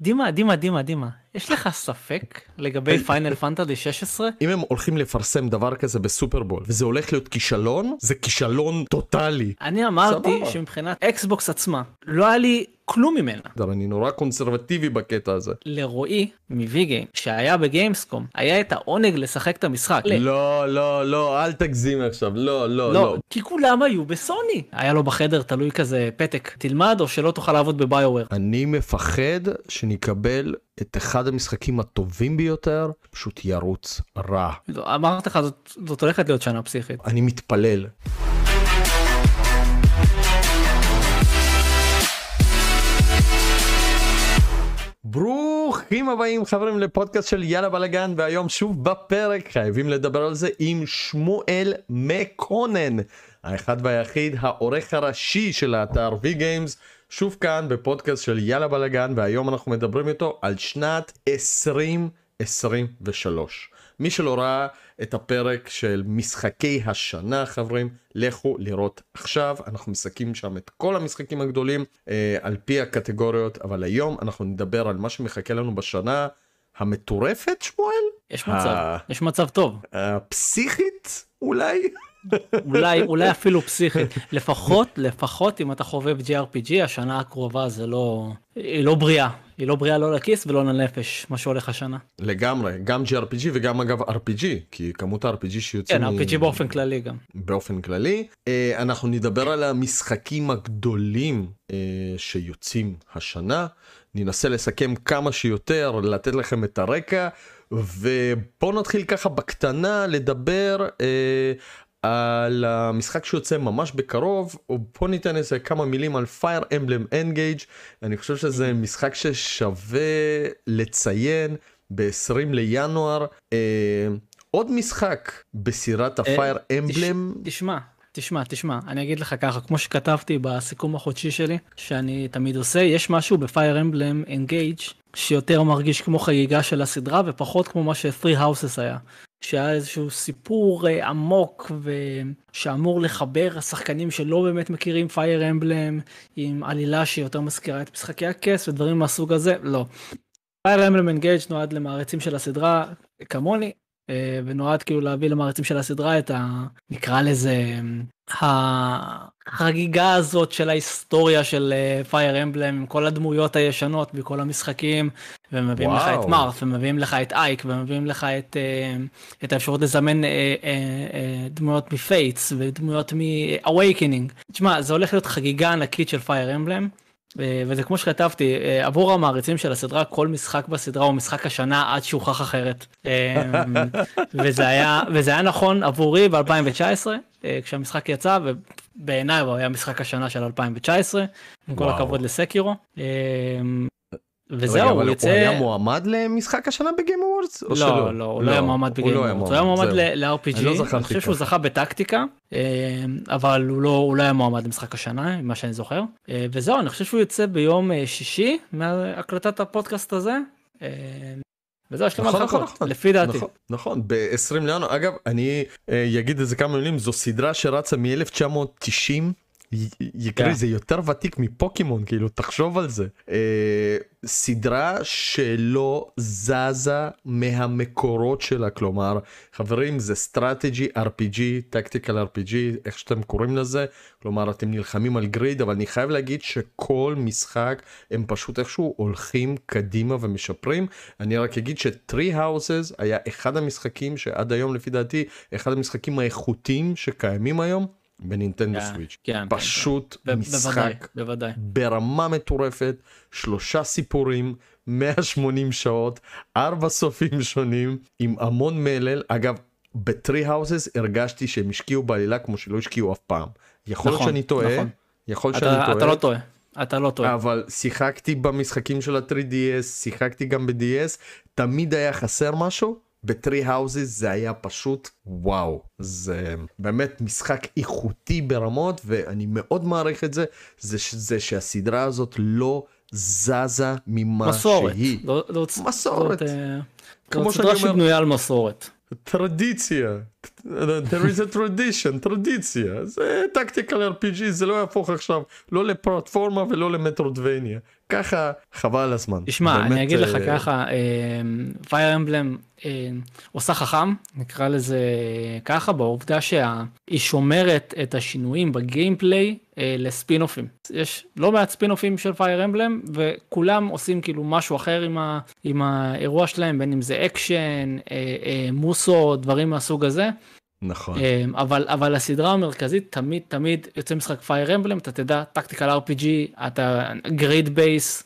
דימה, דימה, דימה, דימה, יש לך ספק לגבי Final Fantasy 16? אם הם הולכים לפרסם דבר כזה ב Super Bowl וזה הולך להיות כישלון, זה כישלון טוטאלי. אני אמרתי. שמבחינת Xbox עצמה, לא היה לי כלום ממנה. אבל אני נורא קונסרבטיבי בקטע הזה. לרועי מ Vgames שהיה ב Gamescom היה את העונג לשחק את המשחק. לא, לא, לא, אל תגזים עכשיו, לא, לא, לא, לא. כי כולם היו בסוני. היה לו בחדר תלוי כזה פתק, תלמד או שלא תוכל לעבוד ב BioWare. אני מפחד שנקבל את אחד המשחקים הטובים ביותר, פשוט ירוץ רע. לא, אמרתי לך, זאת, זאת הולכת להיות שנה פסיכית. אני מתפלל. ברוכים הבאים חברים לפודקאסט של יאללה בלאגן והיום שוב בפרק חייבים לדבר על זה עם שמואל מקונן האחד והיחיד העורך הראשי של האתר וי גיימס שוב כאן בפודקאסט של יאללה בלאגן והיום אנחנו מדברים איתו על שנת 2023 מי שלא ראה את הפרק של משחקי השנה חברים לכו לראות עכשיו אנחנו מסכים שם את כל המשחקים הגדולים אה, על פי הקטגוריות אבל היום אנחנו נדבר על מה שמחכה לנו בשנה המטורפת שמואל יש מצב, אה. יש מצב טוב. הפסיכית אולי אולי, אולי אפילו פסיכית. לפחות, לפחות אם אתה חובב JRPG, השנה הקרובה זה לא... היא לא בריאה. היא לא בריאה לא לכיס ולא לנפש, מה שהולך השנה. לגמרי גם JRPG וגם אגב RPG כי כמות ה-RPG שיוצאים כן, RPG באופן כללי גם. באופן כללי אה, אנחנו נדבר על המשחקים הגדולים אה, שיוצאים השנה ננסה לסכם כמה שיותר לתת לכם את הרקע ובואו נתחיל ככה בקטנה לדבר אה, על המשחק שיוצא ממש בקרוב פה ניתן איזה כמה מילים על Fire Emblem Engage. אני חושב שזה משחק ששווה לציין ב-20 לינואר. אה, עוד משחק בסירת ה-Fire Emblem. תשמע, תשמע, תשמע, אני אגיד לך ככה, כמו שכתבתי בסיכום החודשי שלי, שאני תמיד עושה, יש משהו בפייר אמבלם אנגייג' שיותר מרגיש כמו חגיגה של הסדרה ופחות כמו מה ש-Three Houses היה. שהיה איזשהו סיפור אה, עמוק ושאמור לחבר השחקנים שלא באמת מכירים פייר אמבלם עם עלילה שיותר מזכירה את משחקי הכס ודברים מהסוג הזה, לא. פייר אמבלם אנגייג' נועד למעריצים של הסדרה כמוני ונועד כאילו להביא למעריצים של הסדרה את ה... נקרא לזה החגיגה הזאת של ההיסטוריה של Fire Emblem עם כל הדמויות הישנות בכל המשחקים ומביאים לך וואו. את Marth ומביאים לך את Ike ומביאים לך את, אה, את האפשרות לזמן אה, אה, אה, דמויות מ Fates ודמויות מ-Awakening. תשמע זה הולך להיות חגיגה ענקית של Fire Emblem. אה, וזה כמו שכתבתי אה, עבור המעריצים של הסדרה כל משחק בסדרה הוא משחק השנה עד שהוכח אחרת אה, וזה היה וזה היה נכון עבורי ב2019 כשהמשחק יצא ובעיניי הוא היה משחק השנה של 2019 עם כל. הכבוד ל Sekiro וזהו הוא יצא הוא היה מועמד למשחק השנה ב Game Awards? או לא, שלא? לא, הוא לא היה מועמד הוא ב Game לא היה Awards, הוא היה מועמד. ל-RPG, אני לא אני חושב שהוא. זכה בטקטיקה, אה, אבל הוא לא הוא לא היה מועמד למשחק השנה, ממה שאני זוכר. אה, וזהו, אני חושב שהוא יוצא ביום אה, שישי מהקלטת הפודקאסט הזה. וזהו, יש לי מה נכון, נכון, לחכות, נכון. לפי דעתי. נכון, נכון, ב-20 לינואר, אגב, אני אגיד איזה כמה מילים, זו סדרה שרצה מ-1990, יקרי, כן. זה יותר ותיק מפוקימון, כאילו, תחשוב על זה. אה, סדרה שלא זזה מהמקורות שלה, כלומר, חברים, זה strategy RPG, tactical RPG, איך שאתם קוראים לזה, כלומר, אתם נלחמים על grid, אבל אני חייב להגיד שכל משחק, הם פשוט איכשהו הולכים קדימה ומשפרים. אני רק אגיד ש-Tree Houses היה אחד המשחקים שעד היום, לפי דעתי, אחד המשחקים האיכותיים שקיימים היום בנינטנדו כן, סוויץ'. כן, כן, פשוט ב- בוודאי, משחק בוודאי. ברמה מטורפת, שלושה סיפורים, 180 שעות, ארבע סופים שונים, עם המון מלל. אגב, בטרי האוסס הרגשתי שהם השקיעו בעלילה כמו שלא השקיעו אף פעם. יכול להיות נכון, שאני טועה, נכון. יכול להיות שאני אתה לא טועה, טועה, אתה לא טועה. אבל שיחקתי במשחקים של ה-3DS, שיחקתי גם ב-DS, תמיד היה חסר משהו. בטרי האוזס זה היה פשוט וואו זה באמת משחק איכותי ברמות ואני מאוד מעריך את זה זה, זה שהסדרה הזאת לא זזה ממה מסורת. שהיא. לא- לא- מסורת. זאת, אה, כמו שאני סדרה אומר- שבנויה על מסורת. טרדיציה there is a tradition, טרדיציה, זה טקטיקל RPG, זה לא יהפוך עכשיו לא לפלטפורמה ולא ל Metroidvania. ככה חבל על הזמן. תשמע, אני אגיד לך אה, ככה, Fire Emblem עושה חכם, נקרא לזה ככה, בעובדה שהיא שומרת את השינויים ב gameplay אה, לספינופים. יש לא מעט ספינופים של Fire Emblem, וכולם עושים כאילו משהו אחר עם, ה, עם האירוע שלהם, בין אם זה אקשן, אה, אה, musou, דברים מהסוג הזה. נכון. אה, אבל אבל הסדרה המרכזית תמיד תמיד יוצא משחק Fire Emblem אתה תדע tactical RPG אתה grid base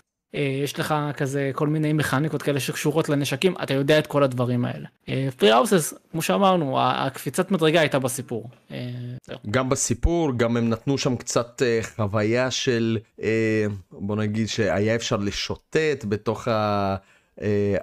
יש לך כזה כל מיני מכניקות כאלה שקשורות לנשקים אתה יודע את כל הדברים האלה. Three Houses כמו שאמרנו הקפיצת מדרגה הייתה בסיפור. אה. גם בסיפור, גם הם נתנו שם קצת אה, חוויה של, אה, בוא נגיד שהיה אפשר לשוטט בתוך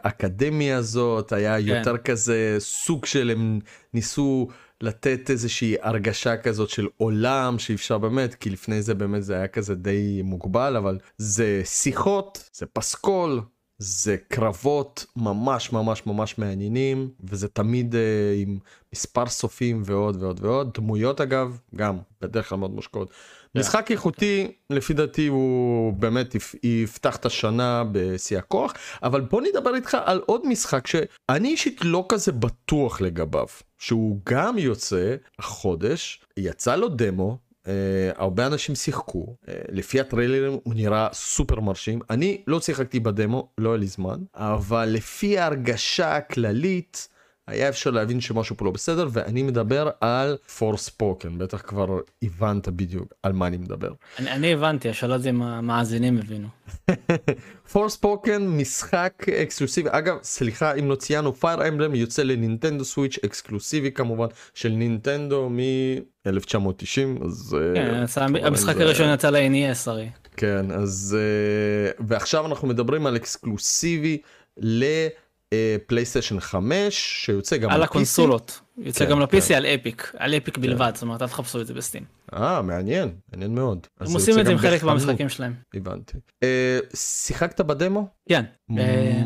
האקדמיה הזאת, היה יותר כזה סוג של, הם ניסו לתת איזושהי הרגשה כזאת של עולם שאפשר באמת, כי לפני זה באמת זה היה כזה די מוגבל, אבל זה שיחות, זה פסקול. זה קרבות ממש ממש ממש מעניינים וזה תמיד אה, עם מספר סופים ועוד ועוד ועוד דמויות אגב גם בדרך כלל מאוד מושקעות. משחק איכותי לפי דעתי הוא באמת יפ- יפתח את השנה בשיא הכוח אבל בוא נדבר איתך על עוד משחק שאני אישית לא כזה בטוח לגביו שהוא גם יוצא החודש יצא לו דמו Uh, הרבה אנשים שיחקו uh, לפי הטריילרים הוא נראה סופר מרשים אני לא שיחקתי בדמו לא היה לי זמן אבל לפי ההרגשה הכללית היה אפשר להבין שמשהו פה לא בסדר ואני מדבר על פורספוקן בטח כבר הבנת בדיוק על מה אני מדבר. אני, אני הבנתי השאלה זה אם המאזינים הבינו. Forspoken משחק אקסקלוסיבי אגב סליחה אם לא ציינו Fire Emblem יוצא ל Nintendo Switch אקסקלוסיבי כמובן של נינטנדו מ-1990 אז אה, כן, כמובן המשחק זה- הראשון יצא ל-NES הרי. כן אז אה, ועכשיו אנחנו מדברים על אקסקלוסיבי ל PlayStation 5 שיוצא גם על. הקונסולות. יוצא כן, גם כן. ל-PC על Epic, על Epic בלבד, זאת אומרת אל תחפשו את זה ב Steam. אה מעניין מעניין מאוד. הם עושים את זה עם חלק. מהמשחקים שלהם. הבנתי. אה, שיחקת בדמו? כן. אה?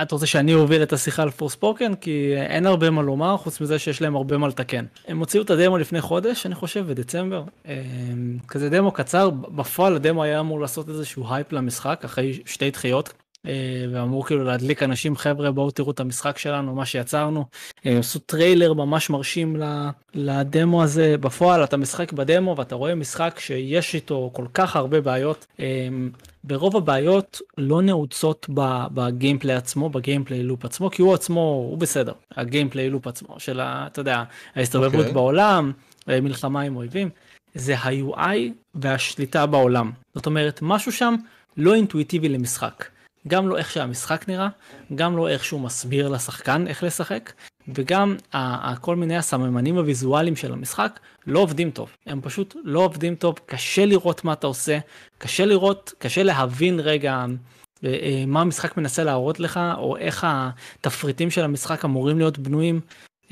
אתה- רוצה שאני אוביל את השיחה על Forspoken? כי אין הרבה מה לומר חוץ מזה שיש להם הרבה מה לתקן. הם הוציאו את הדמו לפני חודש, אני חושב, בדצמבר. אה, כזה דמו קצר, בפועל הדמו היה אמור לעשות איזשהו הייפ למשחק אחרי שתי דחיות. אה, ואמור כאילו להדליק אנשים חבר'ה בואו תראו את המשחק שלנו מה שיצרנו. הם עשו טריילר ממש מרשים לדמו הזה בפועל אתה משחק בדמו ואתה רואה משחק שיש איתו כל כך הרבה בעיות. אה, ברוב הבעיות לא נעוצות ב gameplay עצמו ב gameplay loop עצמו כי הוא עצמו הוא בסדר ה gameplay loop עצמו של ה, אתה יודע ההסתובבות אוקיי. בעולם אה, מלחמה עם אויבים זה ה-UI והשליטה בעולם זאת אומרת משהו שם לא אינטואיטיבי למשחק גם לא איך שהמשחק נראה גם לא איך שהוא מסביר לשחקן איך לשחק וגם כל מיני הסממנים הוויזואליים של המשחק לא עובדים טוב הם פשוט לא עובדים טוב קשה לראות מה אתה עושה קשה לראות קשה להבין רגע אה, אה, מה המשחק מנסה להראות לך או איך התפריטים של המשחק אמורים להיות בנויים.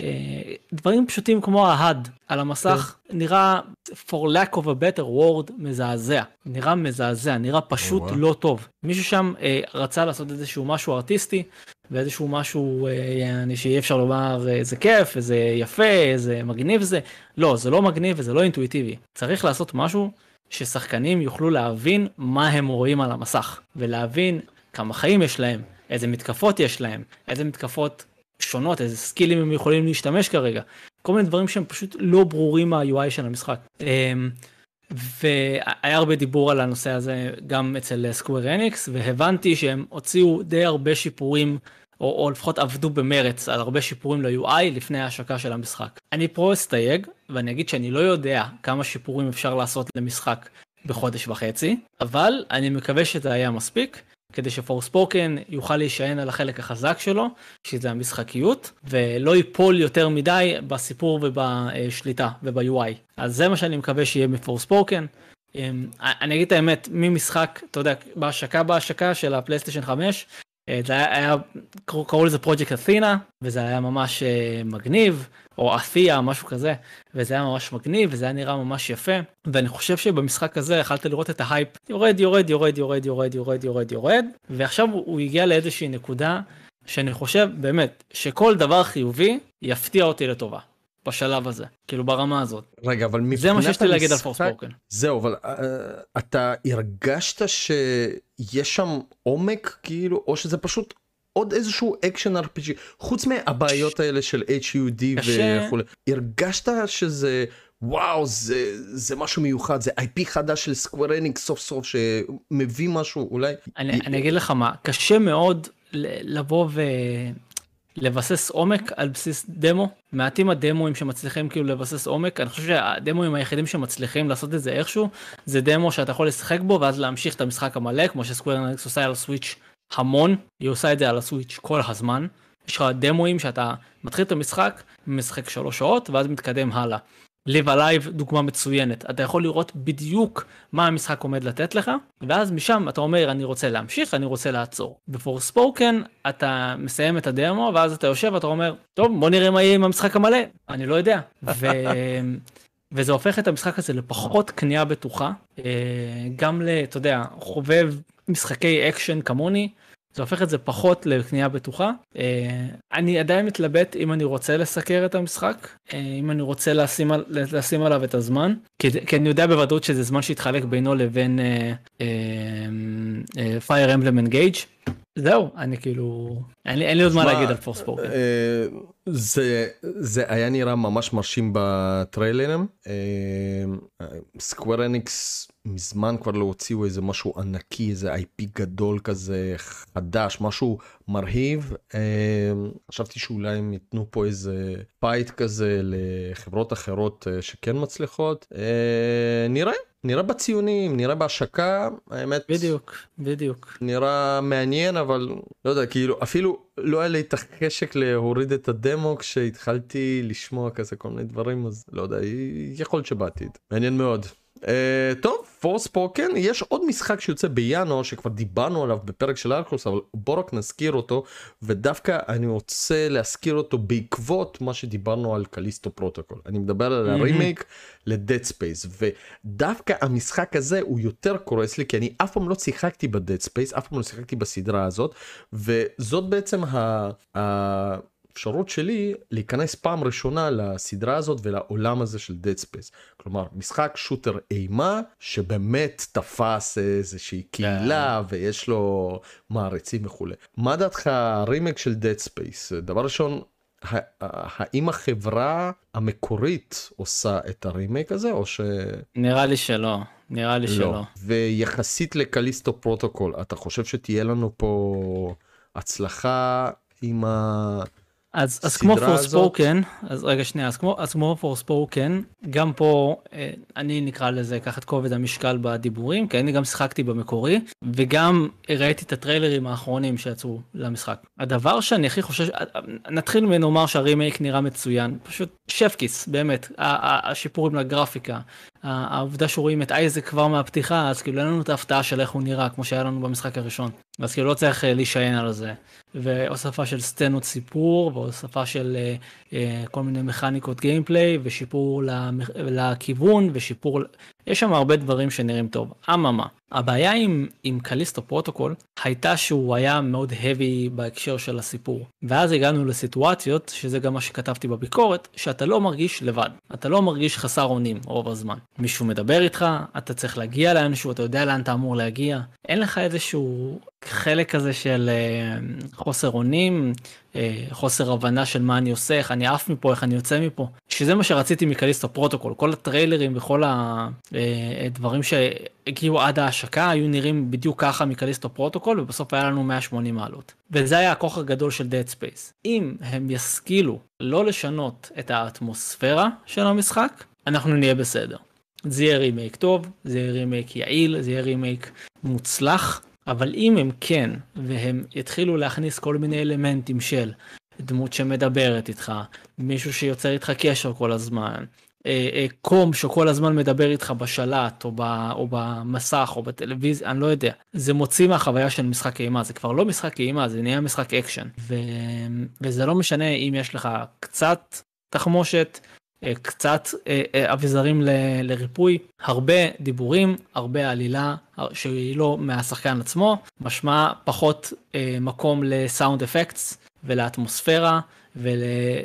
אה, דברים פשוטים כמו ההד על המסך נראה for lack of a better word מזעזע. נראה מזעזע נראה פשוט וואו. לא טוב. מישהו שם אה, רצה לעשות איזשהו משהו ארטיסטי ואיזשהו משהו אה, שיהיה אפשר לומר אה, זה כיף זה יפה זה מגניב זה לא זה לא מגניב וזה לא אינטואיטיבי. צריך לעשות משהו ששחקנים יוכלו להבין מה הם רואים על המסך ולהבין כמה חיים יש להם איזה מתקפות יש להם איזה מתקפות שונות איזה סקילים הם יכולים להשתמש כרגע כל מיני דברים שהם פשוט לא ברורים מה-UI של המשחק. אמ, והיה הרבה דיבור על הנושא הזה גם אצל סקוויר אניקס והבנתי שהם הוציאו די הרבה שיפורים או, או לפחות עבדו במרץ על הרבה שיפורים ל-UI לפני ההשקה של המשחק. אני פה אסתייג ואני אגיד שאני לא יודע כמה שיפורים אפשר לעשות למשחק בחודש וחצי אבל אני מקווה שזה היה מספיק כדי שפורספוקן יוכל להישען על החלק החזק שלו שזה המשחקיות ולא ייפול יותר מדי בסיפור ובשליטה וב-UI אז זה מה שאני מקווה שיהיה מפורספוקן. אמ, אני אגיד את האמת ממשחק אתה יודע בהשקה בהשקה של הפלייסטיישן 5 אה, זה היה, היה קראו לזה פרויקט אתינה וזה היה ממש אה, מגניב או Athia משהו כזה וזה היה ממש מגניב וזה היה נראה ממש יפה ואני חושב שבמשחק הזה יכלת לראות את ההייפ יורד יורד יורד יורד יורד יורד יורד יורד ועכשיו הוא הגיע לאיזושהי נקודה שאני חושב באמת שכל דבר חיובי יפתיע אותי לטובה. בשלב הזה, כאילו ברמה הזאת. רגע, אבל מבחינת זה מה שיש לי להגיד על המשחק- Forspoken. זהו, אבל אה, אתה הרגשת שיש שם עומק, כאילו, או שזה פשוט עוד איזשהו אקשן RPG, חוץ מהבעיות האלה של HUD קשה. וכולי, הרגשת שזה, וואו, זה, זה משהו מיוחד, זה IP חדש של Square Enix סוף סוף שמביא משהו, אולי, אני, אני אגיד לך מה, קשה מאוד לבוא ולבסס עומק על בסיס דמו. מעטים הדמוים שמצליחים כאילו לבסס עומק, אני חושב שהדמוים היחידים שמצליחים לעשות את זה איכשהו, זה דמו שאתה יכול לשחק בו ואז להמשיך את המשחק המלא, כמו שסקוויר אנקס עושה על הסוויץ' המון, היא עושה את זה על הסוויץ' כל הזמן. יש לך דמוים שאתה מתחיל את המשחק, משחק שלוש שעות ואז מתקדם הלאה. Live Alive דוגמה מצוינת, אתה יכול לראות בדיוק מה המשחק עומד לתת לך, ואז משם אתה אומר אני רוצה להמשיך, אני רוצה לעצור. בפורספוקן אתה מסיים את הדמו, ואז אתה יושב ואתה אומר, טוב בוא נראה מה יהיה עם המשחק המלא, אני לא יודע. ו... וזה הופך את המשחק הזה לפחות קנייה בטוחה, אה, גם ל, אתה יודע, חובב משחקי אקשן כמוני, זה הופך את זה פחות לקנייה בטוחה. אה, אני עדיין מתלבט אם אני רוצה לסקר את המשחק, אה, אם אני רוצה לשים, על- לשים עליו את הזמן, כי, כי אני יודע בוודאות שזה זמן שיתחלק בינו לבין Fire Emblem Engage. זהו, אני כאילו, אין לי, אין לי עוד מה להגיד על Forspoken. אה, זה זה היה נראה ממש מרשים בטריילרים. Square Enix מזמן כבר לא הוציאו איזה משהו ענקי איזה IP גדול כזה חדש משהו מרהיב. אה, חשבתי שאולי הם ייתנו פה איזה fight כזה לחברות אחרות אה, שכן מצליחות. אה, נראה. נראה בציונים, נראה בהשקה, האמת, בדיוק, בדיוק. נראה מעניין אבל לא יודע כאילו אפילו לא היה לי את החשק להוריד את הדמו כשהתחלתי לשמוע כזה כל מיני דברים אז לא יודע יכול להיות שבעתיד מעניין מאוד. אה, טוב Forspoken יש עוד משחק שיוצא בינואר שכבר דיברנו עליו בפרק של ארקוס אבל בוא רק נזכיר אותו ודווקא אני רוצה להזכיר אותו בעקבות מה שדיברנו על Callisto Protocol אני מדבר על. הרימייק ל Dead Space ודווקא המשחק הזה הוא יותר קורץ לי כי אני אף פעם לא שיחקתי ב Dead Space אף פעם לא שיחקתי בסדרה הזאת וזאת בעצם ה... ה... האפשרות שלי להיכנס פעם ראשונה לסדרה הזאת ולעולם הזה של Dead Space. כלומר, משחק שוטר אימה שבאמת תפס איזושהי קהילה ויש לו מעריצים וכולי. מה דעתך הרימייק של Dead Space? דבר ראשון, האם החברה המקורית עושה את הרימייק הזה או ש... נראה לי שלא, נראה לי שלא. לא. ויחסית ל Callisto Protocol, אתה חושב שתהיה לנו פה הצלחה עם ה... אז, אז כמו פורספוקן, אז רגע שנייה, אז כמו, אז כמו פורספוקן, גם פה אה, אני נקרא לזה, אקח את כובד המשקל בדיבורים, כי אני גם שיחקתי במקורי, וגם ראיתי את הטריילרים האחרונים שיצאו למשחק. הדבר שאני הכי חושש, אה, נתחיל מנאמר שהרימייק נראה מצוין, פשוט שף כיס, באמת, השיפורים לגרפיקה, העובדה שרואים את אייזק כבר מהפתיחה, אז כאילו אין לנו את ההפתעה של איך הוא נראה, כמו שהיה לנו במשחק הראשון. אז כאילו לא צריך אה, להישען על זה. והוספה של סצנות סיפור והוספה של אה, אה, כל מיני מכניקות gameplay ושיפור לכיוון ושיפור יש שם הרבה דברים שנראים טוב. אממה הבעיה עם עם Callisto Protocol הייתה שהוא היה מאוד heavy בהקשר של הסיפור. ואז הגענו לסיטואציות שזה גם מה שכתבתי בביקורת שאתה לא מרגיש לבד. אתה לא מרגיש חסר אונים רוב הזמן. מישהו מדבר איתך אתה צריך להגיע לאנשהו אתה יודע לאן אתה אמור להגיע. אין לך איזשהו חלק כזה של אה, חוסר אונים, אה, חוסר הבנה של מה אני עושה, איך אני עף מפה, איך אני יוצא מפה, שזה מה שרציתי מ Callisto Protocol, כל הטריילרים וכל הדברים שהגיעו עד ההשקה היו נראים בדיוק ככה מ Callisto Protocol ובסוף היה לנו 180 מעלות. וזה היה הכוח הגדול של Dead Space. אם הם ישכילו לא לשנות את האטמוספירה של המשחק, אנחנו נהיה בסדר. זה יהיה רימייק טוב, זה יהיה רימייק יעיל, זה יהיה רימייק מוצלח, אבל אם הם כן, והם יתחילו להכניס כל מיני אלמנטים של דמות שמדברת איתך, מישהו שיוצר איתך קשר כל הזמן, אה, אה, comm שכל הזמן מדבר איתך בשלט או, ב, או במסך או בטלוויזיה, אני לא יודע. זה מוציא מהחוויה של משחק אימה, זה כבר לא משחק אימה, זה נהיה משחק אקשן. ו, וזה לא משנה אם יש לך קצת תחמושת, קצת אה, אה, אביזרים לריפוי, הרבה דיבורים, הרבה עלילה שהיא לא מהשחקן עצמו, משמע פחות מקום לסאונד אפקטס ולאטמוספירה. ול...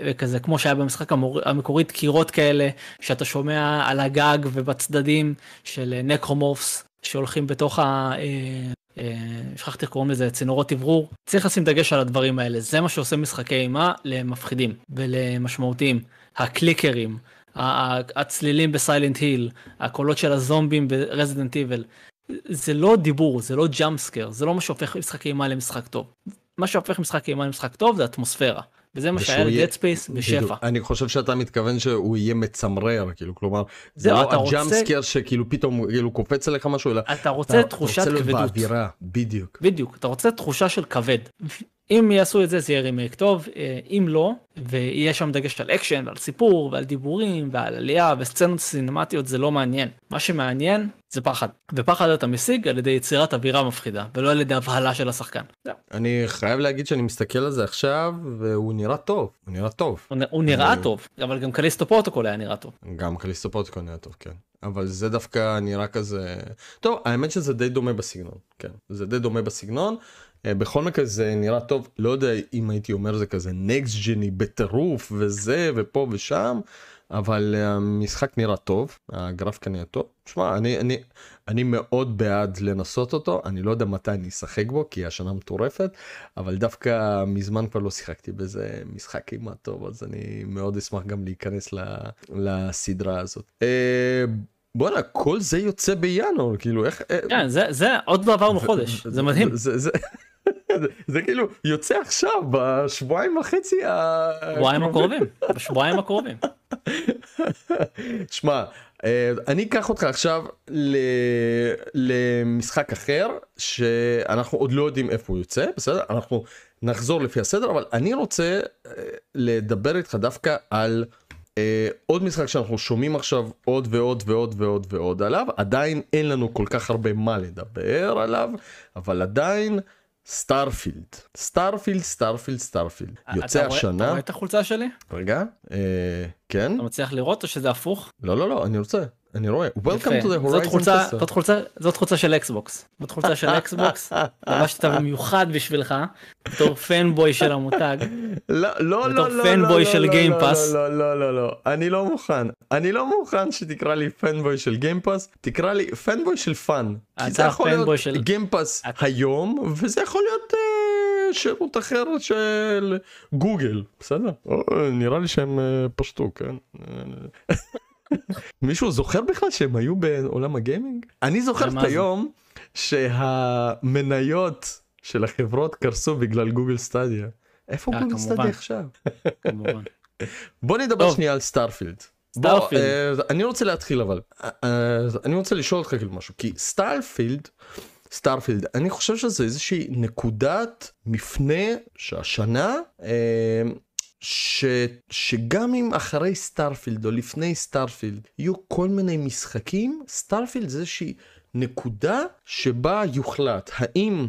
וכזה כמו שהיה במשחק המור... המקורי דקירות כאלה שאתה שומע על הגג ובצדדים של נקרומורפס שהולכים בתוך ה... שכחתי איך קוראים לזה צינורות אוורור צריך לשים דגש על הדברים האלה. זה מה שעושה משחקי אימה למפחידים ולמשמעותיים הקליקרים הצלילים ב Silent Hill הקולות של הזומבים ב Resident Evil זה לא דיבור זה לא jump scare זה לא מה שהופך משחקי אימה למשחק טוב מה שהופך משחק אימה למשחק טוב זה אטמוספירה וזה מה שהיה ל Dead Space בשפע. אני חושב שאתה מתכוון שהוא יהיה מצמרר כאילו כלומר זה לא ה jump scare שכאילו פתאום כאילו קופץ עליך משהו אלא אתה רוצה תחושת כבדות. בדיוק. בדיוק אתה רוצה תחושה של כבד. אם יעשו את זה זה יהיה רימייק טוב אה, אם לא ויהיה שם דגש על אקשן ועל סיפור ועל דיבורים ועל עלילה וסצנות סינמטיות זה לא מעניין. מה שמעניין זה פחד. ופחד אתה משיג על ידי יצירת אווירה מפחידה ולא על ידי הבהלה של השחקן. אני חייב להגיד שאני מסתכל על זה עכשיו והוא נראה טוב הוא נראה טוב. הוא נראה טוב אבל גם Callisto Protocol היה נראה טוב. גם Callisto Protocol נראה טוב כן. אבל זה דווקא נראה כזה טוב האמת שזה די דומה בסגנון כן. זה די דומה בסגנון בכל מקרה זה נראה טוב לא יודע אם הייתי אומר זה כזה נקסט ג'ני בטירוף וזה ופה ושם אבל המשחק נראה טוב הגרפקה נראה טוב. שמע אני אני אני מאוד בעד לנסות אותו אני לא יודע מתי אני אשחק בו כי השנה מטורפת אבל דווקא מזמן כבר לא שיחקתי בזה משחק אימה טוב אז אני מאוד אשמח גם להיכנס לסדרה הזאת. אה, בואנה כל זה יוצא בינואר כאילו איך אה, כן, זה זה עוד דבר בחודש זה מדהים. זה, זה, זה כאילו יוצא עכשיו בשבועיים וחצי שבועיים הקרובים בשבועיים הקרובים. שמע אה, אני אקח אותך עכשיו למשחק אחר שאנחנו עוד לא יודעים איפה הוא יוצא בסדר אנחנו נחזור לפי הסדר אבל אני רוצה אה, לדבר איתך דווקא על. Uh, עוד משחק שאנחנו שומעים עכשיו עוד ועוד ועוד ועוד ועוד עליו עדיין אין לנו כל כך הרבה מה לדבר עליו אבל עדיין סטארפילד סטארפילד סטארפילד סטארפילד יוצא השנה. אתה רואה את החולצה שלי? רגע אה, כן. אתה מצליח לראות או שזה הפוך? לא לא לא אני רוצה אני רואה. Welcome to the Horizon חולצה, זאת חולצה, זאת חולצה של אקסבוקס. זאת חולצה של אקסבוקס. לבשתי אותה במיוחד בשבילך. בתור פאנבוי של המותג. לא לא לא לא. פאנבוי של גיימפאס. לא לא לא לא. אני לא מוכן. אני לא מוכן שתקרא לי פאנבוי של גיימפאס. תקרא לי fanboy של fun. כי זה יכול להיות גיימפאס היום וזה יכול להיות שירות אחר של גוגל. בסדר? נראה לי שהם פשטו כן. מישהו זוכר בכלל שהם היו בעולם הגיימינג? אני זוכר את היום שהמניות של החברות קרסו בגלל גוגל סטדיה. איפה אה, גוגל סטדיה עכשיו? בוא נדבר שנייה על סטארפילד. בוא, אה, אני רוצה להתחיל אבל אה, אני רוצה לשאול אותך כאילו משהו כי סטארפילד סטארפילד אני חושב שזה איזושהי נקודת מפנה שהשנה ש, שגם אם אחרי סטארפילד או לפני סטארפילד יהיו כל מיני משחקים, סטארפילד זה איזושהי נקודה שבה יוחלט האם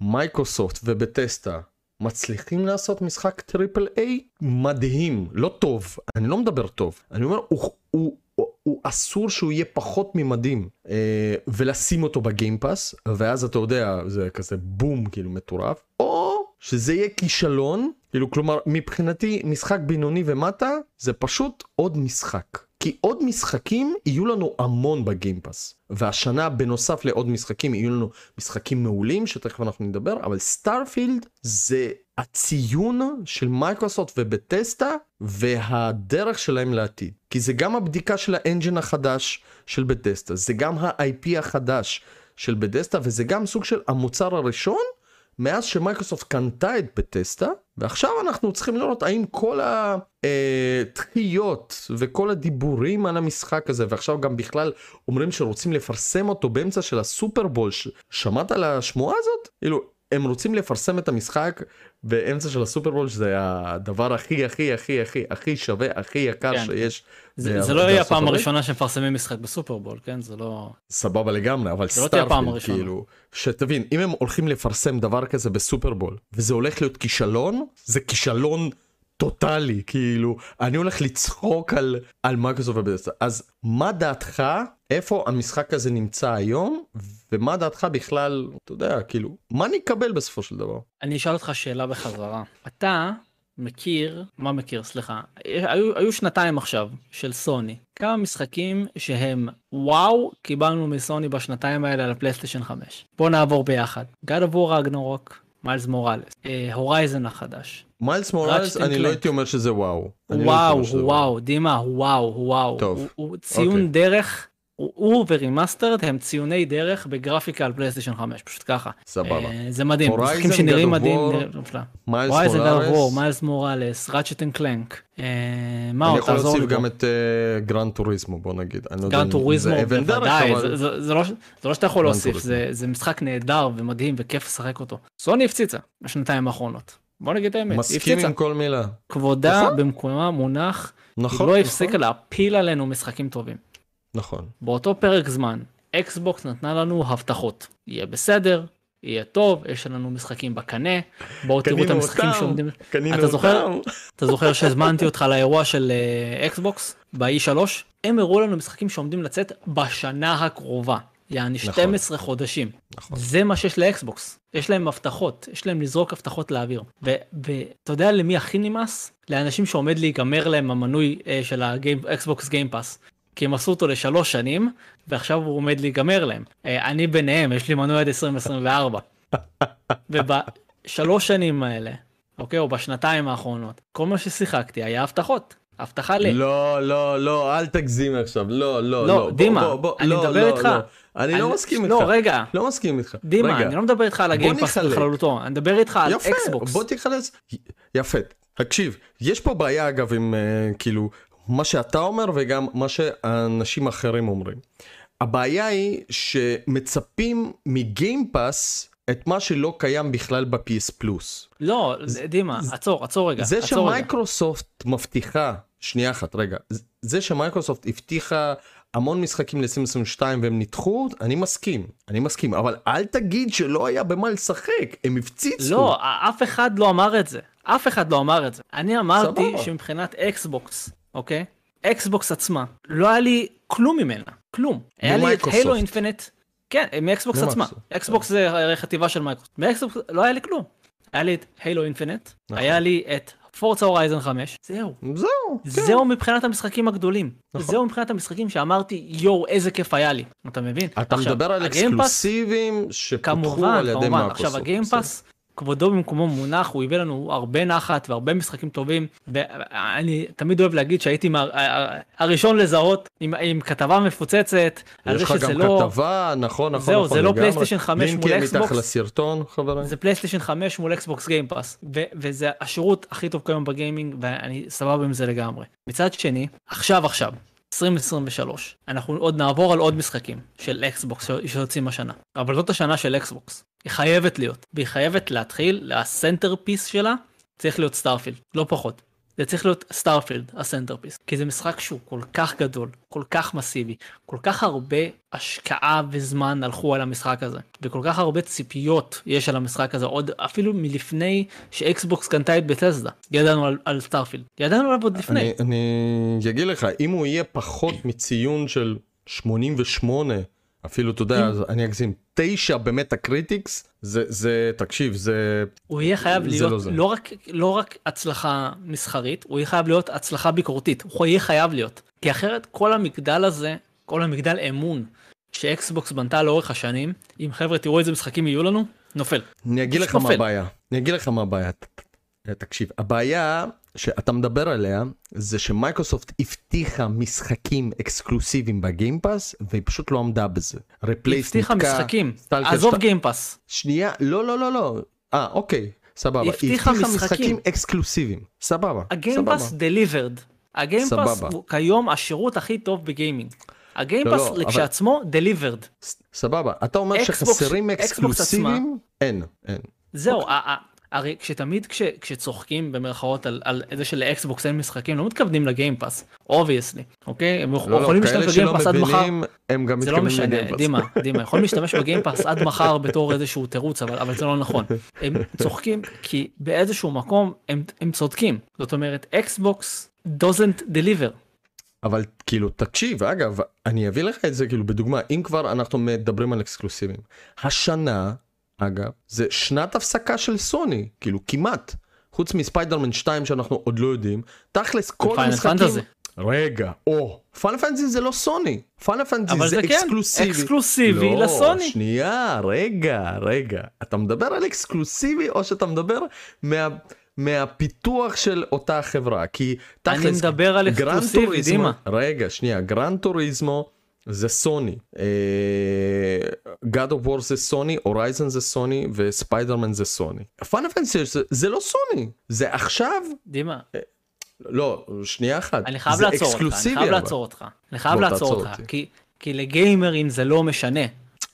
מייקרוסופט ובת'סדה מצליחים לעשות משחק triple A מדהים, לא טוב, אני לא מדבר טוב, אני אומר הוא, הוא, הוא, הוא אסור שהוא יהיה פחות ממדהים אה, ולשים אותו בגיימפאס ואז אתה יודע זה כזה בום כאילו מטורף או שזה יהיה כישלון כאילו כלומר מבחינתי משחק בינוני ומטה זה פשוט עוד משחק. כי עוד משחקים יהיו לנו המון בגיימפאס. והשנה בנוסף לעוד משחקים יהיו לנו משחקים מעולים שתכף אנחנו נדבר אבל סטארפילד זה הציון של מייקרוסופט ובת'סדה והדרך שלהם לעתיד. כי זה גם הבדיקה של ה engine החדש של בת'סדה זה גם ה-IP החדש של בטסטה וזה גם סוג של המוצר הראשון מאז שמייקרוסופט קנתה את בטסטה, ועכשיו אנחנו צריכים לראות האם כל התחיות וכל הדיבורים על המשחק הזה, ועכשיו גם בכלל אומרים שרוצים לפרסם אותו באמצע של הסופרבול, שמעת על השמועה הזאת? כאילו, הם רוצים לפרסם את המשחק באמצע של הסופרבול שזה הדבר הכי הכי הכי הכי הכי שווה הכי יקר כן. שיש. זה, זה לא יהיה הפעם הראשונה שמפרסמים משחק בסופרבול כן? זה לא סבבה לגמרי אבל לא סטארפילד כאילו שתבין אם הם הולכים לפרסם דבר כזה בסופרבול וזה הולך להיות כישלון זה כישלון טוטאלי כאילו אני הולך לצחוק על על מייקרוסופט ובת'סדה אז מה דעתך איפה המשחק הזה נמצא היום ומה דעתך בכלל אתה יודע כאילו מה נקבל בסופו של דבר. אני אשאל אותך שאלה בחזרה. אתה מכיר מה מכיר? סליחה. היו, היו שנתיים עכשיו של סוני. כמה משחקים שהם וואו קיבלנו מסוני בשנתיים האלה על הפלייסטיישן 5 בוא נעבור ביחד. God of War Ragnarok מיילס מוראלס הורייזן החדש. מיילס מוראלס אני לא הייתי אומר שזה וואו. לא וואו וואו דימה וואו וואו. טוב, הוא, הוא ציון אוקיי. דרך. הוא- ו remastered הם ציוני דרך בגרפיקה על פלייסטיישן 5 פשוט ככה סבבה. אה, זה מדהים משחקים שנראים מדהים. מיילס מוראלס. מיילס מוראלס ראצ'ט אנד קלנק אה, מה אני עוד יכול תעזור להוסיף לי גם פה. את אה, גראן טוריזמו בוא נגיד. אני לא טוריזמו בוודאי זה- לא זה לא שאתה יכול להוסיף. זה משחק נהדר ומדהים וכיף לשחק אותו. סוני הפציצה בשנתיים האחרונות. בוא נגיד את האמת היא מסכים. עם כל מילה. כבודה. במקומה מונח נכון. לא נכון, הפסיקה להפיל עלינו משחקים טובים. נכון. באותו פרק זמן אקסבוקס נתנה לנו הבטחות יהיה בסדר יהיה טוב יש לנו משחקים בקנה בואו תראו את המשחקים אותם, שעומדים קנינו אתה זוכר אותם. אתה זוכר שהזמנתי אותך לאירוע של אה, אקסבוקס ב-E3 הם הראו לנו משחקים שעומדים לצאת בשנה הקרובה. יעני נכון. 12 חודשים. נכון. זה מה שיש לאקסבוקס. יש להם הבטחות, יש להם לזרוק הבטחות לאוויר. ואתה יודע למי הכי נמאס? לאנשים שעומד להיגמר להם המנוי אה, של האקסבוקס גיימפאס. כי הם עשו אותו לשלוש שנים, ועכשיו הוא עומד להיגמר להם. אה, אני ביניהם, יש לי מנוי עד 2024. ובשלוש שנים האלה, אוקיי, או בשנתיים האחרונות, כל מה ששיחקתי היה הבטחות. הבטחה ל... לא לא לא אל תגזים עכשיו לא לא לא, לא דימה, בוא, בוא, אני לא, מדבר לא, איתך. לא. אני לא מסכים איתך. לא, רגע. לא מסכים איתך. דימה, רגע. אני לא מדבר איתך על הגיימפאס נחלק. בכללותו, אני מדבר איתך על יפה, אקסבוקס. בוא תיכנס. יפה. תקשיב, יש פה בעיה אגב עם אה, כאילו מה שאתה אומר וגם מה שאנשים אחרים אומרים. הבעיה היא שמצפים מגיימפאס את מה שלא קיים בכלל ב-PS פלוס. לא, דימה, עצור, עצור רגע. זה עצור רגע. שמייקרוסופט מבטיחה, שנייה אחת רגע, זה שמייקרוסופט הבטיחה המון משחקים ל-2022 והם נדחו, אני מסכים, אני מסכים, אבל אל תגיד שלא היה במה לשחק, הם הפציצו. לא, אף אחד לא אמר את זה. אף אחד לא אמר את זה. אני אמרתי סבבה. שמבחינת אקסבוקס, אוקיי? אקסבוקס עצמה, לא היה לי כלום ממנה, כלום. היה לי את. Halo Infinite, כן, מאקסבוקס עצמה. ממייקרוסופט. אקסבוקס זה הרי חטיבה של מייקרוסופט. מאקסבוקס לא היה לי כלום. היה לי את Halo Infinite, נכון. היה לי את Forza Horizon 5, זהו. זהו, כן. זהו מבחינת המשחקים הגדולים. נכון. זהו מבחינת המשחקים שאמרתי, יואו, איזה כיף היה לי. אתה מבין? אתה עכשיו, מדבר על אקסקלוסיבים שפותחו כמובן, על ידי כמובן. מייקרוסופט. עכשיו הגיימפאס, כבודו במקומו מונח, הוא הביא לנו הרבה נחת והרבה משחקים טובים, ואני תמיד אוהב להגיד שהייתי מה- הראשון לזהות עם, עם כתבה מפוצצת, על יש לך גם לא... כתבה, נכון, נכון, זהו, נכון, זה לא לגמרי. פלייסטיישן 5 מול לינקים מתחת אקסבוקס. לסרטון, חברים. זה פלייסטיישן 5 מול אקסבוקס גיימפאס, ו- וזה השירות הכי טוב כיום בגיימינג, ואני סבבה עם זה לגמרי. מצד שני, עכשיו עכשיו, 2023, אנחנו עוד נעבור על עוד משחקים של אקסבוקס שיוצאים השנה, אבל זאת השנה של אקסבוקס, היא חייבת להיות, והיא חייבת להתחיל, ה center piece שלה צריך להיות סטארפילד, לא פחות. זה צריך להיות סטארפילד ה centerpiece כי זה משחק שהוא כל כך גדול כל כך מסיבי כל כך הרבה השקעה וזמן הלכו על המשחק הזה וכל כך הרבה ציפיות יש על המשחק הזה עוד אפילו מלפני שאקסבוקס קנתה את בטסדה ידענו על, על סטארפילד ידענו עליו עוד לפני. אני, אני אגיד לך, אם הוא יהיה פחות מציון של 88, אפילו, אתה יודע, אני אגזים, 9 ב Metacritics, זה, זה, תקשיב, זה... הוא יהיה חייב להיות לא לא, זה. לא, רק, לא רק הצלחה מסחרית, הוא יהיה חייב להיות הצלחה ביקורתית, הוא יהיה חייב להיות. כי אחרת כל המגדל הזה, כל המגדל אמון שאקסבוקס בנתה לאורך השנים, אם חבר'ה תראו איזה משחקים יהיו לנו, נופל. אני אגיד לך מה נופל. הבעיה, אני אגיד לך מה הבעיה, תקשיב, הבעיה שאתה מדבר עליה זה שמייקרוסופט הבטיחה משחקים אקסקלוסיביים בגיימפאס והיא פשוט לא עמדה בזה. רפלייס הבטיחה נתקע, משחקים, סטלקר עזוב גיימפאס. שנייה, לא לא לא לא, אה אוקיי, סבבה, הבטיחה משחקים. משחקים אקסקלוסיביים, סבבה, הגיימפאס. delivered. הגיימפאס. הוא כיום השירות הכי טוב בגיימינג. הגיימפס לא, אבל- לכשעצמו delivered. סבבה, אתה אומר שחסרים אקסקלוסיביים? אין, אין. זהו, אוקיי. הרי כשתמיד כש, כשצוחקים במרכאות על, על זה שלאקסבוקס אין משחקים, לא מתכוונים לגיימפאס, obviously, אוקיי? הם לא, לא, יכולים כאלה להשתמש בגיימפאס עד מחר, הם גם זה לא משנה. דימה, דימה, יכולים להשתמש בגיימפאס עד מחר בתור איזשהו תירוץ, אבל, אבל זה לא נכון. הם צוחקים כי באיזשהו מקום הם, הם צודקים. זאת אומרת, אקסבוקס doesn't deliver. אבל כאילו תקשיב אגב אני אביא לך את זה כאילו בדוגמה אם כבר אנחנו מדברים על אקסקלוסיבים השנה אגב זה שנת הפסקה של סוני כאילו כמעט חוץ מספיידרמן 2 שאנחנו עוד לא יודעים תכלס כל המשחקים. רגע או פיינל פנטזי זה לא סוני פיינל פנטזי זה זה כן, אקסקלוסיבי אקסקלוסיבי לא, לסוני. שנייה רגע רגע אתה מדבר על אקסקלוסיבי או שאתה מדבר מה. מהפיתוח של אותה חברה כי אני תכלס מדבר על אקסקלוסיבי, דימה. רגע שנייה גרנד טוריזמו זה סוני God of War זה סוני הורייזן זה סוני וספיידרמן זה סוני. פיינל פנטזי זה, זה לא סוני זה עכשיו דימה, לא שנייה אחת אני חייב לעצור אותך, אני חייב. לעצור אותך. אני חייב לעצור אותך. כי- לגיימרים זה לא משנה.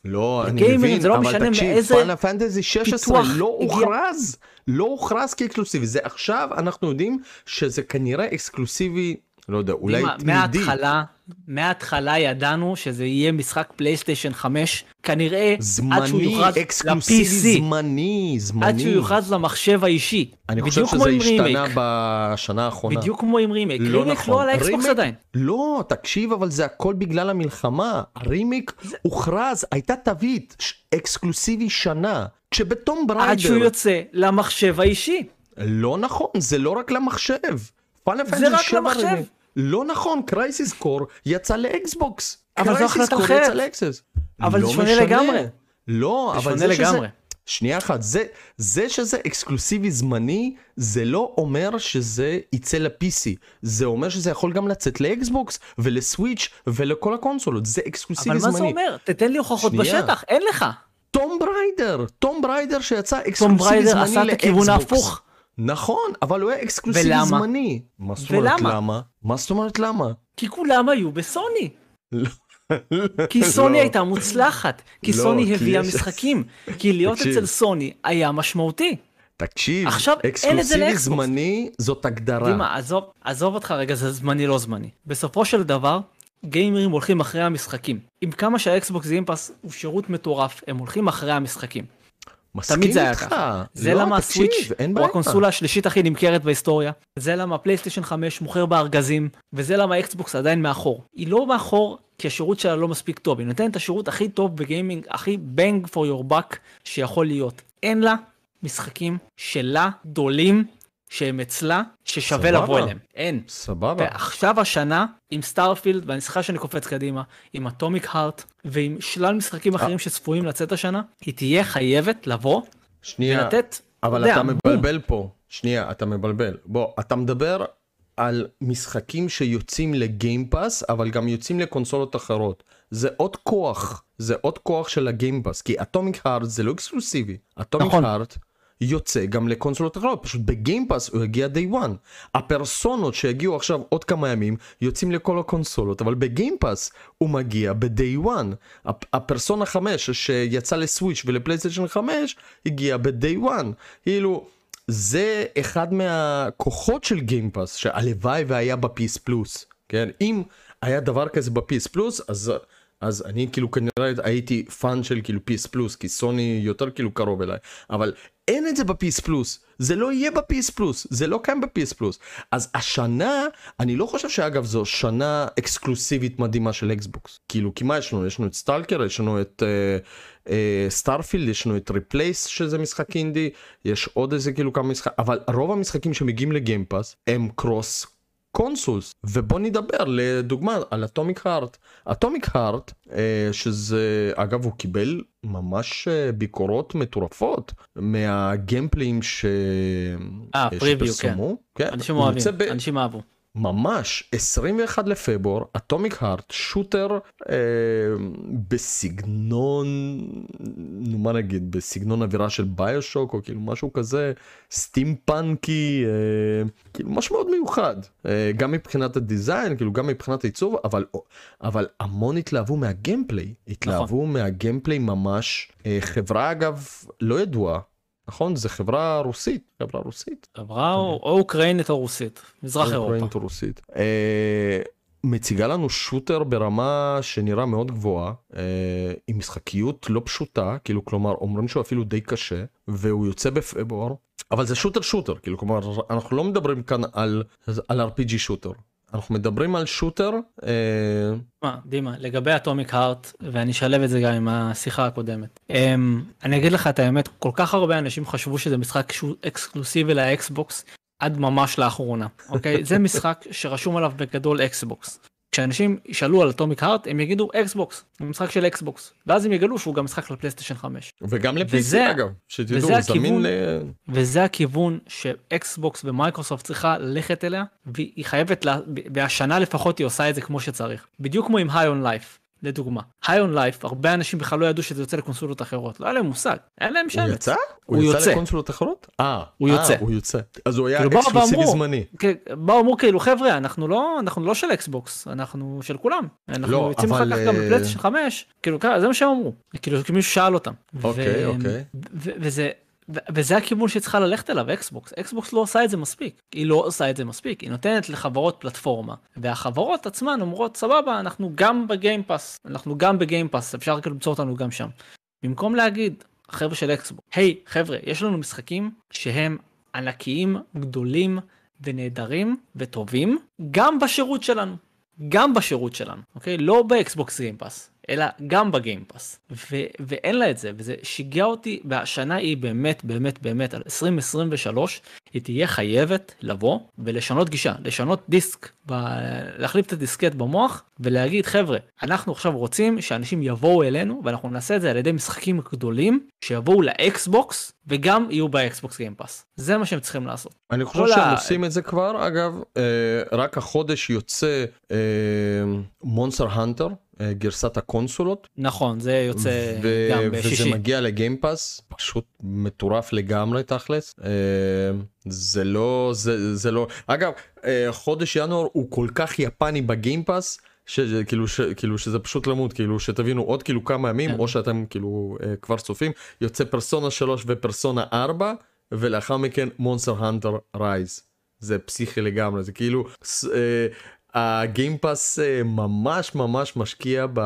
לא אני מבין לא אבל תקשיב פיינל פנטזי 16 פיתוח לא הוכרז לא הוכרז כאקסקלוסיבי זה עכשיו אנחנו יודעים שזה כנראה אקסקלוסיבי לא יודע אולי תמידי. מההתחלה, מההתחלה ידענו שזה יהיה משחק פלייסטיישן 5, כנראה עד שהוא זמני יוכרז ל-PC, זמני זמני עד שהוא יוכרז למחשב האישי. אני חושב שזה השתנה רימייק, בשנה האחרונה. בדיוק כמו עם רימייק. לא רימייק נכון. לא על האקסבוקס עדיין. לא, תקשיב, אבל זה הכל בגלל המלחמה. הרימייק הוכרז, הייתה תווית, אקסקלוסיבי שנה. כשבתום עד שהוא בריידר, יוצא למחשב האישי. לא נכון, זה לא רק למחשב. פאנל רק 7 למחשב. רימיק. לא נכון, קרייסיס קור יצא לאקסבוקס. אבל זו החלטה אחרת. אבל זה לא שונה. לגמרי. לא, אבל זה שזה... לגמרי. שנייה אחת, זה, זה שזה אקסקלוסיבי זמני, זה לא אומר שזה יצא ל-PC, זה אומר שזה יכול גם לצאת לאקסבוקס ולסוויץ' ולכל הקונסולות, זה אקסקלוסיבי אבל זמני. מה זה אומר? תתן לי הוכחות שנייה. בשטח, אין לך. טום בריידר, טום בריידר שיצא תום אקסקלוסיבי בריידר זמני עשה את הכיוון לאקסבוקס. ההפוך. נכון, אבל הוא היה אקסקלוסיבי ולמה? זמני. מה זאת אומרת ולמה? למה? מה זאת אומרת למה? כי כולם היו בסוני. לא. כי סוני לא. הייתה מוצלחת. כי לא, סוני כי הביאה יש- משחקים. כי להיות תקשיב. אצל סוני היה משמעותי. תקשיב, עכשיו, אקסקלוסיבי. זמני זאת הגדרה. דימה, עזוב, עזוב אותך רגע, זה זמני לא זמני. בסופו של דבר, גיימרים הולכים אחרי המשחקים. עם כמה שהאקסבוקס גיימפאס הוא שירות מטורף, הם הולכים אחרי המשחקים. מסכים תמיד זה היה איתך. ככה. זה לא, למה תקשיב, הסוויץ' הוא. הקונסולה השלישית הכי נמכרת בהיסטוריה. זה למה הפלייסטיישן 5 מוכר בארגזים, וזה למה האקסבוקס עדיין מאחור. היא לא מאחור כי השירות שלה לא מספיק טוב, היא נותנת את השירות הכי טוב בגיימינג, הכי bang for your buck שיכול להיות. אין לה משחקים שלה גדולים שהם אצלה, ששווה סבבה. לבוא אליהם. אין. סבבה. ועכשיו השנה עם סטארפילד, ואני סליחה שאני קופץ קדימה, עם אטומיק הארט ועם שלל משחקים אחרים שצפויים לצאת השנה, היא תהיה חייבת לבוא שנייה, ולתת, אבל יודע, אתה בום. מבלבל פה. שנייה, אתה מבלבל. בוא, אתה מדבר על משחקים שיוצאים לגיימפאס, אבל גם יוצאים לקונסולות אחרות. זה עוד כוח, זה עוד כוח של הגיימפאס, כי אטומיק הארט זה לא אקסקלוסיבי. אטומיק נכון. הארט יוצא גם לקונסולות אחרות, פשוט ב-Game Pass הוא יגיע day one. הפרסונות שיגיעו עכשיו עוד כמה ימים יוצאים לכל הקונסולות, אבל ב-Game Pass הוא מגיע one. הפ- הפרסונה 5 שיצא לסוויץ' ולפלייסטיישן 5 הגיע ב-day one. כאילו, זה אחד מהכוחות של Game Pass שהלוואי והיה בפיס פלוס, כן? אם היה דבר כזה בפיס פלוס אז... אז אני כאילו כנראה הייתי fan של כאילו PS Plus כי סוני יותר כאילו קרוב אליי. אבל אין את זה בפיס פלוס זה לא יהיה בפיס פלוס זה לא קיים בפיס פלוס אז השנה אני לא חושב שאגב זו שנה אקסקלוסיבית מדהימה של אקסבוקס כאילו כי מה יש לנו? יש לנו את Stalker יש לנו את Starfield יש לנו את Replaced שזה משחק אינדי. יש עוד איזה כאילו כמה משחקים אבל רוב המשחקים שמגיעים ל-Game Pass הם cross consoles ובוא נדבר לדוגמה על Atomic Heart Atomic Heart שזה אגב הוא קיבל ממש אה, ביקורות מטורפות מהגיימפליים ש... אה, אה, פריוויו, שפרסמו. כן. אנשים הוא אוהבים, ב- אנשים אהבו. ממש 21 לפברואר אטומיק הארט שוטר אה, בסגנון נו מה נגיד בסגנון אווירה של ביושוק או כאילו משהו כזה סטים פאנקי אה, כאילו משהו מאוד מיוחד. אה, גם מבחינת הדיזיין כאילו גם מבחינת העיצוב אבל אבל המון התלהבו מהגיימפליי. התלהבו מהגיימפליי ממש. אה, חברה אגב לא ידועה נכון? זה חברה רוסית, חברה רוסית. חברה או או אוקראינית או רוסית, מזרח אירופה. אוקראינית או רוסית. אה, מציגה לנו שוטר ברמה שנראה מאוד גבוהה, אה, עם משחקיות לא פשוטה, כאילו כלומר אומרים שהוא אפילו די קשה, והוא יוצא בפברואר, אבל זה שוטר שוטר, כאילו כלומר אנחנו לא מדברים כאן על, על RPG shooter, אנחנו מדברים על shooter, אה, מה, דימה, לגבי Atomic Heart, ואני אשלב את זה גם עם השיחה הקודמת. אמ, אני אגיד לך את האמת, כל כך הרבה אנשים חשבו שזה משחק שהוא אקסקלוסיבי לאקסבוקס, עד ממש לאחרונה, אוקיי? זה משחק שרשום עליו בגדול אקסבוקס. כשאנשים ישאלו על Atomic Heart, הם יגידו אקסבוקס, משחק של אקסבוקס. ואז הם יגלו שהוא גם משחק לפלייסטיישן 5. וגם וזה- אגב, שתדעו, הוא זמין ל... וזה הכיוון שאקסבוקס ומייקרוסופט צריכה ללכת אליה, והיא חייבת, לה, והשנה לפחות היא עושה את זה כמו שצריך. בדיוק כמו עם High on Life, לדוגמה. High on Life, הרבה אנשים בכלל לא ידעו שזה יוצא לקונסולות אחרות, לא היה להם מושג, אין להם הוא שמץ. יצא? הוא הוא יצא יוצא. לקונסולות אחרות? אה, הוא אה, יוצא. הוא יוצא. אז הוא היה כאילו אקסקלוסיבי זמני. כן, באו אמרו כאילו חבר'ה אנחנו לא אנחנו לא של אקסבוקס אנחנו של כולם אנחנו לא, יוצאים אחר אבל, כך גם אה, בפלייסטיישן 5 כאילו ככה, זה מה שהם אמרו כאילו מישהו שאל אותם. אוקיי, ו- אוקיי. ו- ו- וזה הכיוון שצריכה ללכת אליו אקסבוקס אקסבוקס לא עושה את זה מספיק. היא לא עושה את זה מספיק. היא נותנת לחברות פלטפורמה. והחברות עצמן אומרות סבבה אנחנו גם בגיימפאס אנחנו גם בגיימפאס אפשר כאילו למצוא אותנו גם שם. במקום להגיד חבר'ה של אקסבוקס היי חבר'ה יש לנו משחקים שהם ענקיים גדולים ונהדרים וטובים גם בשירות שלנו גם בשירות שלנו אוקיי? לא באקסבוקס גיימפאס אלא גם בגיימפאס. ואין לה את זה וזה שיגע אותי והשנה היא באמת באמת באמת על 2023 היא תהיה חייבת לבוא ולשנות גישה לשנות דיסק ב- להחליף את הדיסקט במוח ולהגיד חבר'ה אנחנו עכשיו רוצים שאנשים יבואו אלינו ואנחנו נעשה את זה על ידי משחקים גדולים שיבואו לאקסבוקס וגם יהיו ב-Xbox Game Pass זה מה שהם צריכים לעשות. אני חושב שהם ה- עושים את זה כבר, אגב, אה, רק החודש יוצא מונסר הנטר, גרסת הקונסולות, נכון זה יוצא ו- גם וזה בשישי. מגיע לגיימפאס, פשוט מטורף לגמרי תכלס. אה, זה לא, זה, זה לא, אגב, אה, חודש ינואר הוא כל כך יפני בגיימפאס. שזה כאילו, ש, כאילו שזה פשוט למות כאילו שתבינו עוד כאילו כמה ימים כן. או שאתם כאילו אה, כבר צופים יוצא פרסונה 3 ופרסונה 4 ולאחר מכן Monster Hunter Rise זה פסיכי לגמרי זה כאילו אה, ה-Game Pass אה, ממש ממש משקיע ב...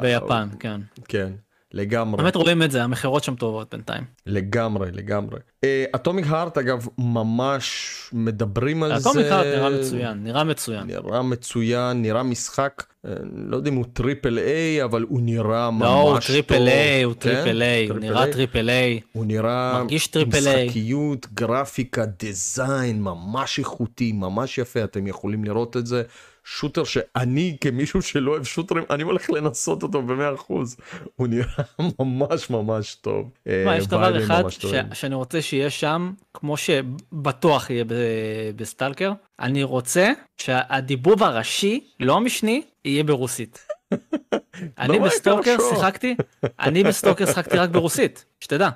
ביפן כן. כן לגמרי באמת רואים את זה המכירות שם טובות בינתיים. לגמרי לגמרי Atomic Heart אגב ממש מדברים על זה Atomic Heart נראה מצוין נראה מצוין. נראה מצוין נראה משחק אה, לא יודע אם הוא triple A אבל הוא נראה ממש לא טוב. הוא triple A הוא כן? triple A הוא נראה. triple A. הוא נראה מרגיש triple A. משחקיות גרפיקה design ממש איכותי ממש יפה אתם יכולים לראות את זה shooter שאני כמישהו שלא אוהב שוטרים אני הולך לנסות אותו במאה אחוז הוא נראה ממש ממש טוב. אה, יש דבר אחד. שאני רוצה שיהיה שם כמו שבטוח יהיה ב-Stalker אני רוצה שהדיבוב הראשי לא המשני יהיה ברוסית. אני למה ב-Stalker? שיחקתי אני ב-Stalker שיחקתי רק ברוסית שתדע.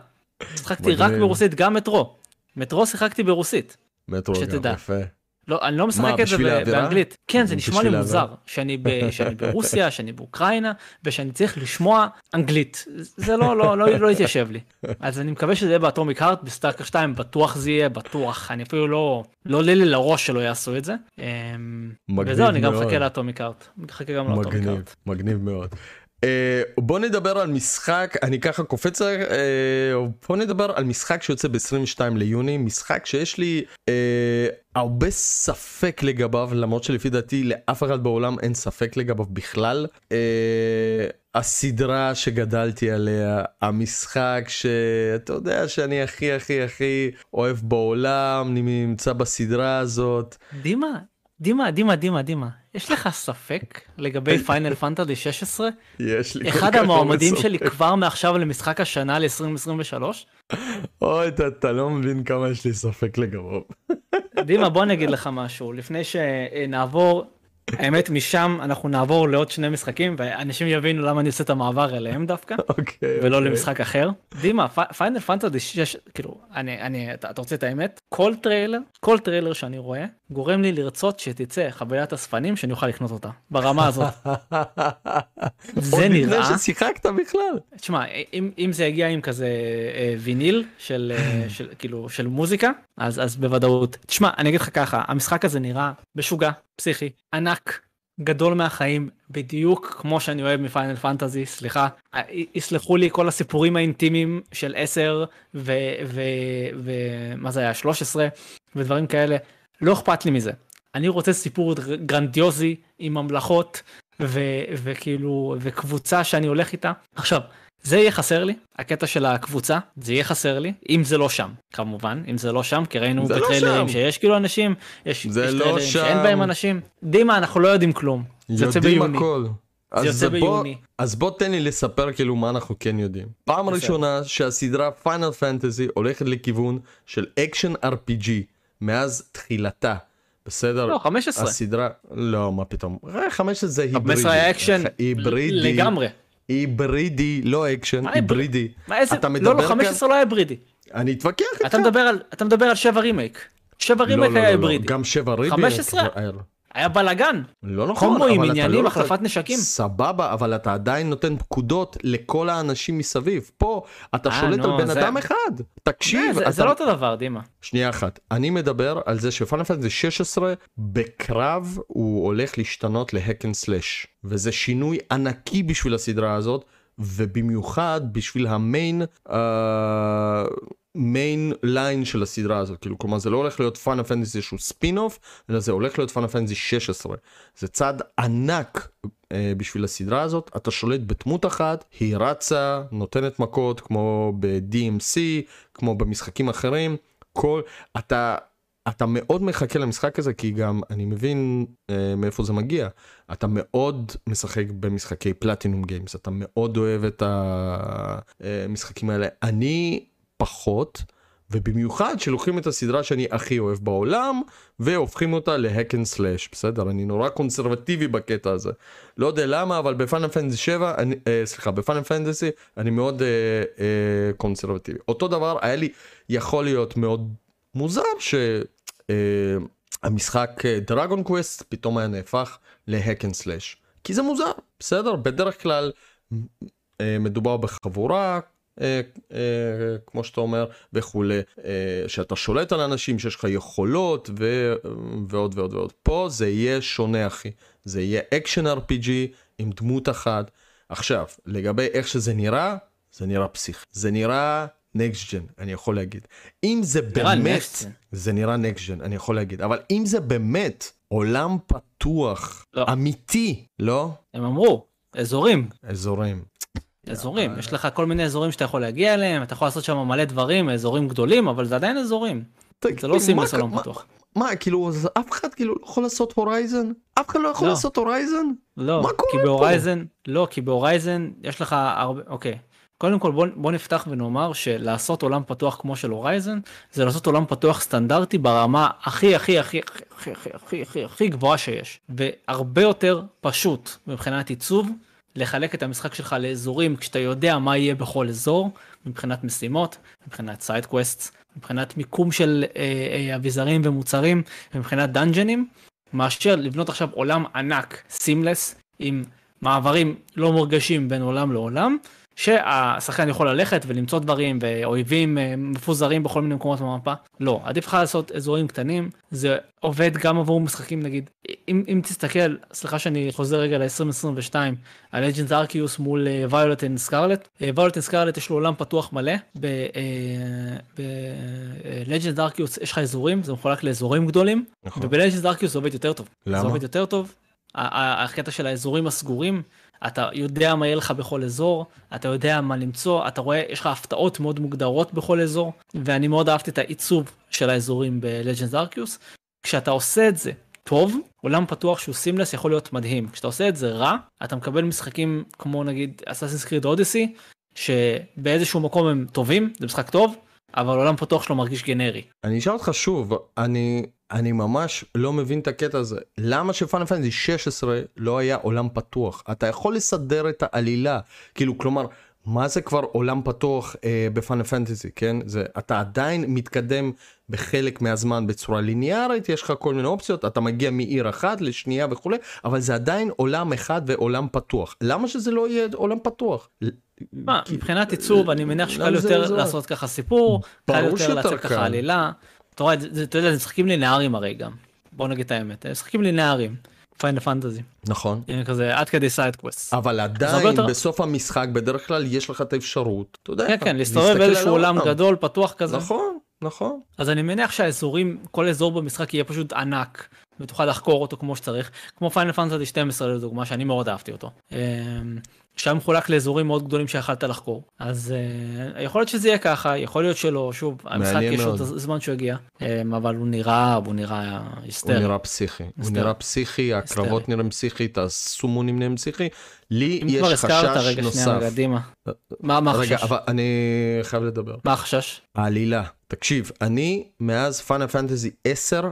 שיחקתי רק. ברוסית גם מטרו. מטרו שיחקתי ברוסית. מטרו גם. יפה. לא, אני לא משחק מה, את זה האווירה? באנגלית. כן, זה נשמע לי מוזר? שאני, ב, שאני ברוסיה, שאני באוקראינה, ושאני צריך לשמוע אנגלית. זה לא, לא, לא, לא התיישב לי. אז אני מקווה שזה יהיה באטומיק הארט, בסטארקר 2 בטוח זה יהיה, בטוח. אני אפילו לא, לא עולה לי לראש שלא יעשו את זה. אמ, וזהו, אני גם. מחכה לאטומיק הארט. מחכה גם לאטומיק הארט. מגניב מאוד. Uh, בוא נדבר על משחק, אני ככה קופץ, uh, בוא נדבר על משחק שיוצא ב-22 ליוני, משחק שיש לי uh, הרבה ספק לגביו, למרות שלפי דעתי לאף אחד בעולם אין ספק לגביו בכלל. הסדרה שגדלתי עליה, המשחק שאתה יודע שאני הכי הכי הכי אוהב בעולם, נמצא בסדרה הזאת. דימה, דימה, דימה, דימה, דימה. יש לך ספק לגבי פיינל פנטזי 16? יש לי אחד המועמדים שלי. כבר מעכשיו למשחק השנה ל-2023? אוי, אתה, אתה לא מבין כמה יש לי ספק לגביו. דימה בוא אני אגיד לך משהו לפני שנעבור האמת משם אנחנו נעבור לעוד שני משחקים ואנשים יבינו למה אני עושה את המעבר אליהם דווקא אוקיי. ולא אוקיי. למשחק אחר. דימה Final Fantasy 6 כאילו אני אני אתה אתה רוצה את האמת כל טריילר כל טריילר שאני רואה גורם לי לרצות שתצא חבילת אספנים שאני אוכל לקנות אותה ברמה הזאת. זה עוד לפני נראה ששיחקת בכלל. תשמע אם אם זה יגיע עם כזה אה, ויניל של אה, של כאילו של מוזיקה אז אז בוודאות תשמע אני אגיד לך ככה המשחק הזה נראה משוגע פסיכי ענק גדול מהחיים בדיוק כמו שאני אוהב מפיינל פנטזי סליחה. יסלחו לי כל הסיפורים האינטימיים של 10 ומה זה היה? 13 ודברים כאלה. לא אכפת לי מזה. אני רוצה סיפור גרנדיוזי עם ממלכות ו- וכאילו וקבוצה שאני הולך איתה. עכשיו זה יהיה חסר לי הקטע של הקבוצה זה יהיה חסר לי אם זה לא שם כמובן אם זה לא שם כי ראינו זה לא בטריילרים שם. שיש כאילו אנשים יש, זה יש לא טריילרים שאין שם. בהם אנשים דימה אנחנו לא יודעים כלום זה יוצא ביוני הכל. אז יוצא בוא- ביוני. אז בוא תן לי לספר כאילו מה אנחנו כן יודעים. פעם בסדר. ראשונה שהסדרה Final Fantasy הולכת לכיוון של אקשן RPG מאז תחילתה. בסדר? לא 15 הסדרה, לא מה פתאום, אה, 15 זה היברידי. 15 היה אקשן היברידי. לגמרי היברידי, לא אקשן, היברידי. מה איזה אתה לא מדבר לא כאן- 15 לא היה היברידי אני אתווכח איתך. אתה מדבר על אתה מדבר על 7 רימייק 7 לא, רימייק לא, היה לא, היברידי לא, גם שבע רידי. 15? היה בלאגן. לא נכון, קומבואים אבל אתה עניינים לא החלפת יכול- נשקים. סבבה, אבל אתה עדיין נותן פקודות לכל האנשים מסביב. פה אתה אה, שולט נו, על בן זה- אדם אחד. תקשיב, זה- אתה... זה לא אותו דבר דימה. שנייה אחת, אני מדבר על זה ש-Final Fantasy 16 בקרב הוא הולך להשתנות ל-hack and slash וזה שינוי ענקי בשביל הסדרה הזאת ובמיוחד בשביל ה-main main line של הסדרה הזאת. כאילו כלומר זה לא הולך להיות Final Fantasy שהוא ספין אוף אלא זה הולך להיות Final Fantasy 16 זה צעד ענק אה, בשביל הסדרה הזאת. אתה שולט בדמות אחת היא רצה נותנת מכות כמו ב-DMC כמו במשחקים אחרים. כל אתה אתה מאוד מחכה למשחק הזה כי גם אני מבין אה, מאיפה זה מגיע. אתה מאוד משחק במשחקי פלטינום גיימס אתה מאוד אוהב את המשחקים האלה. אני פחות ובמיוחד שלוקחים את הסדרה שאני הכי אוהב בעולם והופכים אותה ל hack and slash בסדר? אני נורא קונסרבטיבי בקטע הזה. לא יודע למה אבל ב Final Fantasy 7 אני, אה, סליחה ב Final Fantasy אני מאוד אה, אה, קונסרבטיבי. אותו דבר היה לי יכול להיות מאוד מוזר שהמשחק Dragon Quest פתאום היה נהפך ל hack and slash כי זה מוזר בסדר? בדרך כלל אה, מדובר בחבורה אה, אה, כמו שאתה אומר וכולי אה, שאתה שולט על אנשים שיש לך יכולות ו... ועוד ועוד ועוד. פה זה יהיה שונה אחי. זה יהיה אקשן RPG עם דמות אחת. עכשיו לגבי איך שזה נראה זה נראה פסיכי. זה נראה next gen אני יכול להגיד. אם זה באמת. זה נראה next gen אני יכול להגיד. אבל אם זה באמת עולם פתוח לא. אמיתי לא? הם אמרו אזורים. אזורים. אזורים. יש לך כל מיני אזורים שאתה יכול להגיע אליהם אתה יכול לעשות שם מלא דברים אזורים גדולים אבל זה עדיין אזורים. זה לא עושים בעולם פתוח. מה כאילו אף אחד כאילו לא יכול לעשות Horizon? אף אחד לא יכול לא. לעשות Horizon? לא כי? ב Horizon לא כי ב Horizon יש לך הרבה אוקיי. קודם כל בוא, בוא נפתח ונאמר שלעשות עולם פתוח כמו של Horizon זה לעשות עולם פתוח סטנדרטי ברמה הכי הכי הכי הכי הכי הכי הכי הכי גבוהה שיש. והרבה יותר פשוט מבחינת עיצוב לחלק את המשחק שלך לאזורים כשאתה יודע מה יהיה בכל אזור מבחינת משימות מבחינת side quest מבחינת מיקום של אה, אה, אביזרים ומוצרים מבחינת דאנג'נים מאשר לבנות עכשיו עולם ענק seamless עם מעברים לא מורגשים בין עולם לעולם שהשחקן יכול ללכת ולמצוא דברים ואויבים אה, מפוזרים בכל מיני מקומות במפה. לא עדיף לך לעשות אזורים קטנים זה עובד גם עבור משחקים נגיד. אם, אם תסתכל סליחה שאני חוזר רגע ל-2022 על Legends Arceus מול Violet and Scarlet Violet and Scarlet יש לו עולם פתוח מלא ב Legends Arceus יש לך אזורים זה מחולק לאזורים גדולים נכון. וב Legends Arceus זה עובד יותר טוב. למה? זה עובד יותר טוב. הקטע של האזורים הסגורים אתה יודע מה יהיה לך בכל אזור אתה יודע מה למצוא אתה רואה יש לך הפתעות מאוד מוגדרות בכל אזור ואני מאוד אהבתי את העיצוב של האזורים ב Legends Arceus כשאתה עושה את זה טוב עולם פתוח שהוא סימלס יכול להיות מדהים. כשאתה עושה את זה רע אתה מקבל משחקים כמו נגיד אסאסינס קריד אודיסי שבאיזשהו מקום הם טובים זה משחק טוב אבל עולם פתוח שלו מרגיש גנרי. אני אשאל אותך שוב, אני, אני ממש לא מבין את הקטע הזה. למה שפאנל פנטזי 16 לא היה עולם פתוח? אתה יכול לסדר את העלילה, כאילו, כלומר, מה זה כבר עולם פתוח אה, בפאנל פנטזי, כן? זה, אתה עדיין מתקדם בחלק מהזמן בצורה ליניארית, יש לך כל מיני אופציות, אתה מגיע מעיר אחת לשנייה וכולי, אבל זה עדיין עולם אחד ועולם פתוח. למה שזה לא יהיה עולם פתוח? מה, מבחינת עיצוב אני מניח שקל יותר לעשות ככה סיפור, קל יותר לעצב ככה עלילה. אתה רואה, אתה יודע, זה משחקים לינאריים הרי גם. בוא נגיד את האמת, משחקים לינאריים. Final Fantasy. נכון. כזה עד כדי side quest. אבל עדיין יותר... בסוף המשחק בדרך כלל יש לך את האפשרות, אתה יודע. כן, כן, להסתובב באיזשהו עולם גדול פתוח כזה. נכון, נכון. אז אני מניח שהאזורים, כל אזור במשחק יהיה פשוט ענק. ותוכל לחקור אותו כמו שצריך, כמו פיינל פנטסי 12 לדוגמה, שאני מאוד אהבתי אותו. שהיה מחולק לאזורים מאוד גדולים שיכלת לחקור. אז uh, יכול להיות שזה יהיה ככה, יכול להיות שלא, שוב, המשחק יש עוד זמן שהוא יגיע, um, אבל הוא נראה, הוא נראה היסטרי. הוא נראה פסיכי, הוא נראה פסיכי, הקרבות נראים פסיכית, הסומונים נראים פסיכי. לי יש חשש נוסף. אם כבר הזכרת רגע שנייה, קדימה. מה החשש? רגע, אבל אני חייב לדבר. מה החשש? העלילה. תקשיב, אני מאז פאנל פנטזי 10,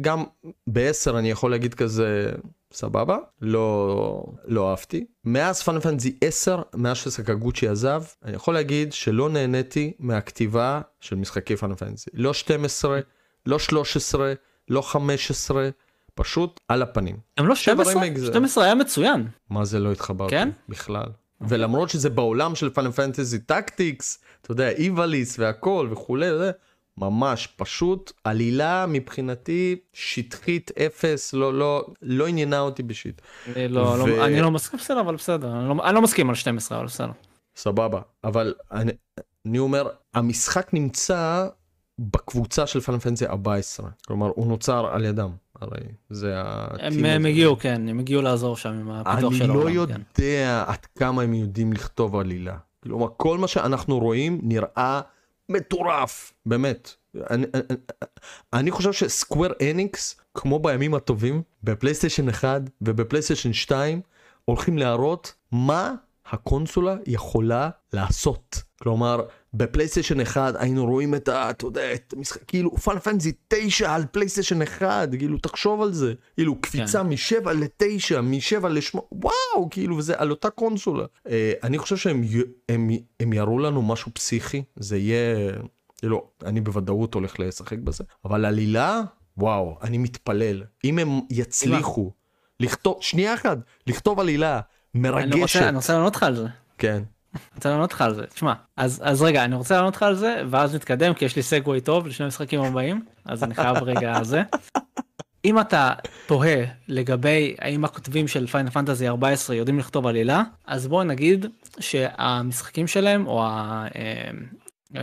גם ב-10 אני יכול להגיד כזה, סבבה, לא, לא אהבתי. מאז פאנל פנטזי 10, מאז שסקגוצ'י עזב, אני יכול להגיד שלא נהניתי מהכתיבה של משחקי פאנל פנטזי. לא 12, לא 13, לא 15, פשוט על הפנים. הם לא 12? 12 היה מצוין. מה זה לא התחברתי? כן? בכלל. ולמרות שזה בעולם של פאנל פנטזי טקטיקס, אתה יודע, איווליס והכל וכולי, זה ממש פשוט עלילה מבחינתי שטחית אפס, לא, לא, לא עניינה אותי בשיט. אני לא, לא ו... לא, אני לא מסכים, בסדר, אבל בסדר, אני לא, אני לא מסכים על 12, אבל בסדר. סבבה, אבל אני, אני אומר, המשחק נמצא בקבוצה של פאנל פנטזי 14, כלומר הוא נוצר על ידם. הרי זה הם, הם הגיעו כן הם הגיעו לעזור שם עם הפיתוח של העולם. אני לא יודע כן. עד כמה הם יודעים לכתוב עלילה. כלומר כל מה שאנחנו רואים נראה מטורף באמת. אני, אני, אני חושב שסקוואר אניקס כמו בימים הטובים בפלייסטיישן 1 ובפלייסטיישן 2 הולכים להראות מה הקונסולה יכולה לעשות. כלומר בפלייסטיישן 1 היינו רואים את ה... אתה יודע, את המשחק, כאילו פאנל פנטזי 9 על פלייסטיישן 1, כאילו תחשוב על זה, כאילו קפיצה כן. מ-7 ל-9, מ-7 ל-8, וואו, כאילו וזה על אותה קונסולה. אה, אני חושב שהם הם, הם יראו לנו משהו פסיכי, זה יהיה, כאילו, אני בוודאות הולך לשחק בזה, אבל עלילה, וואו, אני מתפלל, אם הם יצליחו לכתוב, שנייה אחת, לכתוב עלילה מרגשת. אני רוצה, אני רוצה לענות לך על זה. כן. אני רוצה לענות לך על זה. תשמע, אז, אז רגע, אני רוצה לענות לך על זה, ואז נתקדם, כי יש לי סגווי טוב לשני המשחקים הבאים, אז אני חייב רגע על זה. אם אתה תוהה לגבי האם הכותבים של פיינל פנטזי 14 יודעים לכתוב עלילה, אז בוא נגיד שהמשחקים שלהם, או ה... אה,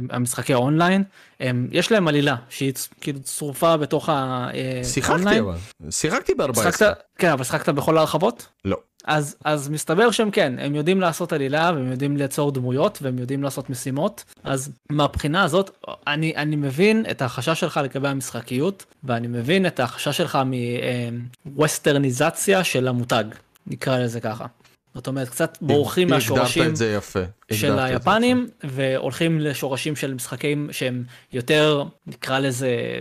המשחקי האונליין, הם, יש להם עלילה שהיא כאילו צרופה בתוך האונליין. שיחקתי אבל, שיחקתי ב-14. כן, אבל שיחקת בכל ההרחבות? לא. אז, אז מסתבר שהם כן, הם יודעים לעשות עלילה והם יודעים ליצור דמויות והם יודעים לעשות משימות. אז מהבחינה הזאת, אני, אני מבין את החשש שלך לגבי המשחקיות, ואני מבין את החשש שלך מווסטרניזציה של המותג, נקרא לזה ככה. זאת אומרת, קצת בורחים מהשורשים של היפנים, והולכים לשורשים של משחקים שהם יותר, נקרא לזה,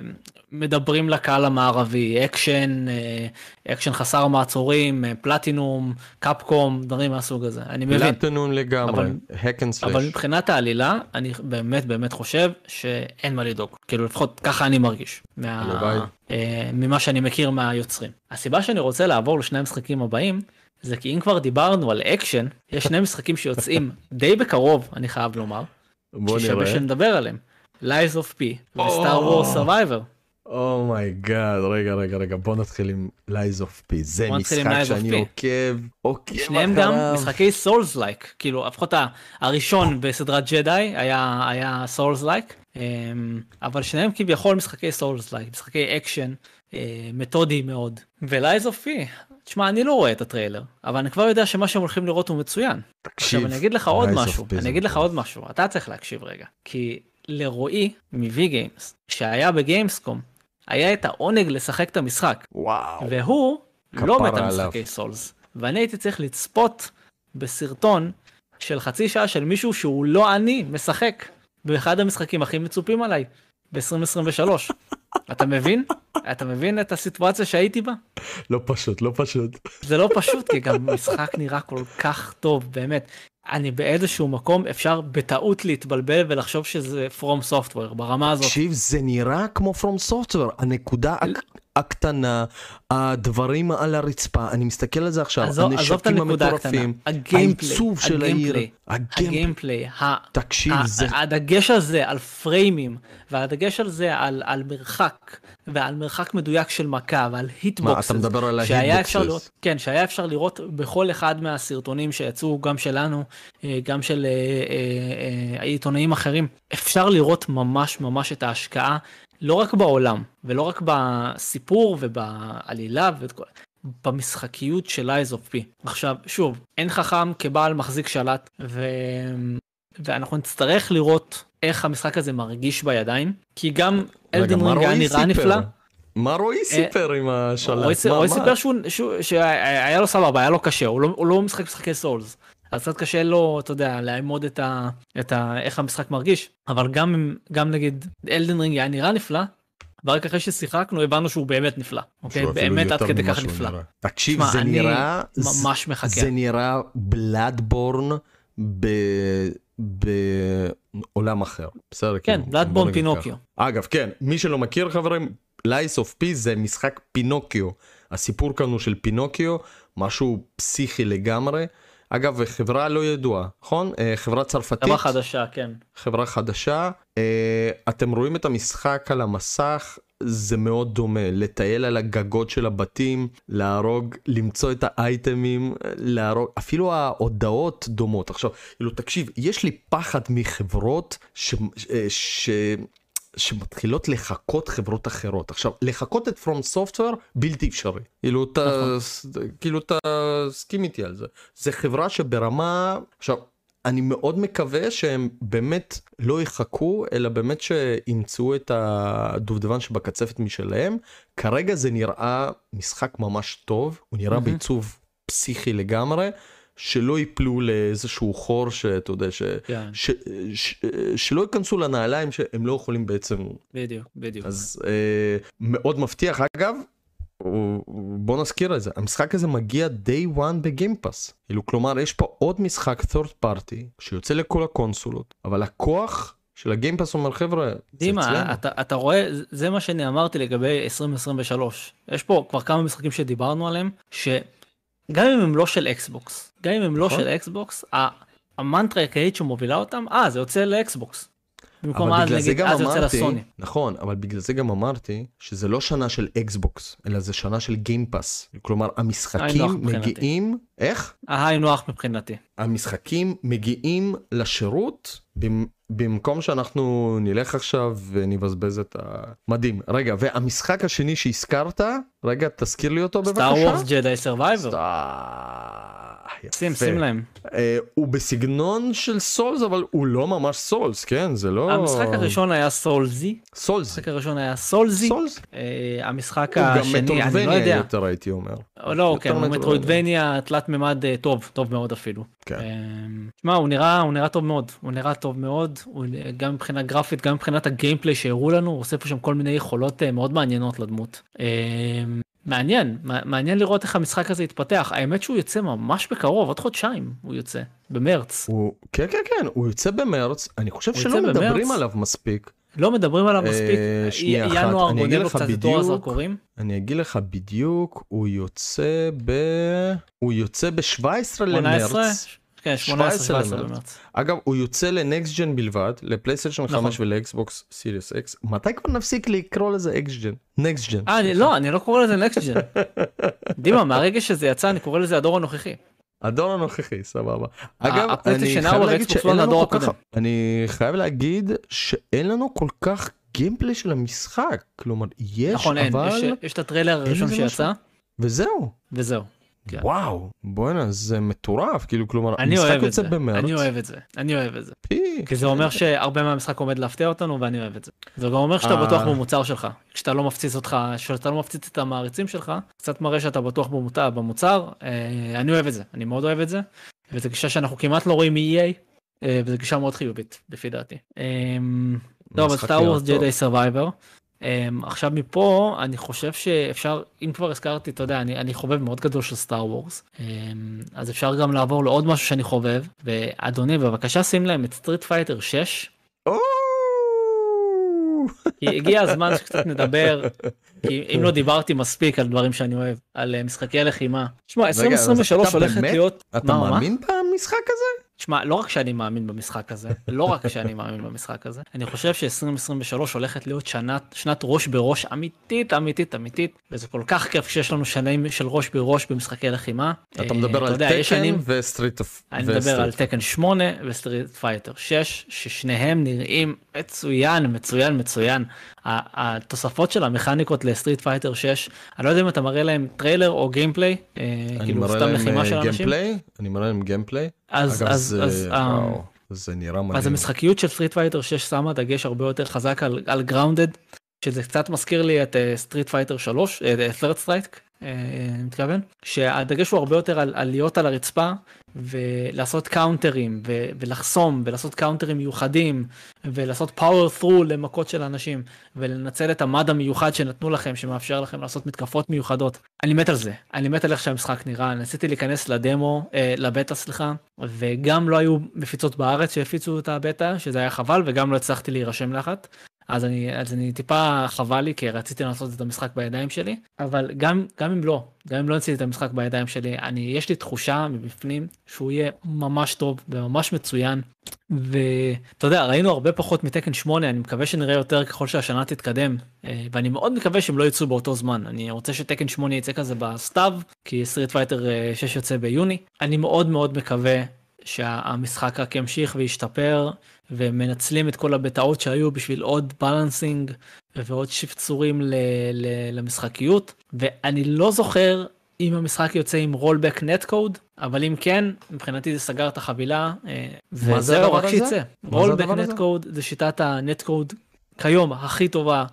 מדברים לקהל המערבי, אקשן, אה, אקשן חסר מעצורים, אה, Platinum, Capcom, דברים מהסוג הזה, אני מבין. פלטינום לגמרי, hack and slash. אבל מבחינת העלילה, אני באמת באמת חושב שאין מה לדאוג, כאילו לפחות ככה אני מרגיש, מה, אה, ממה שאני מכיר מהיוצרים. הסיבה שאני רוצה לעבור לשני המשחקים הבאים, זה כי אם כבר דיברנו על אקשן, יש שני משחקים שיוצאים די בקרוב, אני חייב לומר. ששווה שנדבר עליהם. Lies of P ו Star Wars Survivor. oh my god, רגע, רגע, רגע, בוא נתחיל עם Lies of P. זה משחק שאני עוקב, עוקב שניהם גם משחקי souls like, כאילו לפחות הראשון בסדרת ג'די היה souls like, אמ, אבל שניהם כביכול משחקי souls like, משחקי אקשן, אה, מתודי מאוד. ו-Lies of P, תשמע, אני לא רואה את הטריילר, אבל אני כבר יודע שמה שהם הולכים לראות הוא מצוין. תקשיב, עכשיו אני אגיד לך עוד משהו, אני אגיד לך עוד משהו, אתה צריך להקשיב רגע. כי לרועי מ-V Games, שהיה בגיימסקום, היה את העונג לשחק את המשחק. וואו. והוא לא מת על משחקי סולס. ואני הייתי צריך לצפות בסרטון של חצי שעה של מישהו שהוא לא אני משחק באחד המשחקים הכי מצופים עליי, ב-2023. אתה מבין? אתה מבין את הסיטואציה שהייתי בה? לא פשוט, לא פשוט. זה לא פשוט, כי גם משחק נראה כל כך טוב, באמת. אני באיזשהו מקום אפשר בטעות להתבלבל ולחשוב שזה From Software ברמה הזאת. תקשיב, זה נראה כמו From Software, הנקודה הקטנה, הדברים על הרצפה, אני מסתכל על זה עכשיו, עזוב, עזוב הנשקים הקטנה, המטורפים, העיצוב של העיר, ה gameplay, תקשיב, זה הדגש הזה על פריימים, והדגש על זה על, על מרחק, ועל מרחק מדויק של מכה, ועל מה, hitboxes, אתה מדבר על ה hitboxes? כן, שהיה אפשר לראות בכל אחד מהסרטונים שיצאו, גם שלנו, אה, גם של אה, אה, עיתונאים אחרים, אפשר לראות ממש ממש את ההשקעה, לא רק בעולם, ולא רק בסיפור ובעלילה, ואת כל... במשחקיות של Lies of P. עכשיו, שוב, אין חכם כבעל מחזיק שלט, ו... ואנחנו נצטרך לראות איך המשחק הזה מרגיש בידיים, כי גם Elden Ring היה נראה? נפלא. מה רועי סיפר עם השלט? רועי? סיפר שהיה לו סבבה, היה לו קשה, הוא לא, הוא לא משחק משחקי Souls. אז קצת קשה לו, אתה יודע, לאמוד את, ה, את ה, איך המשחק מרגיש, אבל גם, גם נגיד Elden Ring היה נראה נפלא, ורק אחרי ששיחקנו הבנו שהוא באמת נפלא, אוקיי? באמת עד כדי כך נפלא. תקשיב, זה נראה, ממש מחכה. זה נראה Bloodborne בעולם אחר. בסדר? כן, נגיד פינוקיו. ככה. אגב, כן, מי שלא מכיר חברים, Lies of P זה משחק פינוקיו. הסיפור כאן הוא של פינוקיו, משהו פסיכי לגמרי. אגב, חברה לא ידועה, נכון? אה, חברה צרפתית. חברה חדשה, כן. חברה חדשה. אה, אתם רואים את המשחק על המסך, זה מאוד דומה. לטייל על הגגות של הבתים, להרוג, למצוא את האייטמים, להרוג, אפילו ההודעות דומות. עכשיו, כאילו, תקשיב, יש לי פחד מחברות ש... אה, ש... שמתחילות לחקות חברות אחרות. עכשיו, לחקות את From Software בלתי אפשרי. כאילו, אתה, כאילו, אתה סכים איתי על זה. זה חברה שברמה, עכשיו, אני מאוד מקווה שהם באמת לא יחכו, אלא באמת שימצאו את הדובדבן שבקצפת משלהם. כרגע זה נראה משחק ממש טוב, הוא נראה מהמם. בעיצוב פסיכי לגמרי. שלא ייפלו לאיזשהו חור שאתה יודע ש... כן, ש... ש... שלא ייכנסו לנעליים שהם לא יכולים בעצם בדיוק, בדיוק. אז אה, מאוד מבטיח אגב בוא נזכיר את זה המשחק הזה מגיע day one ב Game Pass כאילו כלומר יש פה עוד משחק third party שיוצא לכל הקונסולות אבל הכוח של ה Game Pass אומר חבר'ה זה דימה, אצלנו." אתה, אתה רואה, זה מה שאני אמרתי לגבי 2023. יש פה כבר כמה משחקים שדיברנו עליהם, שגם אם הם לא של אקסבוקס, גם אם הם לא נכון. של אקסבוקס, המנטרה העיקרית שמובילה אותם, אה, זה יוצא ל Xbox. במקום אז נגיד, אז זה יוצא אמרתי, לסוני. נכון, אבל בגלל זה גם אמרתי שזה לא שנה של אקסבוקס, אלא זה שנה של Game Pass. כלומר, המשחקים. מגיעים, איך? ההיי נוח מבחינתי. המשחקים מגיעים לשירות במ- במקום שאנחנו נלך עכשיו ונבזבז את ה... מדהים. רגע, והמשחק השני שהזכרת, רגע, תזכיר לי אותו בבקשה. Star Wars Jedi Survivor. שים, שים להם. אה, הוא בסגנון של Souls, אבל הוא לא ממש Souls, כן? זה לא... המשחק הראשון היה סולזי, סולס. המשחק הראשון היה סולזי, סולס. אה, המשחק הוא גם השני, אני לא יודע. יותר הייתי אומר. או לא, כן, הוא. מטרואידבניה תלת מימד אה, טוב, טוב מאוד אפילו. כן. אמ, תשמע, הוא נראה, הוא נראה טוב מאוד, הוא נראה טוב מאוד, הוא גם מבחינה גרפית, גם מבחינת הגיימפליי שהראו לנו, הוא עושה פה שם כל מיני יכולות אה, מאוד מעניינות לדמות. מעניין, מע- מעניין לראות איך המשחק הזה יתפתח. האמת שהוא יוצא ממש בקרוב, עוד חודשיים הוא יוצא, במרץ. הוא... כן, כן, כן, הוא יוצא במרץ, אני חושב שלא מדברים במרץ? עליו מספיק. לא מדברים עליו אה, מספיק, שנייה אחת, ינואר אני אגיד לך בדיוק. אני אגיד לך בדיוק, הוא יוצא ב... הוא יוצא ב-17 18? למרץ. כן, 17 18-17 למרץ. במרץ. אגב, הוא יוצא ל next gen בלבד, ל PlayStation נכון. 5 ול Xbox Series X. מתי כבר נפסיק לקרוא לזה next gen? next gen. אה, אני- לא, אני לא קורא לזה next gen. דימה, מהרגע שזה יצא, אני קורא לזה הדור הנוכחי. הדור הנוכחי, סבבה. אגב, הפלייסטיישן אני ארבע חייב להגיד שאין לנו כל כך... אני חייב להגיד שאין לנו כל כך גיימפלי של המשחק. כלומר, יש, נכון, אבל... יש- יש את הטריילר הראשון שיצא, וזהו. וזהו. כן. וואו, בואנה, זה מטורף. כאילו, כלומר, אני המשחק אוהב את יוצא זה, במרץ. אני אוהב את זה, אני אוהב את זה. פי. כי זה אומר שהרבה מהמשחק עומד להפתיע אותנו ואני אוהב את זה. זה גם אומר שאתה אה. בטוח במוצר שלך, כשאתה לא מפציץ אותך, שאתה לא מפציץ את המעריצים שלך, קצת מראה שאתה בטוח במוצר, במוצר. אה, אני אוהב את זה, אני מאוד אוהב את זה. וזו גישה שאנחנו כמעט לא רואים מ-EA, אה, וזו גישה מאוד חיובית לפי דעתי. אמ, טוב, אז Star Wars. Jedi Survivor. עכשיו מפה אני חושב שאפשר, אם כבר הזכרתי, אתה יודע, אני, אני חובב מאוד גדול של Star Wars. אז אפשר גם לעבור לעוד משהו שאני חובב, ואדוני, בבקשה שים להם את Street Fighter 6. או! כי הגיע הזמן שקצת נדבר, כי אם לא דיברתי מספיק על דברים שאני אוהב, על אה, משחקי לחימה. שמע, רגע, אז 2023 אתה הולכת להיות... אתה? מאמין במשחק הזה? שמע, לא רק שאני מאמין במשחק הזה, לא רק שאני מאמין במשחק הזה, אני חושב ש-2023 הולכת להיות שנת, שנת ראש בראש אמיתית, אמיתית, אמיתית, וזה כל כך כיף כשיש לנו שנים של ראש בראש במשחקי לחימה. אתה אה, מדבר על Tekken ו Street אוף... אני מדבר על Tekken 8 ו Street Fighter 6 ששניהם נראים מצוין מצוין מצוין. התוספות של המכניקות ל Street Fighter 6 אני לא יודע אם אתה מראה להם טריילר או gameplay אה, כאילו סתם לחימה אה, של אנשים אני מראה להם gameplay. אז אגב, אז זה- אז וואו, זה נראה מדהים. אז המשחקיות של Street Fighter 6 שמה דגש הרבה יותר חזק על, על grounded, שזה קצת מזכיר לי את Street Fighter 3, Third Strike, אני מתכוון, שהדגש הוא הרבה יותר על, על להיות על הרצפה ולעשות counterים ו, ולחסום ולעשות counterים מיוחדים ולעשות power through למכות של אנשים ולנצל את המד המיוחד שנתנו לכם שמאפשר לכם לעשות מתקפות מיוחדות. אני מת על זה, אני מת על איך שהמשחק נראה, ניסיתי להיכנס לדמו, אה, לבטא סליחה, וגם לא היו מפיצות בארץ שהפיצו את הבטא, שזה היה חבל, וגם לא הצלחתי להירשם לאחת. אז אני, אז אני טיפה חבל לי, כי רציתי לעשות את המשחק בידיים שלי, אבל גם, גם אם לא, גם אם לא עשיתי את המשחק בידיים שלי, אני, יש לי תחושה מבפנים שהוא יהיה ממש טוב וממש מצוין. ואתה יודע, ראינו הרבה פחות מ Tekken 8, אני מקווה שנראה יותר ככל שהשנה תתקדם, אה, ואני מאוד מקווה שהם לא יצאו באותו זמן. אני רוצה ש Tekken 8 יצא כזה בסתיו, כי Street Fighter 6 יוצא ביוני. אני מאוד מאוד מקווה שהמשחק רק ימשיך וישתפר, ומנצלים את כל הבטאות שהיו בשביל עוד balancing ועוד שפצורים ל- ל- למשחקיות, ואני לא זוכר אם המשחק יוצא עם rollback netcode, אבל אם כן, מבחינתי זה סגר את החבילה, אה, וזהו, הדבר רק? שיצא. rollback? netcode זה שיטת ה netcode כיום הכי טובה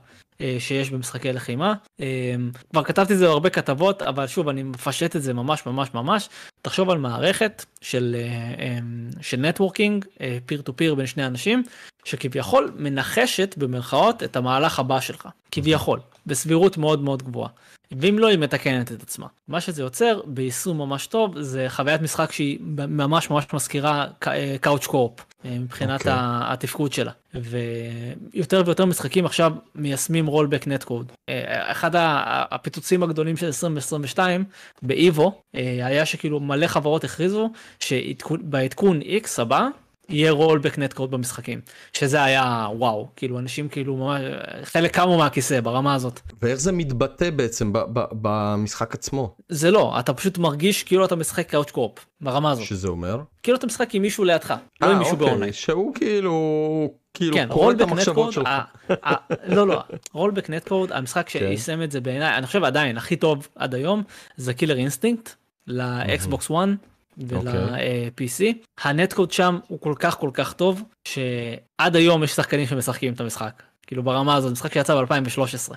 שיש במשחקי לחימה. אה, כבר כתבתי את זה בהרבה כתבות, אבל שוב, אני מפשט את זה ממש ממש ממש. תחשוב על מערכת של, אה, אה, של networking, peer to peer בין שני אנשים, שכביכול מנחשת במרכאות את המהלך הבא שלך. כביכול, בסבירות מאוד מאוד גבוהה. ואם לא, היא מתקנת את עצמה. מה שזה יוצר ביישום ממש טוב זה חוויית משחק שהיא ממש ממש מזכירה קאוץ' קורפ מבחינת אוקיי. okay. התפקוד שלה. ויותר ויותר משחקים עכשיו מיישמים רולבק נטקוד. אחד ה- הפיצוצים הגדולים של 2022 באיבו אה, היה שכאילו מלא חברות הכריזו שבעדכון X הבא יהיה רולבק נטקוד במשחקים. שזה היה וואו, כאילו אנשים כאילו ממש, חלק קמו מהכיסא ברמה הזאת. ואיך זה מתבטא בעצם במשחק עצמו? זה לא, אתה פשוט מרגיש כאילו אתה משחק couch co-op, ברמה הזאת. שזה אומר? כאילו אתה משחק עם מישהו לידך, לא אה, עם מישהו אוקיי, באונליין. שהוא כאילו, כאילו כן, קורא את המחשבות שלך. לא לא, rollback netcode, המשחק כן. שיישם את זה בעיניי, אני חושב עדיין הכי טוב עד היום, זה Killer Instinct, ל Xbox 1 אוקיי. ול-PC. ה netcode שם הוא כל כך כל כך טוב, שעד היום יש שחקנים שמשחקים את המשחק. כאילו ברמה הזאת, משחק שיצא ב-2013.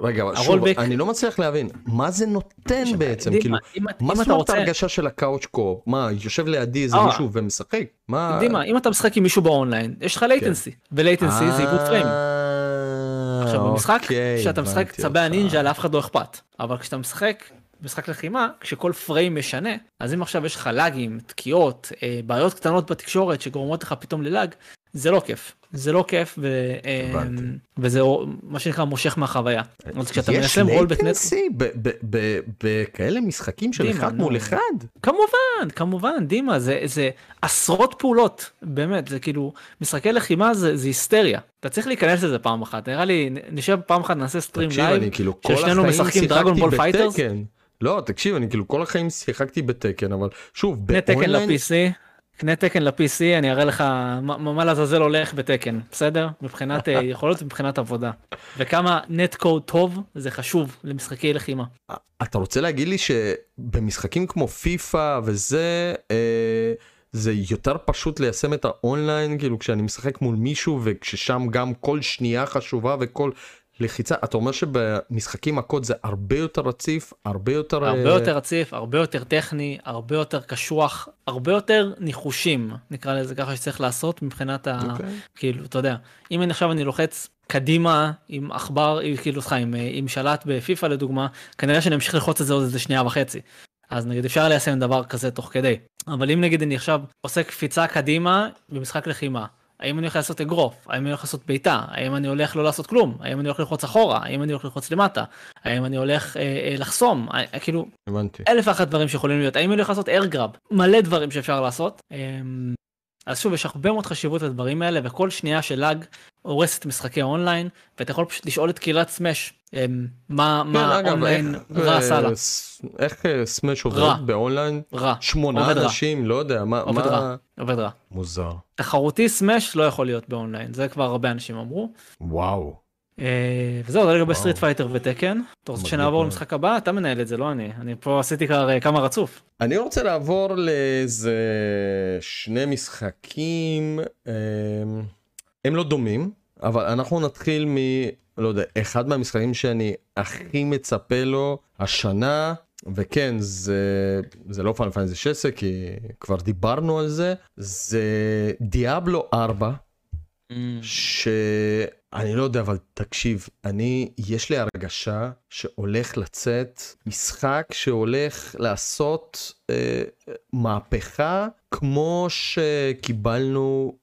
רגע, אבל שוב, ה rollback- אני לא מצליח להבין, מה זה נותן בעצם? דימה, כאילו, אם, מה זאת אומרת ההרגשה של ה couch co-op? מה, יושב לידי איזה אה. מישהו ומשחק? מה? דימה, אם אתה משחק עם מישהו באונליין, יש לך latency, ו latency זה עיבוד frame. אה, עכשיו במשחק, אוקיי, כשאתה משחק צבי. הנינג'ה לאף אחד לא אכפת, אבל כשאתה משחק משחק לחימה, כשכל frame משנה, אז אם עכשיו יש לך lagים, תקיעות, אה, בעיות קטנות בתקשורת שגורמות לך פתאום ל lag, זה לא כיף. זה לא כיף, ו, אה. וזה מה שנקרא מושך מהחוויה. אז כשאתה יש מיישם rollback net, latency ב- ב- ב- בכאלה משחקים של דימה, אחד. מול אחד? כמובן, כמובן, דימה, זה, זה עשרות פעולות, באמת, זה כאילו, משחקי לחימה זה, זה היסטריה. אתה צריך להיכנס לזה פעם אחת, נראה לי, נשב פעם אחת, נעשה stream live, כאילו ששנינו משחקים Dragon Ball Fighters. לא, תקשיב, אני כאילו כל החיים שיחקתי ב Tekken, אבל שוב, קנה Tekken ב online, ל-PC, קנה Tekken ל-PC, אני אראה לך מה, מה לעזאזל הולך בתקן, בסדר? מבחינת אה, יכולות ומבחינת עבודה. וכמה נט קוד טוב זה חשוב למשחקי לחימה. אתה רוצה להגיד לי שבמשחקים כמו פיפא וזה, אה, זה יותר פשוט ליישם את האונליין, כאילו כשאני משחק מול מישהו וכששם גם כל שנייה חשובה וכל... לחיצה, אתה אומר שבמשחקים מכות זה הרבה יותר רציף, הרבה יותר... הרבה אה, יותר רציף, הרבה יותר טכני, הרבה יותר קשוח, הרבה יותר ניחושים, נקרא לזה ככה שצריך לעשות מבחינת ה... אוקיי. כאילו, אתה יודע, אם אני עכשיו אני לוחץ קדימה עם עכבר, כאילו, סליחה, עם, אה, עם שלט בפיפא לדוגמה, כנראה שאני אמשיך ללחוץ את זה עוד איזה שנייה וחצי. אז נגיד אפשר ליישם דבר כזה תוך כדי. אבל אם נגיד אני עכשיו עושה קפיצה קדימה במשחק לחימה, האם אני הולך לעשות אגרוף? האם אני הולך לעשות בעיטה? האם אני הולך לא לעשות כלום? האם אני הולך ללחוץ אחורה? האם אני הולך ללחוץ למטה? האם אני הולך אה, אה, לחסום? אה, כאילו, הבנתי. אלף ואחת דברים שיכולים להיות. האם אני הולך לעשות איירגראב? מלא דברים שאפשר לעשות. אמ, אז שוב, יש הרבה מאוד חשיבות לדברים האלה, וכל שנייה של lag הורסת משחקי אונליין, ואתה יכול פשוט לשאול את קהילת Smash, מה כן, מה אגב, אונליין רע עשה לה. אה, ס- איך אה, Smash. עובד באונליין? רע, שמונה. אנשים, לא יודע, מה... עובד רע. עובד רע. מוזר. תחרותי Smash לא יכול להיות באונליין, זה כבר הרבה אנשים אמרו. וואו. אה, וזהו, זה לגבי. Street Fighter ו Tekken. אתה רוצה שנעבור. למשחק הבא? אתה מנהל את זה, לא אני. אני פה עשיתי כבר כמה רצוף. אני רוצה לעבור לאיזה שני משחקים, אמ, הם לא דומים, אבל אנחנו נתחיל מ... לא יודע, אחד מהמשחקים שאני הכי מצפה לו השנה, וכן, זה, זה לא פאנל פאנל 16, כי כבר דיברנו על זה, זה דיאבלו 4, שאני לא יודע, אבל תקשיב, אני, יש לי הרגשה שהולך לצאת משחק שהולך לעשות אה, מהפכה כמו שקיבלנו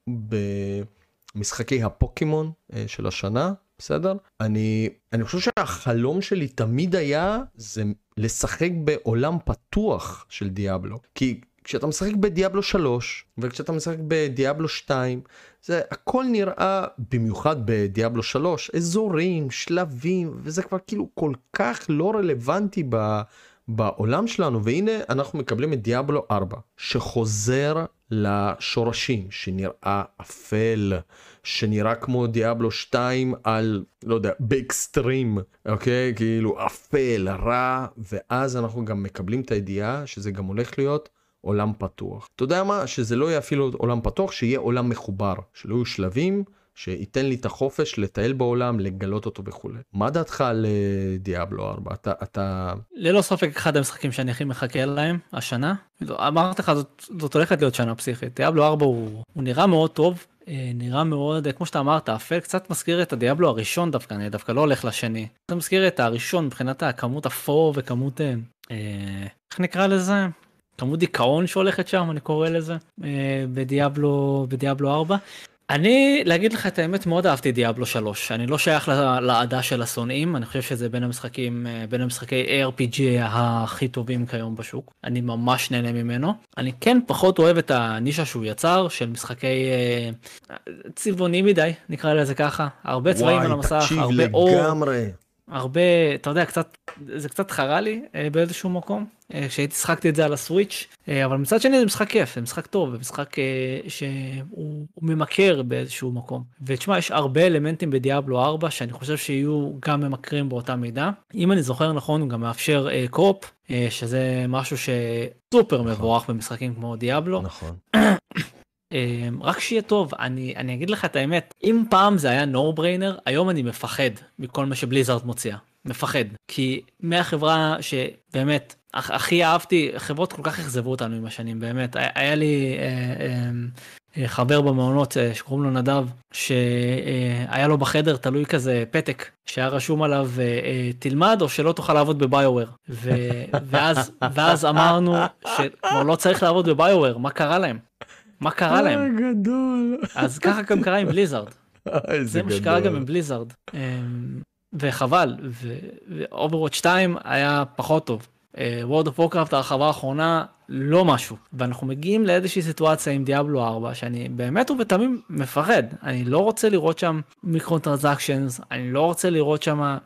במשחקי הפוקימון אה, של השנה, בסדר? אני, אני חושב שהחלום שלי תמיד היה זה לשחק בעולם פתוח של דיאבלו. כי כשאתה משחק בדיאבלו 3 וכשאתה משחק בדיאבלו 2 זה הכל נראה במיוחד בדיאבלו 3 אזורים שלבים וזה כבר כאילו כל כך לא רלוונטי ב, בעולם שלנו והנה אנחנו מקבלים את דיאבלו 4 שחוזר לשורשים שנראה אפל שנראה כמו דיאבלו 2 על לא יודע באקסטרים אוקיי כאילו אפל רע ואז אנחנו גם מקבלים את הידיעה שזה גם הולך להיות עולם פתוח. אתה יודע מה? שזה לא יהיה אפילו עולם פתוח, שיהיה עולם מחובר, שלא יהיו שלבים, שייתן לי את החופש לטייל בעולם, לגלות אותו וכולי. מה דעתך על אה, דיאבלו 4? אתה, אתה... ללא ספק אחד המשחקים שאני הכי מחכה להם השנה. אמרתי לך זאת, זאת הולכת להיות שנה פסיכית. דיאבלו 4 הוא, הוא נראה מאוד טוב. אה, נראה מאוד אה, כמו שאתה אמרת אפל קצת מזכיר את הדיאבלו הראשון דווקא אני דווקא לא הולך לשני. זה מזכיר את הראשון מבחינת הכמות אפור וכמות אה, איך נקרא לזה כמות דיכאון שהולכת שם אני קורא לזה אה, בדיאבלו בדיאבלו 4. אני להגיד לך את האמת מאוד אהבתי דיאבלו 3 אני לא שייך לעדה של השונאים אני חושב שזה בין המשחקים אה, בין המשחקי ARPG הכי טובים כיום בשוק. אני ממש נהנה ממנו. אני כן פחות אוהב את הנישה שהוא יצר של משחקי אה, צבעוני מדי נקרא לזה ככה. הרבה צבעים על המסך הרבה אור. לגמרי. הרבה אתה יודע קצת זה קצת חרה לי אה, באיזשהו מקום כשהייתי שחקתי את זה על הסוויץ' אה, אבל מצד שני זה משחק כיף זה משחק טוב זה משחק אה, שהוא הוא ממכר באיזשהו מקום. ותשמע יש הרבה אלמנטים בדיאבלו 4 שאני חושב שיהיו גם ממכרים באותה מידה. אם אני זוכר נכון הוא גם מאפשר אה, אה, שזה משהו שסופר מבורך במשחקים כמו דיאבלו. נכון. אמ, רק שיהיה טוב אני אני אגיד לך את האמת אם פעם זה היה נו בריינר היום אני מפחד מכל מה שבליזארד מוציאה. מפחד. כי מהחברה שבאמת הכ- הכי אהבתי חברות כל כך אכזבו אותנו עם השנים באמת. היה, היה לי אה, אה, אה, חבר במעונות אה, שקוראים לו נדב שהיה לו בחדר תלוי כזה פתק שהיה רשום עליו אה, אה, תלמד או שלא תוכל לעבוד בביואר ו, ואז ואז אמרנו שכבר לא צריך לעבוד בביואר מה קרה להם. מה קרה להם? אה, גדול. אז ככה גם קרה עם בליזארד, איזה זה מה שקרה גם עם בליזארד. אמ, וחבל, ו-Overwatch 2 היה פחות טוב. אה, World of Warcraft הרחבה האחרונה לא משהו ואנחנו מגיעים לאיזושהי סיטואציה עם Diablo 4 שאני באמת ובתמים מפחד אני לא רוצה לראות שם microtransactions אני לא רוצה לראות שם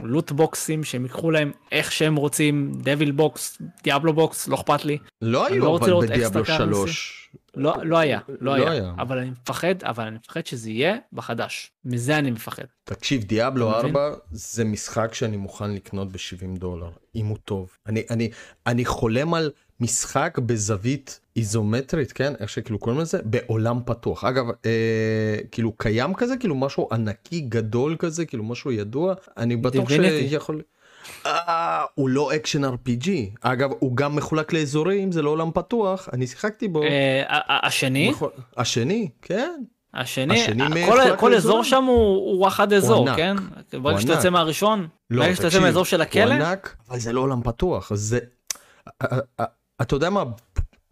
loot boxים שהם ייקחו להם איך שהם רוצים devil box Diablo box לא אכפת לי לא היו לא אבל ב Diablo אקסטרה 3. לא לא היה לא לא היה היה. אבל אני מפחד אבל אני מפחד שזה יהיה בחדש מזה אני מפחד. תקשיב, Diablo אתה מבין? 4 זה משחק שאני מוכן לקנות ב-70 דולר, אם הוא טוב. אני, אני, אני חולם על משחק בזווית איזומטרית כן איך שכאילו קוראים לזה בעולם פתוח אגב אה, כאילו קיים כזה כאילו משהו ענקי גדול כזה כאילו משהו ידוע אני בטוח Divinity. שיכול. אה, הוא לא action RPG אגב הוא גם מחולק לאזורים זה לא עולם פתוח אני שיחקתי בו. אה, השני, השני כן השני, השני ה- מחולק כל- כל אזור. שם הוא הוא אחד אזור, ענק. כן? ברגע שאתה. יוצא מהראשון, לא, ברגע שאתה יוצא מהאזור של הכלא, הוא ענק, אבל זה לא עולם פתוח, זה... אה, אה, אתה יודע מה?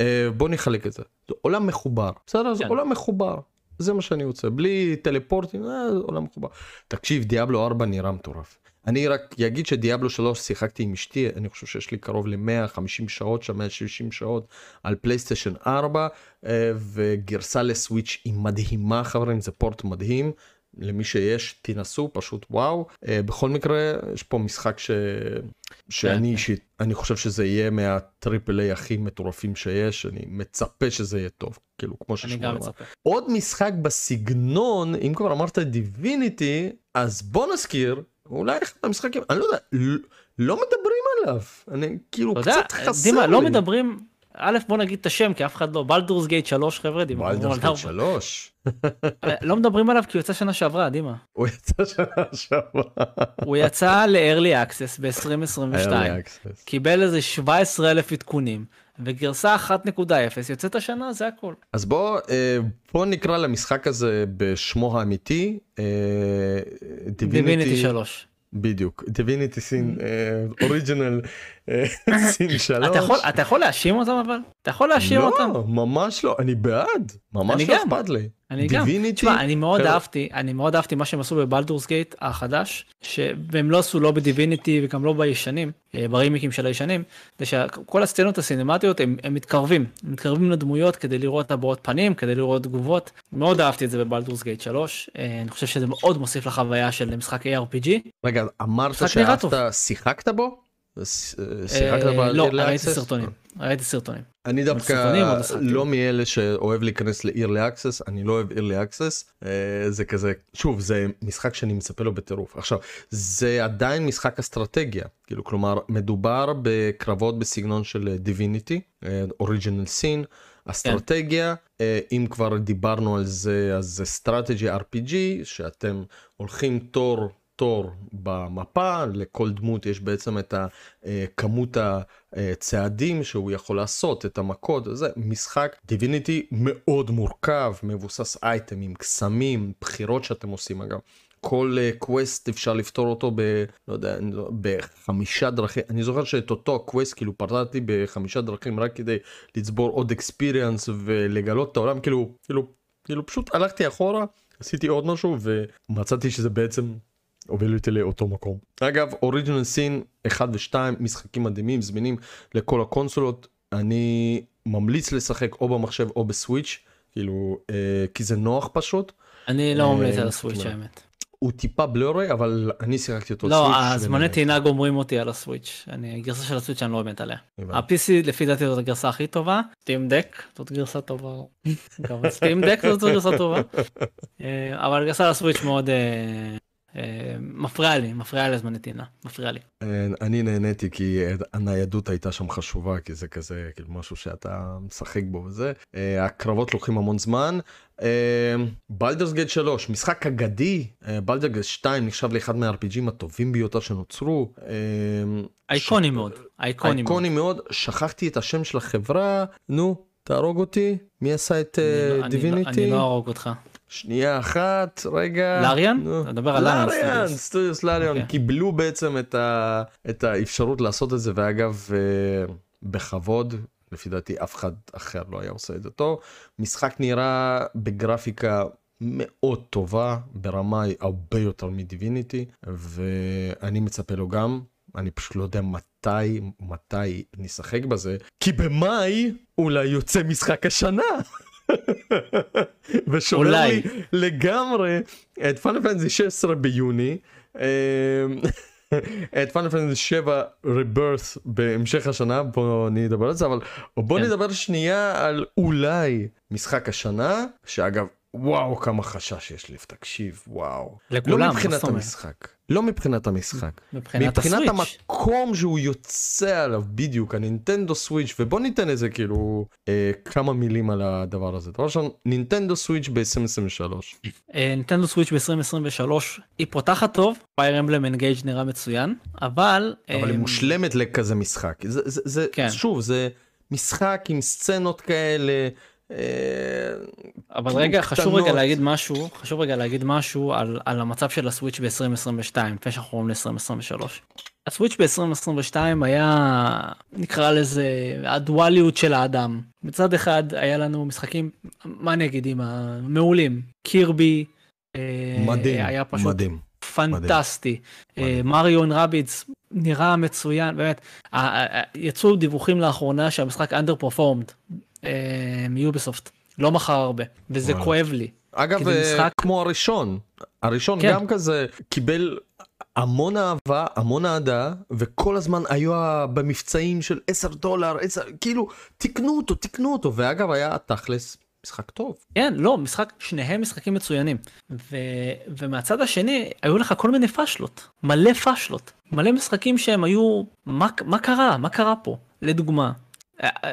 אה, בוא נחלק את זה. זה עולם מחובר, בסדר? זה כן. עולם מחובר. זה מה שאני רוצה, בלי טלפורטים, אה, זה עולם מחובר. תקשיב, דיאבלו 4 נראה מטורף. אני רק אגיד שדיאבלו 3 שיחקתי עם אשתי, אני חושב שיש לי קרוב ל-150 שעות שם, 160 שעות על פלייסטיישן 4, אה, וגרסה לסוויץ' היא מדהימה חברים, זה פורט מדהים. למי שיש תנסו פשוט וואו uh, בכל מקרה יש פה משחק ש... שאני כן. אישית אני חושב שזה יהיה מה triple A הכי מטורפים שיש אני מצפה שזה יהיה טוב כאילו כמו אני גם. מצפה. עוד משחק בסגנון אם כבר אמרת Divinity אז בוא נזכיר אולי אחד המשחקים אני לא יודע לא, לא מדברים עליו אני כאילו אתה יודע, קצת חסר דימה, לא לי. מדברים, א' בוא נגיד את השם, כי אף אחד לא, Baldur's Gate 3 חבר'ה, דימה. Baldur's Gate 3 לא מדברים עליו כי הוא יצא שנה שעברה, דימה. הוא יצא שנה שעברה. הוא יצא ל-early access ב-2022, Early access. קיבל איזה 17 אלף עדכונים, וגרסה 1.0 יוצאת השנה, זה הכל. אז בוא אה, בוא נקרא למשחק הזה בשמו האמיתי אה, דיביניטי 3. בדיוק דיביניטי סין אוריג'ינל סין 3 אתה יכול- אתה יכול להאשים אותם אבל? אתה יכול להאשים אותם? לא ממש לא אני בעד ממש אני לא גם. אכפת לי אני גם. Divinity, תשמע, אני מאוד אהבתי, אני מאוד אהבתי מה שהם עשו בבלדורס גייט החדש, שהם לא עשו לא בדיביניטי וגם לא בישנים, אה, ברימיקים של הישנים, זה שכל הסצנות הסינמטיות הם, הם מתקרבים, הם מתקרבים לדמויות כדי לראות הבעות פנים, כדי לראות תגובות. מאוד אהבתי את זה בבלדורס גייט 3, אה, אני חושב שזה מאוד מוסיף לחוויה של משחק ARPG. רגע אמרת. שאהבת שיחקת בו? שיחקת אה, ב- לא, ראיתי? סרטונים, ראיתי סרטונים. אני דווקא לא מאלה שאוהב להיכנס ל-early access, אני לא אוהב early access, אה, זה כזה, שוב, זה משחק שאני מצפה לו בטירוף. עכשיו, זה עדיין משחק אסטרטגיה, כאילו, כלומר, מדובר בקרבות בסגנון של Divinity, Original Sin, אסטרטגיה, אה, אם כבר דיברנו על זה, אז זה strategy RPG, שאתם הולכים תור. תור במפה, לכל דמות יש בעצם את הכמות הצעדים שהוא יכול לעשות, את המכות, זה משחק Divinity מאוד מורכב, מבוסס אייטמים, קסמים, בחירות שאתם עושים אגב. כל quest אפשר לפתור אותו ב... לא יודע, לא- בחמישה דרכים, אני זוכר שאת אותו quest כאילו פתרתי בחמישה דרכים רק כדי לצבור עוד experience ולגלות את העולם, כאילו, כאילו, כאילו פשוט הלכתי אחורה, עשיתי עוד משהו ומצאתי שזה בעצם הוביל אותי לאותו מקום. אגב, אוריג'ינל סין 1 ו-2 משחקים מדהימים זמינים לכל הקונסולות. אני ממליץ לשחק או במחשב או בסוויץ', כאילו, אה, כי זה נוח פשוט. אני לא אה, ממליץ על הסוויץ' האמת. הוא טיפה בלורי, אבל אני שיחקתי אותו לא, סוויץ'. הזמני ונהניתי. טעינה גומרים אותי על הסוויץ'. אני, הגרסה של הסוויץ' אני לא מת עליה. ה-PC לפי דעתי זאת הגרסה הכי טובה, סטים דק זאת גרסה טובה, גם סטים דק זאת גרסה טובה, אה, אבל הגרסה לסוויץ' מאוד מפריעה לי, מפריעה לי הזמני טעינה, מפריעה לי. אה, אני נהניתי כי הניידות הייתה שם חשובה כי זה כזה כאילו משהו שאתה משחק בו וזה אה, הקרבות לוקחים המון זמן. בלדרס גייט 3 משחק אגדי בלדרס גייט 2 נחשב לאחד מהRPGים הטובים ביותר שנוצרו. אה, אייקוני מאוד, אייקוני מאוד. אייקוני מאוד שכחתי את השם של החברה נו תהרוג אותי מי עשה את אני לא- לא- אני לא אהרוג אותך. שנייה אחת רגע לאריאן? מדבר על לאריאן לאריאן סטודיוס. לאריאן אוקיי. קיבלו בעצם את, ה... את האפשרות לעשות את זה ואגב אה, בכבוד לפי דעתי אף אחד אחר לא היה עושה את זה טוב משחק נראה בגרפיקה מאוד טובה ברמה הרבה יותר מדיביניטי ואני מצפה לו גם אני פשוט לא יודע מתי מתי נשחק בזה כי במאי אולי יוצא משחק השנה. ושובר. לי לגמרי את פאנל פנטזי 16 ביוני. אמ, את פאנל פנטזי 7 ריברס בהמשך השנה בוא נדבר על זה אבל בוא כן. נדבר שנייה על אולי משחק השנה שאגב וואו כמה חשש יש לי תקשיב וואו לכולם, לא מבחינת? המשחק לא מבחינת המשחק. מבחינת מבחינת הסוויץ'. המקום שהוא יוצא עליו בדיוק הנינטנדו סוויץ' ובוא ניתן איזה כאילו אה, כמה מילים על הדבר הזה. דבר ראשון נינטנדו סוויץ' ב-2023. אה, ניטנדו סוויץ' ב-2023 היא פותחת טוב, פייר אמבלם אנגייג' נראה מצוין, אבל... אבל היא אה, מושלמת לכזה משחק. זה, זה, זה כן. שוב זה משחק עם סצנות כאלה. אבל רגע, חשוב רגע קטנות. להגיד משהו, חשוב רגע להגיד משהו על, על המצב של הסוויץ' ב-2022, לפני שאנחנו עוברים ל-2023. הסוויץ' ב-2022 היה, נקרא לזה, הדואליות של האדם. מצד אחד היה לנו משחקים, מה אני אגיד, עם המעולים, קירבי, אה, מדהים, היה פשוט מדהים. פנטסטי. מדהים. אה, מריו אנד רביץ נראה מצוין, באמת. יצאו דיווחים לאחרונה שהמשחק under performed מיוביסופט, לא מכר הרבה, וזה וואלה. כואב לי. אגב זה אה, משחק- כמו הראשון הראשון כן. גם כזה קיבל המון אהבה המון אהדה וכל הזמן היה במבצעים של 10 דולר 10 כאילו תקנו אותו תקנו אותו ואגב היה תכלס משחק טוב. כן, לא, משחק, שניהם משחקים מצוינים. ו, ומהצד השני, היו לך כל מיני פאשלות, מלא פאשלות, מלא משחקים שהם היו, מה, מה קרה? מה קרה פה? לדוגמה, אה, אה,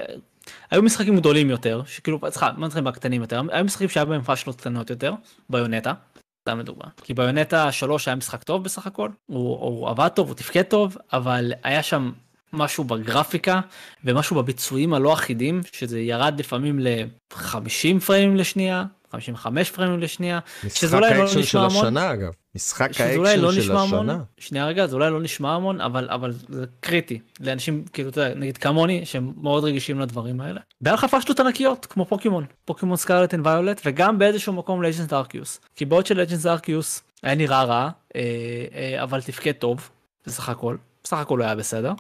היו משחקים גדולים יותר, שכאילו, סליחה, מה נתחיל בקטנים יותר, היו משחקים שהיה בהם פאשלות קטנות יותר, ביונטה, סתם לדוגמה. כי ביונטה 3 היה משחק טוב בסך הכל, הוא, הוא עבד טוב, הוא תפקד טוב, אבל היה שם משהו בגרפיקה ומשהו בביצועים הלא אחידים, שזה ירד לפעמים ל-50 פריימים לשנייה, 55 פריימים לשנייה, משחק שזה אולי לא האקשן של נשמע המון. השנה אגב. משחק האקשן לא של נשמע המון, השנה. שנייה רגע, זה אולי לא נשמע המון, אבל, אבל זה קריטי לאנשים, כאילו, אתה יודע, נגיד כמוני, שהם מאוד רגישים לדברים האלה. והיה לך פשלות ענקיות, כמו פוקימון, Pokémon Scarlet and Violet, וגם באיזשהו מקום Legends Arceus. כי בעוד ש Legends Arceus היה נראה רע, אה, אה, אבל תפקד טוב, בסך הכל. בסך הכל הוא היה בסדר.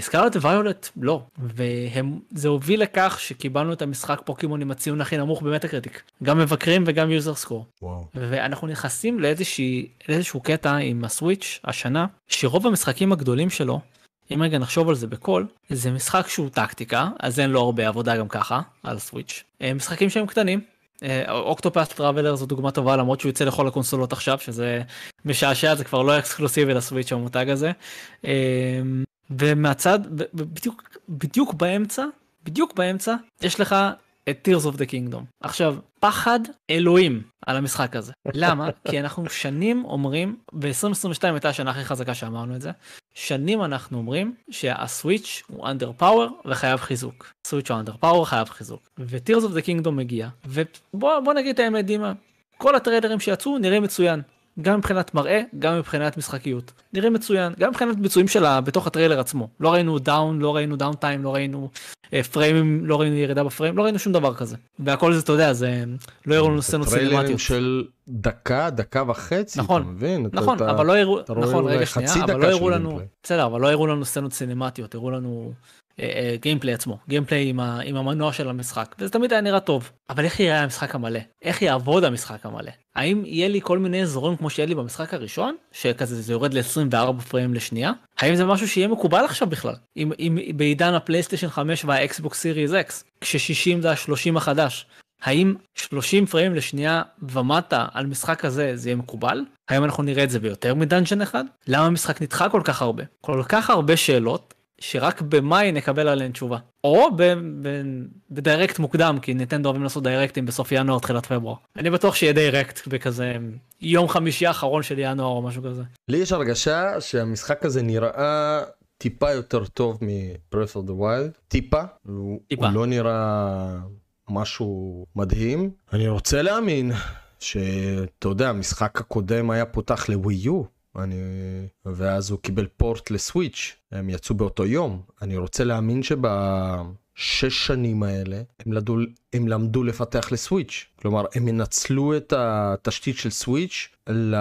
Scarlet ו Violet לא, וזה הוביל לכך שקיבלנו את המשחק Pokémon עם הציון הכי נמוך ב Metacritic. גם מבקרים וגם user score. וואו. ואנחנו נכנסים לאיזשהו קטע עם ה Switch השנה, שרוב המשחקים הגדולים שלו, אם רגע נחשוב על זה בקול, זה משחק שהוא טקטיקה, אז אין לו הרבה עבודה גם ככה, על ה Switch. אה, משחקים שהם קטנים. Octopath Traveler זו דוגמה טובה למרות שהוא יוצא לכל הקונסולות עכשיו שזה משעשע זה כבר לא אקסקלוסיבי ל Switch המותג הזה. אה, ומהצד בדיוק בדיוק באמצע בדיוק באמצע יש לך את Tears of the Kingdom. עכשיו, פחד אלוהים על המשחק הזה. למה? כי אנחנו שנים אומרים, ב-2022 הייתה השנה הכי חזקה שאמרנו את זה, שנים אנחנו אומרים שה Switch הוא under power וחייב חיזוק. Switch הוא under power חייב חיזוק. ו-Tears of the Kingdom מגיע, ובוא בוא נגיד את האמת דימה, כל הטריילרים שיצאו נראים מצוין. גם מבחינת מראה, גם מבחינת משחקיות. נראה מצוין, גם מבחינת ביצועים שלה בתוך הטריילר עצמו. לא ראינו down, לא ראינו down time, לא ראינו אה, פריימים, לא ראינו ירידה בפריים, לא ראינו שום דבר כזה. והכל זה, אתה יודע, זה לא הראו לנו סצנות טריילרים סינמטיות. של דקה דקה וחצי נכון, אתה מבין נכון, אתה- אבל לא הראו, נכון, רגע שנייה, אבל לא הראו לנו. בסדר, אבל לא הראו לנו סצנות סינמטיות, הראו לנו gameplay עצמו, gameplay עם, עם המנוע של המשחק, וזה תמיד היה נראה טוב. אבל איך יראה המשחק המלא? איך יעבוד המשחק המלא? האם יהיה לי כל מיני אזורים כמו שיהיה לי במשחק הראשון, שכזה זה יורד ל-24 פריים לשנייה? האם זה משהו שיהיה מקובל עכשיו בכלל? אם, אם בעידן ה PlayStation 5 וה Xbox Series X, כש-60 זה ה-30 החדש, האם 30 פריים לשנייה ומטה על משחק כזה זה יהיה מקובל? האם אנחנו נראה את זה ביותר מ dungeon אחד? למה המשחק נדחה כל כך הרבה? כל כך הרבה שאלות שרק במאי נקבל עליהן תשובה. או ב- ב- ב Direct מוקדם כי ניטנדו אוהבים לעשות דיירקטים בסוף ינואר תחילת פברואר. אני בטוח שיהיה Direct בכזה יום חמישי האחרון של ינואר או משהו כזה. לי יש הרגשה שהמשחק הזה נראה טיפה יותר טוב מ-Breath of the Wild טיפה הוא, טיפה. הוא לא נראה משהו מדהים אני רוצה להאמין שאתה יודע המשחק הקודם היה פותח לווי יו אני ואז הוא קיבל port ל Switch הם יצאו באותו יום. אני רוצה להאמין שבשש שנים האלה הם למדו, הם למדו לפתח לסוויץ' כלומר הם ינצלו את התשתית של סוויץ' ל...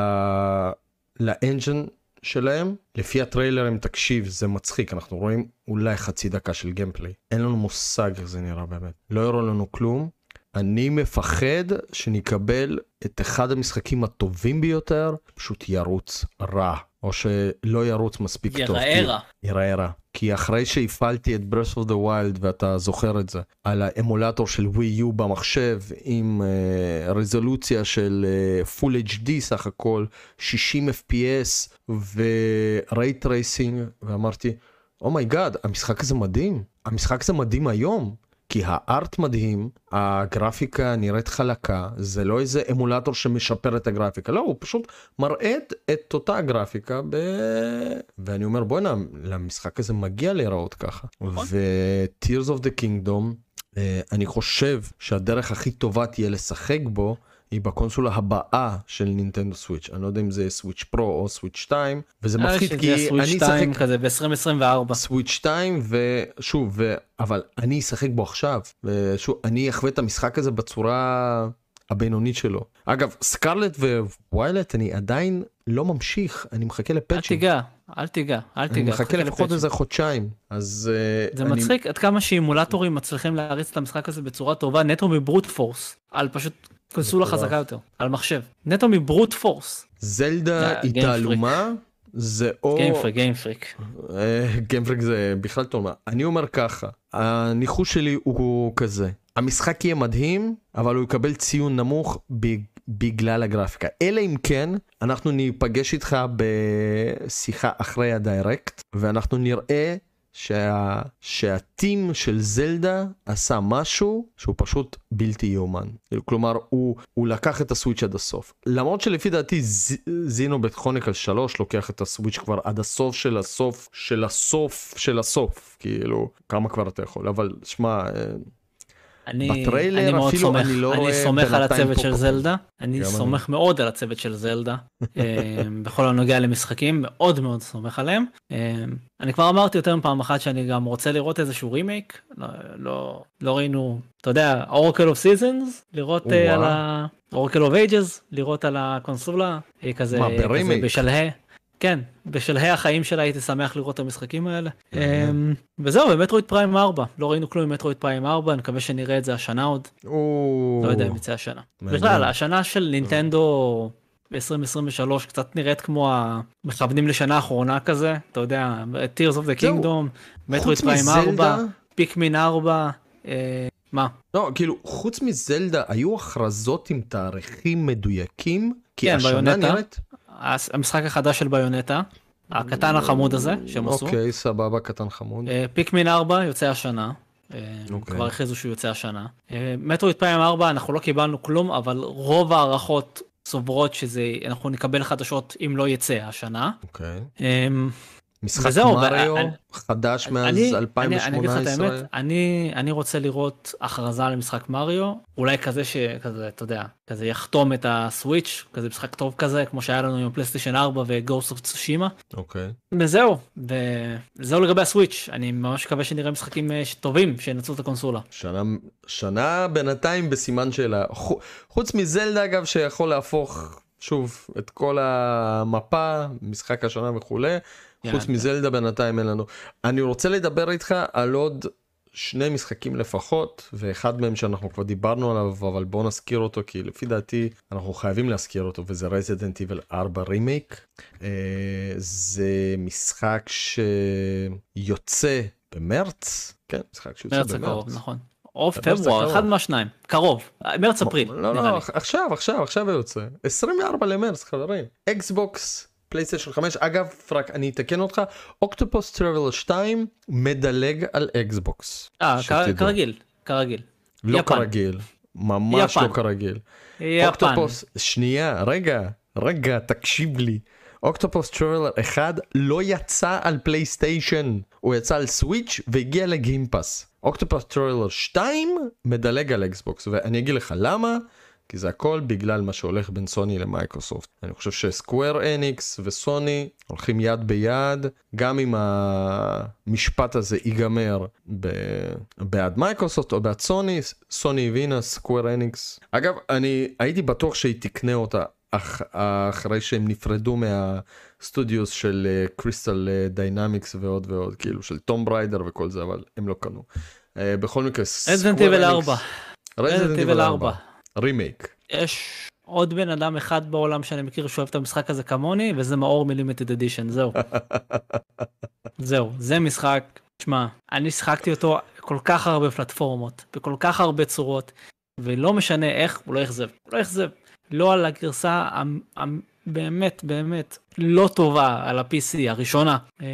לאנג'ן שלהם. לפי הטריילר אם תקשיב זה מצחיק אנחנו רואים אולי חצי דקה של גיימפליי. אין לנו מושג איך זה נראה באמת. לא יראו לנו כלום אני מפחד שנקבל את אחד המשחקים הטובים ביותר פשוט ירוץ רע או שלא ירוץ מספיק טוב. ייראה רע. ייראה רע. כי אחרי שהפעלתי את Breath of the Wild ואתה זוכר את זה, על האמולטור של ווי יו במחשב עם uh, רזולוציה של uh, Full HD סך הכל, 60 FPS ו-Ray Tracing, ואמרתי, oh my god, oh המשחק הזה מדהים, המשחק הזה מדהים היום. כי ה art מדהים, הגרפיקה נראית חלקה, זה לא איזה אמולטור שמשפר את הגרפיקה, לא, הוא פשוט מראה את אותה גרפיקה ב... ואני אומר בואנה, למשחק הזה מגיע להיראות ככה. נכון. ו-Tears of the Kingdom, אה, אני חושב שהדרך הכי טובה תהיה לשחק בו. היא בקונסולה הבאה של נינטנדו סוויץ' אני לא יודע אם זה סוויץ' פרו או סוויץ' 2 וזה אה, מפחיד כי אני אשחק כזה ב-2024 סוויץ' 2 ושוב ו... אבל אני אשחק בו עכשיו ושוב אני אחווה את המשחק הזה בצורה הבינונית שלו אגב סקרלט וויילט אני עדיין לא ממשיך אני מחכה לפאצ'ים. אל תיגע אל תיגע אל תיגע. אני מחכה לפחות איזה חודשיים אז אה, זה אני... מצחיק עד כמה שאימולטורים מצליחים להריץ את המשחק הזה בצורה טובה נטו מ brute force על פשוט קונסולה חזקה יותר, על מחשב. נטו מ brute force. זלדה היא תעלומה, זה או... Game Freak, Game Freak. Game Freak זה בכלל תעלומה. אני אומר ככה, הניחוש שלי הוא כזה, המשחק יהיה מדהים, אבל הוא יקבל ציון נמוך בגלל הגרפיקה. אלא אם כן, אנחנו ניפגש איתך בשיחה אחרי הדיירקט, ואנחנו נראה שה... שהטים של זלדה עשה משהו שהוא פשוט בלתי יאומן. כלומר, הוא, הוא לקח את הסוויץ' עד הסוף. למרות שלפי דעתי ז... זינו בטכוניקל 3 לוקח את הסוויץ' כבר עד הסוף של הסוף של הסוף של הסוף. כאילו, כמה כבר אתה יכול, אבל שמע... אה, אני, בטריילר אני מאוד אפילו סומך, אני לא רואה אני סומך על הצוות של זלדה, אני סומך מאוד על הצוות של זלדה, אה, בכל הנוגע למשחקים, מאוד מאוד סומך עליהם. אה, אני כבר אמרתי יותר מפעם אחת שאני גם רוצה לראות איזשהו רימייק, לא, לא, לא ראינו, אתה יודע, Oracle of Seasons, לראות uh, על ה... Oracle of Ages, לראות על הקונסולה, כזה, מה, כזה בשלהי. כן, בשלהי החיים שלה הייתי שמח לראות את המשחקים האלה. אמ, וזהו, ב Metroid Prime 4, לא ראינו כלום ב Metroid Prime 4, אני מקווה שנראה את זה השנה עוד. לא יודע אם יצא השנה. בכלל, השנה של נינטנדו 2023 קצת נראית כמו המכוונים לשנה האחרונה כזה, אתה יודע, Tears of the Kingdom, מטרואיד פריים 4, פיקמין 4, מה? לא, כאילו, חוץ מזלדה, היו הכרזות עם תאריכים מדויקים? כי כן, השנה נראית... המשחק החדש של ביונטה, הקטן החמוד הזה שהם עשו. אוקיי, סבבה, קטן חמוד. אה, פיקמין 4 יוצא השנה. אה, אוקיי. כבר הכריזו שהוא יוצא השנה. אה, Metroid Prime 4 אנחנו לא קיבלנו כלום, אבל רוב ההערכות סוברות שזה, אנחנו נקבל חדשות אם לא יצא השנה. אוקיי. משחק וזהו, מריו ואני, חדש מאז אני, 2018. אני אגיד לך את האמת, אני, אני רוצה לראות הכרזה למשחק מריו, אולי כזה שכזה, אתה יודע, כזה יחתום את ה Switch, כזה משחק טוב כזה, כמו שהיה לנו עם פלייסטיישן 4 ו Ghost of Tsushima. אוקיי. וזהו, וזהו לגבי הסוויץ', אני ממש מקווה שנראה משחקים אה, טובים שינצלו את הקונסולה. שנה, שנה בינתיים בסימן שאלה, חוץ מזלדה אגב שיכול להפוך שוב את כל המפה, משחק השנה וכולי. חוץ מזלדה בינתיים אין לנו. אני רוצה לדבר איתך על עוד שני משחקים לפחות, ואחד מהם שאנחנו כבר דיברנו עליו, אבל בוא נזכיר אותו, כי לפי דעתי אנחנו חייבים להזכיר אותו, וזה רזידנט איבל 4 רימייק. זה משחק שיוצא במרץ, כן, משחק שיוצא במרץ. מרץ הקרוב, נכון. או פברואר, אחד מהשניים, קרוב, מרץ אפריל. לא, לא, עכשיו, עכשיו, עכשיו יוצא. 24 למרץ, חברים. אקסבוקס פלייסטיישן 5 אגב רק אני אתקן אותך Octopath Traveler 2 מדלג על אקסבוקס. אה כרגיל כרגיל. לא יפן. כרגיל ממש יפן. לא כרגיל. יפן. Octopath שנייה רגע רגע תקשיב לי. Octopath Traveler 1 לא יצא על פלייסטיישן הוא יצא על Switch והגיע ל Game Pass. Octopath Traveler 2 מדלג על אקסבוקס ואני אגיד לך למה. כי זה הכל בגלל מה שהולך בין סוני למייקרוסופט. אני חושב ש Square Enix וסוני הולכים יד ביד, גם אם המשפט הזה ייגמר ב... בעד מייקרוסופט או בעד סוני, סוני הבינה, Square Enix. אגב, אני הייתי בטוח שהיא תקנה אותה אח... אחרי שהם נפרדו מה studios של Crystal uh, Dynamics ועוד ועוד, כאילו של Tomb Raider וכל זה, אבל הם לא קנו. Uh, בכל מקרה, Square Enix... Resident Evil 4. רזידנט איבל 4. רימייק. יש עוד בן אדם אחד בעולם שאני מכיר שאוהב את המשחק הזה כמוני, וזה מאור מ Limited Edition, זהו. זהו, זה משחק, שמע, אני שיחקתי אותו כל כך הרבה פלטפורמות, בכל כך הרבה צורות, ולא משנה איך, הוא לא אכזב. הוא לא אכזב. לא על הגרסה הבאמת באמת לא טובה על ה-PC הראשונה, אה,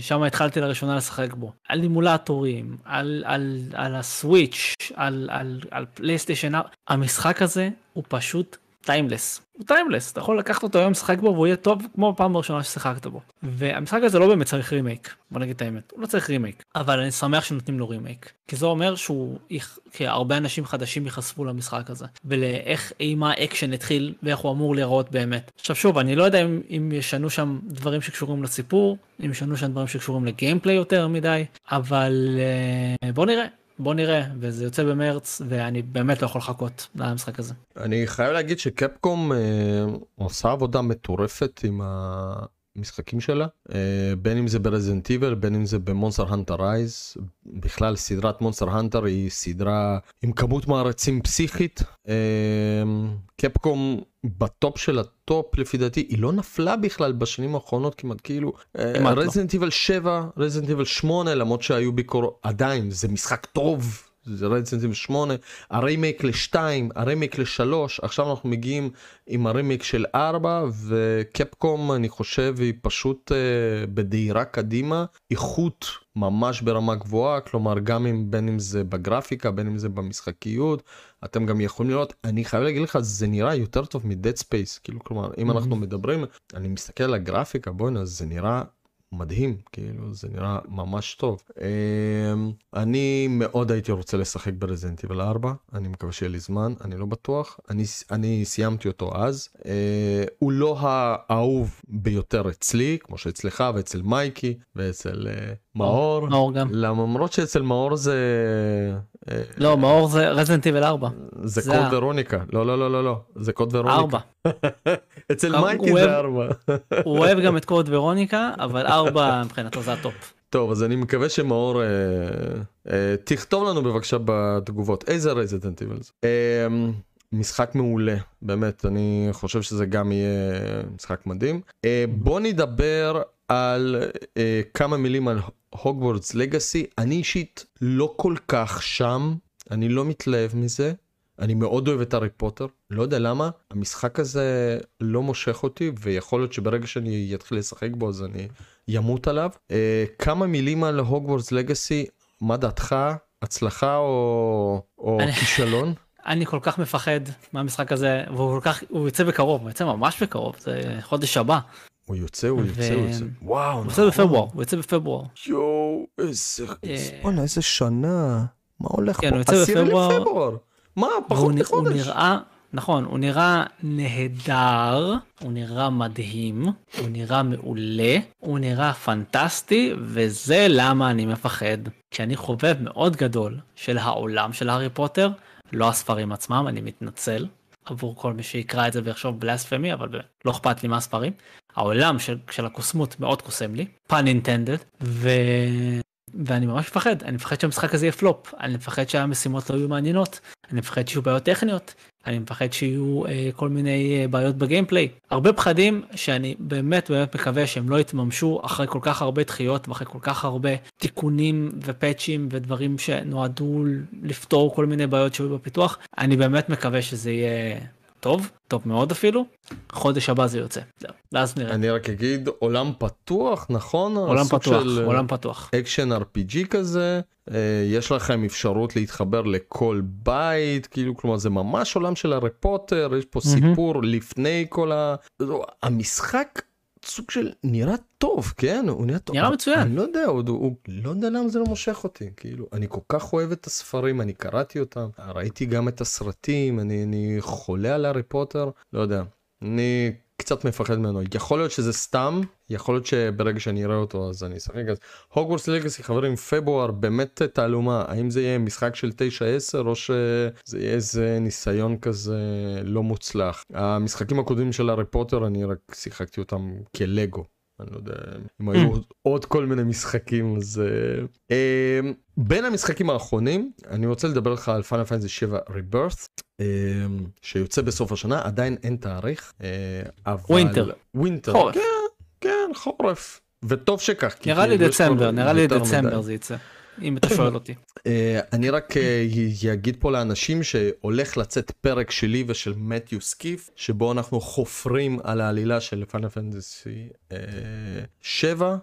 שם התחלתי לראשונה לשחק בו. על אימולטורים, על, על, על ה Switch, על, על, על פלייסטיישן, המשחק הזה הוא פשוט timeless. הוא timeless, אתה יכול לקחת אותו היום לשחק בו והוא יהיה טוב כמו בפעם הראשונה ששיחקת בו. והמשחק הזה לא באמת צריך רימייק, בוא נגיד את האמת, הוא לא צריך רימייק, אבל אני שמח שנותנים לו רימייק. כי זה אומר שהוא, כי הרבה אנשים חדשים ייחשפו למשחק הזה, ולאיך אימה אקשן התחיל ואיך הוא אמור להיראות באמת. עכשיו שוב, אני לא יודע אם, אם ישנו שם דברים שקשורים לסיפור, אם ישנו שם דברים שקשורים ל gameplay יותר מדי, אבל uh, בוא נראה. בוא נראה וזה יוצא במרץ ואני באמת לא יכול לחכות למשחק הזה. אני חייב להגיד שקפקום אה, עושה עבודה מטורפת עם המשחקים שלה אה, בין אם זה ב Resident Evil בין אם זה ב Monster Hunter Rise בכלל סדרת Monster Hunter היא סדרה עם כמות מערצים פסיכית. אה, קפקום ב top של ה top לפי דעתי היא לא נפלה בכלל בשנים האחרונות כמעט כאילו Resident Evil 7 Resident Evil 8 למרות שהיו ביקורות עדיין זה משחק טוב זה Resident 8 הרימייק ל-2 הרימייק ל-3 עכשיו אנחנו מגיעים עם הרימייק של 4 וקפקום אני חושב היא פשוט uh, בדהירה קדימה. איכות ממש ברמה גבוהה כלומר גם אם בין אם זה בגרפיקה בין אם זה במשחקיות אתם גם יכולים לראות אני חייב להגיד לך זה נראה יותר טוב מ Dead Space כאילו כלומר אם אנחנו מדברים אני מסתכל על הגרפיקה בואנה זה נראה מדהים כאילו זה נראה ממש טוב. אמ, אני מאוד הייתי רוצה לשחק ב Resident Evil 4 אני מקווה שיהיה לי זמן אני לא בטוח. אני אני סיימתי אותו אז. אה, הוא לא האהוב ביותר אצלי כמו שאצלך ואצל מייקי ואצל אה, מאור מאור גם. למרות שאצל מאור זה אה, לא מאור זה Resident Evil 4 זה Code Veronica. לא לא לא לא לא. זה Code Veronica. 4 אצל מייקי זה 4 הוא אוהב גם את Code Veronica אבל 4 מבחינתו זה ה top. טוב אז אני מקווה שמאור אה, אה, תכתוב לנו בבקשה בתגובות. איזה Resident Evil זה. אה, משחק מעולה באמת. אני חושב שזה גם יהיה משחק מדהים. אה, בוא נדבר על אה, כמה מילים על הוגוורטס לגאסי אני אישית לא כל כך שם אני לא מתלהב מזה. אני מאוד אוהב את הארי פוטר, לא יודע למה, המשחק הזה לא מושך אותי, ויכול להיות שברגע שאני אתחיל לשחק בו אז אני ימות עליו. אה, כמה מילים על הוגוורטס לגאסי, מה דעתך, הצלחה או, או אני... כישלון? אני כל כך מפחד מהמשחק הזה, והוא כל כך, הוא יוצא בקרוב, הוא יוצא ממש בקרוב, זה חודש הבא. הוא יוצא, הוא יוצא, הוא יוצא. וואו, הוא יוצא נכון. בפברואר, הוא יוצא בפברואר. יואו, איזה, בואנה, איזה שנה. מה הולך כן, פה? עשירי לפברואר. מה, פחות מחודש. הוא נראה, נכון, הוא נראה נהדר, הוא נראה מדהים, הוא נראה מעולה, הוא נראה פנטסטי, וזה למה אני מפחד. כי אני חובב מאוד גדול של העולם של הארי פוטר, לא הספרים עצמם, אני מתנצל עבור כל מי שיקרא את זה ויחשוב בלספמי, אבל לא אכפת לי מהספרים. העולם של, של הקוסמות מאוד קוסם לי, פן אינטנדד, ו... ואני ממש מפחד, אני מפחד שהמשחק הזה יהיה פלופ, אני מפחד שהמשימות לא יהיו מעניינות, אני מפחד שיהיו בעיות טכניות, אני מפחד שיהיו אה, כל מיני אה, בעיות בגיימפליי. הרבה פחדים שאני באמת באמת מקווה שהם לא יתממשו אחרי כל כך הרבה דחיות ואחרי כל כך הרבה תיקונים ופאצ'ים ודברים שנועדו לפתור כל מיני בעיות שהיו בפיתוח. אני באמת מקווה שזה יהיה טוב, טוב מאוד אפילו, חודש הבא זה יוצא, זהו, ואז נראה. אני רק אגיד עולם פתוח, נכון? עולם פתוח, של עולם פתוח. אקשן RPG כזה, אה, יש לכם אפשרות להתחבר לכל בית, כאילו, כלומר זה ממש עולם של הארי פוטר, יש פה סיפור לפני כל ה... המשחק סוג של נראה טוב כן? הוא נראה טוב. נראה מצוין. אני לא יודע הוא, הוא לא יודע למה זה לא מושך אותי. כאילו אני כל כך אוהב את הספרים אני קראתי אותם ראיתי גם את הסרטים אני אני חולה על הארי פוטר לא יודע. אני קצת מפחד ממנו. יכול להיות שזה סתם יכול להיות שברגע שאני אראה אותו אז אני אשחק. אז הוגוורס לגאסי חברים פברואר באמת תעלומה. האם זה יהיה משחק של 9-10 או שזה יהיה איזה ניסיון כזה לא מוצלח? המשחקים הקודמים של הארי פוטר אני רק שיחקתי אותם כלגו אני לא יודע אם היו עוד כל מיני משחקים אז אה, בין המשחקים האחרונים, אני רוצה לדבר לך על פאנל פיינזי 7 ריברס, שיוצא בסוף השנה, עדיין אין תאריך, אה, אבל... Winter. Winter. חורף. כן, כן, חורף. וטוב שכך. נראה לי כאילו דצמבר, נראה לי. דצמבר זה יצא, אם אתה שואל אותי. אה, אני רק אה, אגיד פה לאנשים שהולך לצאת פרק שלי ושל מתיו סקיף, שבו אנחנו חופרים על העלילה של Final Fantasy 7.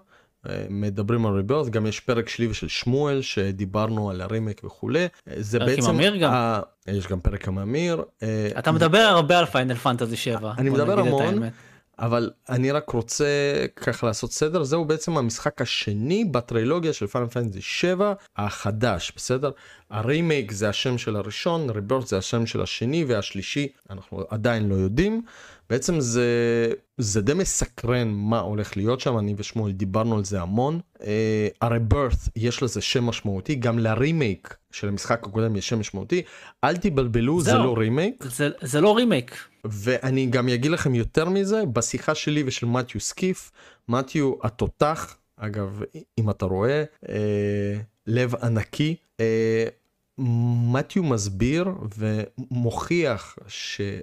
אה, מדברים על Rebirth, גם יש פרק שלי ושל שמואל שדיברנו על הרימק וכולי. אה, זה פרק עם בעצם... אמיר גם. ה- יש גם פרק עם אמיר. אה, אתה מדבר הרבה על Final Fantasy 7. אני מדבר המון. אבל אני רק רוצה ככה לעשות סדר, זהו בעצם המשחק השני בטרילוגיה של Final Fantasy 7 החדש, בסדר? הרימייק זה השם של הראשון, Rebirth זה השם של השני והשלישי, אנחנו עדיין לא יודעים. בעצם זה, זה די מסקרן מה הולך להיות שם, אני ושמואל דיברנו על זה המון. אה, ה Rebirth יש לזה שם משמעותי, גם לרימייק של המשחק הקודם יש שם משמעותי. אל תבלבלו, זה זהו. לא רימייק. זה- זה לא רימייק. ואני גם אגיד לכם יותר מזה, בשיחה שלי ושל מתיו סקיף, מתיו התותח, אגב, אם אתה רואה, אה, לב ענקי, אה, מתיו מסביר ומוכיח ש Final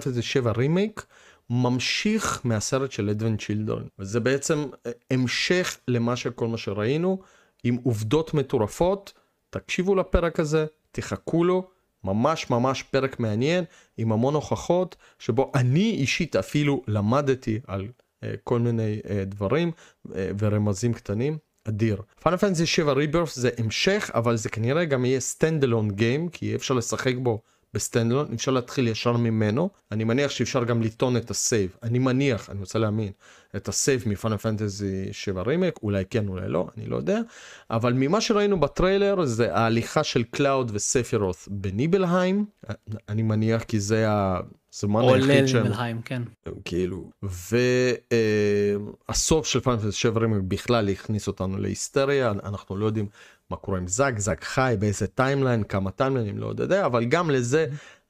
Fantasy 7 רימייק ממשיך מהסרט של Advent Children. וזה בעצם אה, המשך למה שכל מה שראינו, עם עובדות מטורפות. תקשיבו לפרק הזה, תחכו לו, ממש ממש פרק מעניין, עם המון הוכחות, שבו אני אישית אפילו למדתי על אה, כל מיני אה, דברים אה, ורמזים קטנים. אדיר. Final Fantasy 7 Rebirth זה המשך, אבל זה כנראה גם יהיה stand alone game, כי אפשר לשחק בו ב stand alone, אפשר להתחיל ישר ממנו. אני מניח שאפשר גם לטעון את ה save. אני מניח, אני רוצה להאמין, את ה save מ Final Fantasy 7 רימק, אולי כן, אולי לא, אני לא יודע. אבל ממה שראינו בטריילר זה ההליכה של קלאוד וספירות' בניבלהיים, אני מניח כי זה הזמן עולה היחיד שהם... ניבלהיים, כן. כאילו, והסוף של Final Fantasy 7 רימק בכלל הכניס אותנו להיסטריה, אנחנו לא יודעים מה קורה עם זאק, זאק חי, באיזה timeline, כמה טיימליינים, לא יודע, אבל גם לזה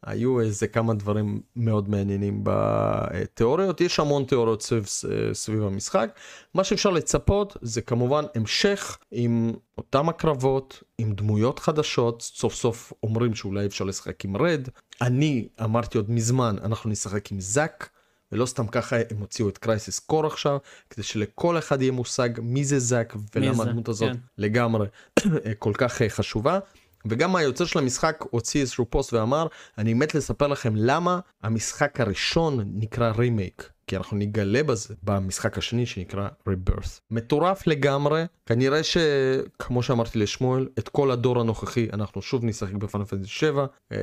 היו איזה כמה דברים מאוד מעניינים בתיאוריות, יש המון תיאוריות סביב, סביב המשחק, מה שאפשר לצפות זה כמובן המשך עם אותם הקרבות, עם דמויות חדשות, סוף סוף אומרים שאולי אפשר לשחק עם רד, אני אמרתי עוד מזמן, אנחנו נשחק עם זאק. ולא סתם ככה הם הוציאו את Crisis Core עכשיו, כדי שלכל אחד יהיה מושג מי זה זאק ולמה הדמות הזאת כן. לגמרי כל כך חשובה. וגם היוצר של המשחק הוציא איזשהו פוסט ואמר, אני מת לספר לכם למה המשחק הראשון נקרא רימייק. כי אנחנו נגלה בזה במשחק השני שנקרא Rebirth. מטורף לגמרי, כנראה שכמו שאמרתי לשמואל, את כל הדור הנוכחי אנחנו שוב נשחק ב Final Fantasy 7. אה,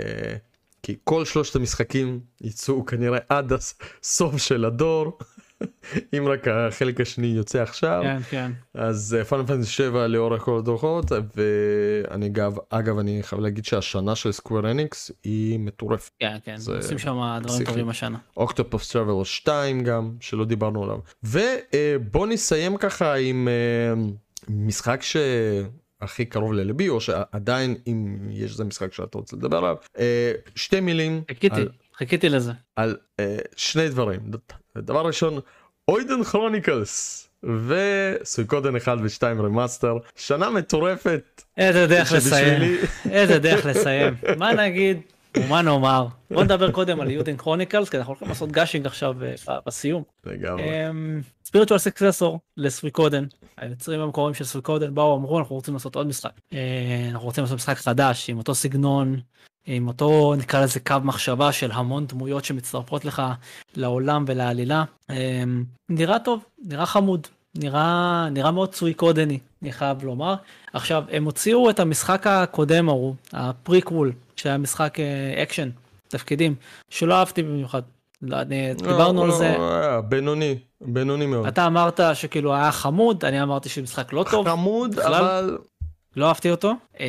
כי כל שלושת המשחקים יצאו כנראה עד הסוף של הדור, אם רק החלק השני יוצא עכשיו, כן, כן. אז פאנל פנטסי 7 לאורך כל הדוחות, ואני אגב, אגב אני חייב להגיד שהשנה של סקוויר אניקס היא מטורפת. כן, כן. עושים שם דברים. טובים השנה. אוקטופוס טראבל 2 גם, שלא דיברנו עליו. ובוא נסיים ככה עם אה, משחק ש... הכי קרוב ללבי, או שעדיין אם יש איזה משחק שאתה רוצה לדבר עליו, אה, שתי מילים חיכיתי, על, חיכיתי לזה. על אה, שני דברים. דבר ראשון, Eiyuden Chronicles ו Suikoden 1 ו2 Remaster, שנה מטורפת. איזה דרך לסיים. איזה דרך לסיים. מה נגיד ומה נאמר. בוא נדבר קודם על Eiyuden Chronicles, כי אנחנו הולכים לעשות gushing עכשיו אה, בסיום. לגמרי. spiritual successor ל Suikoden. היוצרים המקוריים של Suikoden באו אמרו אנחנו רוצים לעשות עוד משחק. אה, אנחנו רוצים לעשות משחק חדש עם אותו סגנון. עם אותו נקרא לזה קו מחשבה של המון דמויות שמצטרפות לך לעולם ולעלילה. אה, נראה טוב, נראה חמוד, נראה, נראה מאוד סוויקודני, אני חייב לומר. עכשיו, הם הוציאו את המשחק הקודם ההוא, הפריקוול, שהיה משחק אה, אקשן, תפקידים, שלא אהבתי במיוחד. לא, אני, דיברנו על לא, זה, לא, בינוני, בינוני מאוד. אתה אמרת שכאילו היה חמוד, אני אמרתי שמשחק לא טוב, חמוד, בכלל. אבל לא אהבתי אותו, אמ,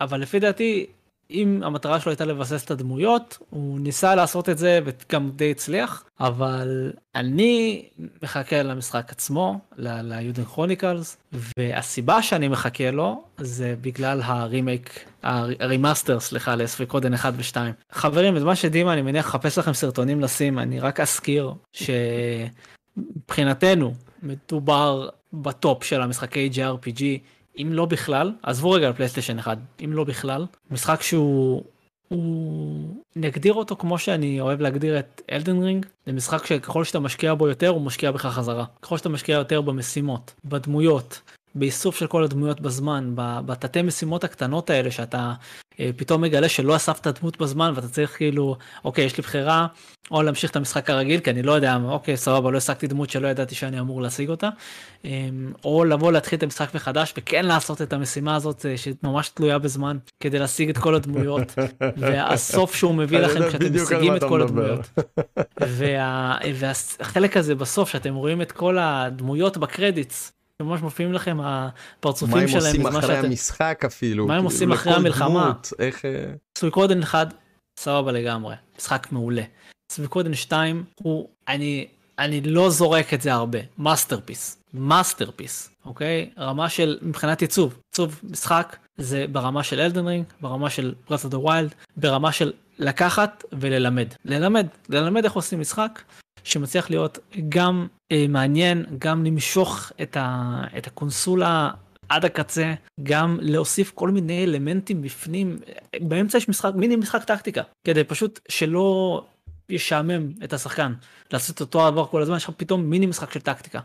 אבל לפי דעתי, אם המטרה שלו הייתה לבסס את הדמויות, הוא ניסה לעשות את זה וגם די הצליח, אבל אני מחכה למשחק עצמו, ל Eiyuden Chronicles, והסיבה שאני מחכה לו זה בגלל ה Remake, ה Remaster, סליחה, ל Suikoden 1 ו-2. חברים, בזמן שדימה אני מניח לחפש לכם סרטונים לשים, אני רק אזכיר שמבחינתנו מדובר בטופ של המשחקי JRPG. אם לא בכלל, עזבו רגע על פלייסטיישן 1, אם לא בכלל, משחק שהוא, הוא, נגדיר אותו כמו שאני אוהב להגדיר את Elden Ring, זה משחק שככל שאתה משקיע בו יותר, הוא משקיע בך חזרה. ככל שאתה משקיע יותר במשימות, בדמויות, באיסוף של כל הדמויות בזמן, בתתי משימות הקטנות האלה שאתה אה, פתאום מגלה שלא אספת דמות בזמן ואתה צריך כאילו, אוקיי, יש לי בחירה, או להמשיך את המשחק הרגיל, כי אני לא יודע, אוקיי, סבבה, לא השגתי דמות שלא ידעתי שאני אמור להשיג אותה, אמ, או לבוא להתחיל את המשחק מחדש וכן לעשות את המשימה הזאת אה, שממש תלויה בזמן, כדי להשיג את כל הדמויות, והסוף שהוא מביא לכם כשאתם משיגים את כל הדמויות. והחלק הזה בסוף, שאתם רואים את כל הדמויות בקרדיטס, ממש מופיעים לכם הפרצופים שלהם. מה הם עושים אחרי שאתם... המשחק אפילו. מה הם עושים אחרי המלחמה. דמות, איך... אה, Suikoden 1, סבבה לגמרי, משחק מעולה. Suikoden 2 הוא, אני, אני לא זורק את זה הרבה, masterpiece, masterpiece, אוקיי? רמה של, מבחינת עיצוב, עיצוב משחק זה ברמה של Elden Ring, ברמה של of the Wild, ברמה של לקחת וללמד. ללמד, ללמד איך עושים משחק, שמצליח להיות גם אה, מעניין, גם למשוך את, ה, את הקונסולה עד הקצה, גם להוסיף כל מיני אלמנטים בפנים, באמצע יש משחק, מיני משחק טקטיקה, כדי פשוט שלא ישעמם את השחקן, לעשות אותו הדבר כל הזמן, יש לך פתאום מיני משחק של טקטיקה.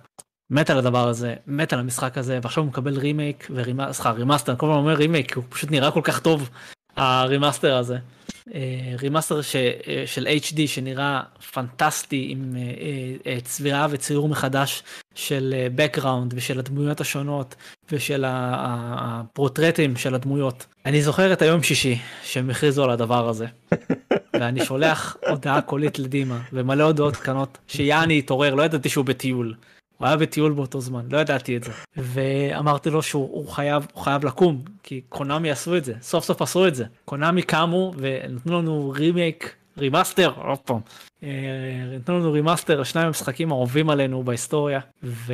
מת על הדבר הזה, מת על המשחק הזה, ועכשיו הוא מקבל רימייק ו remaster, remaster, כל הזמן אומר רימייק, הוא פשוט נראה כל כך טוב, ה remaster הזה. remaster אה, אה, של HD שנראה פנטסטי עם אה, צביעה וציור מחדש של background ושל הדמויות השונות ושל הפורטרטים של הדמויות. אני זוכר את היום שישי שהם הכריזו על הדבר הזה. ואני שולח הודעה קולית לדימה ומלא הודעות קטנות שאני אתעורר לא ידעתי שהוא בטיול. הוא היה בטיול באותו זמן, לא ידעתי את זה. ואמרתי לו שהוא חייב, חייב לקום, כי קונאמי עשו את זה, סוף סוף עשו את זה. קונאמי קמו ונתנו לנו רימייק, remaster, עוד פעם. אה, נתנו לנו remaster לשניים המשחקים האהובים עלינו בהיסטוריה. ו...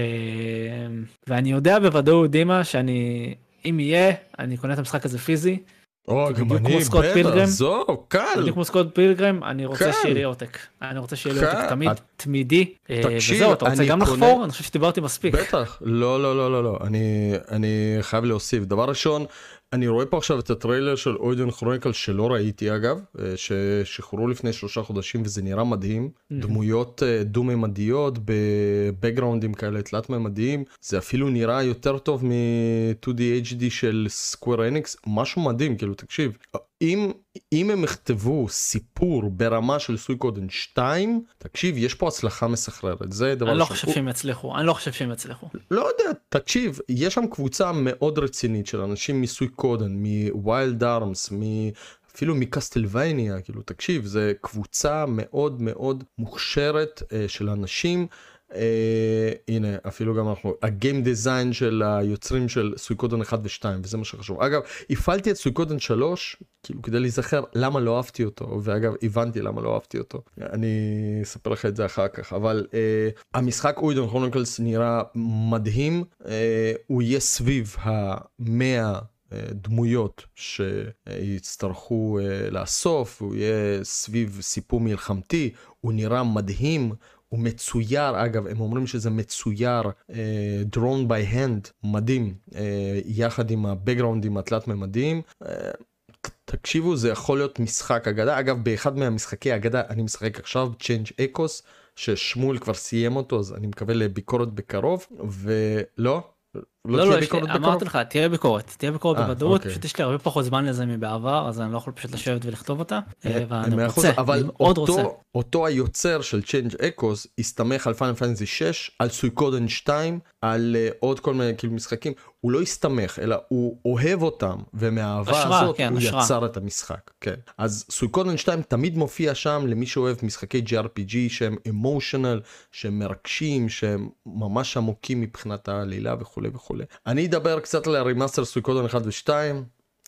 ואני יודע בוודאות דימה שאני, אם יהיה, אני קונה את המשחק הזה פיזי. או, גם אני, בטח, זו, קל. בדיוק כמו Scott Pilgrim, אני רוצה שיהיה לי עותק. אני רוצה שיהיה לי עותק תמיד, תמידי. אה, וזהו, אתה רוצה גם לחפור? אני חושב שדיברתי מספיק. בטח, לא, לא, לא, לא, לא. אני חייב להוסיף. דבר ראשון, אני רואה פה עכשיו את הטריילר של Eiyuden Chronicle שלא ראיתי אגב, אה, ששחררו לפני שלושה חודשים וזה נראה מדהים, mm-hmm. דמויות אה, דו-ממדיות ב backgroundים כאלה תלת-ממדיים, זה אפילו נראה יותר טוב מ-2D HD של Square Enix, משהו מדהים, כאילו תקשיב, אם, אם הם יכתבו סיפור ברמה של סויקודן 2, תקשיב, יש פה הצלחה מסחררת, זה דבר אני לא חושב שהם יצליחו, אני לא חושב שהם יצליחו. לא יודע, תקשיב, יש שם קבוצה מאוד רצינית של אנשים מסויקודן, מווילד ארמס, מ... אפילו מקסטלווניה, כאילו תקשיב, זה קבוצה מאוד מאוד מוכשרת uh, של אנשים אה, הנה אפילו גם אנחנו הגיים דיזיין של היוצרים של סויקודן 1 ו2 וזה מה שחשוב. אגב הפעלתי את סויקודן 3 כאילו כדי להיזכר למה לא אהבתי אותו ואגב הבנתי למה לא אהבתי אותו. אני אספר לך את זה אחר כך אבל אה, המשחק אוידון כרוניקלס נראה מדהים אה, הוא יהיה סביב המאה אה, דמויות שיצטרכו uh, לאסוף, הוא יהיה סביב סיפור מלחמתי, הוא נראה מדהים, הוא מצויר, אגב, הם אומרים שזה מצויר uh, drawn by hand, מדהים, uh, יחד עם הבקגראונדים התלת-ממדיים. Uh, תקשיבו, זה יכול להיות משחק אגדה. אגב, באחד מהמשחקי אגדה, אני משחק עכשיו, Change Echoes, ששמואל כבר סיים אותו, אז אני מקווה לביקורת בקרוב, ולא, לא, לא, לא אמרתי לך, תהיה ביקורת, תהיה ביקורת אה, בוודאות, אוקיי. פשוט יש לי הרבה פחות זמן לזה מבעבר, אז אני לא יכול פשוט לשבת ולכתוב אותה, אה, אה, ואני רוצה, אבל מאוד רוצה. אותו היוצר של Change Echoes הסתמך על פיינל פנטזי 6, על סויקודן 2, על עוד כל מיני כאילו משחקים, הוא לא הסתמך, אלא הוא אוהב אותם, ומהאהבה הזאת כן, הוא. יצר את המשחק, כן. אז Suikoden 2 תמיד מופיע שם למי שאוהב משחקי JRPG שהם emotional, שהם מרגשים, שהם ממש עמוקים מבחינת העלילה וכולי וכולי. וכולי. אני אדבר קצת על ה remaster Suikoden 1 ו2,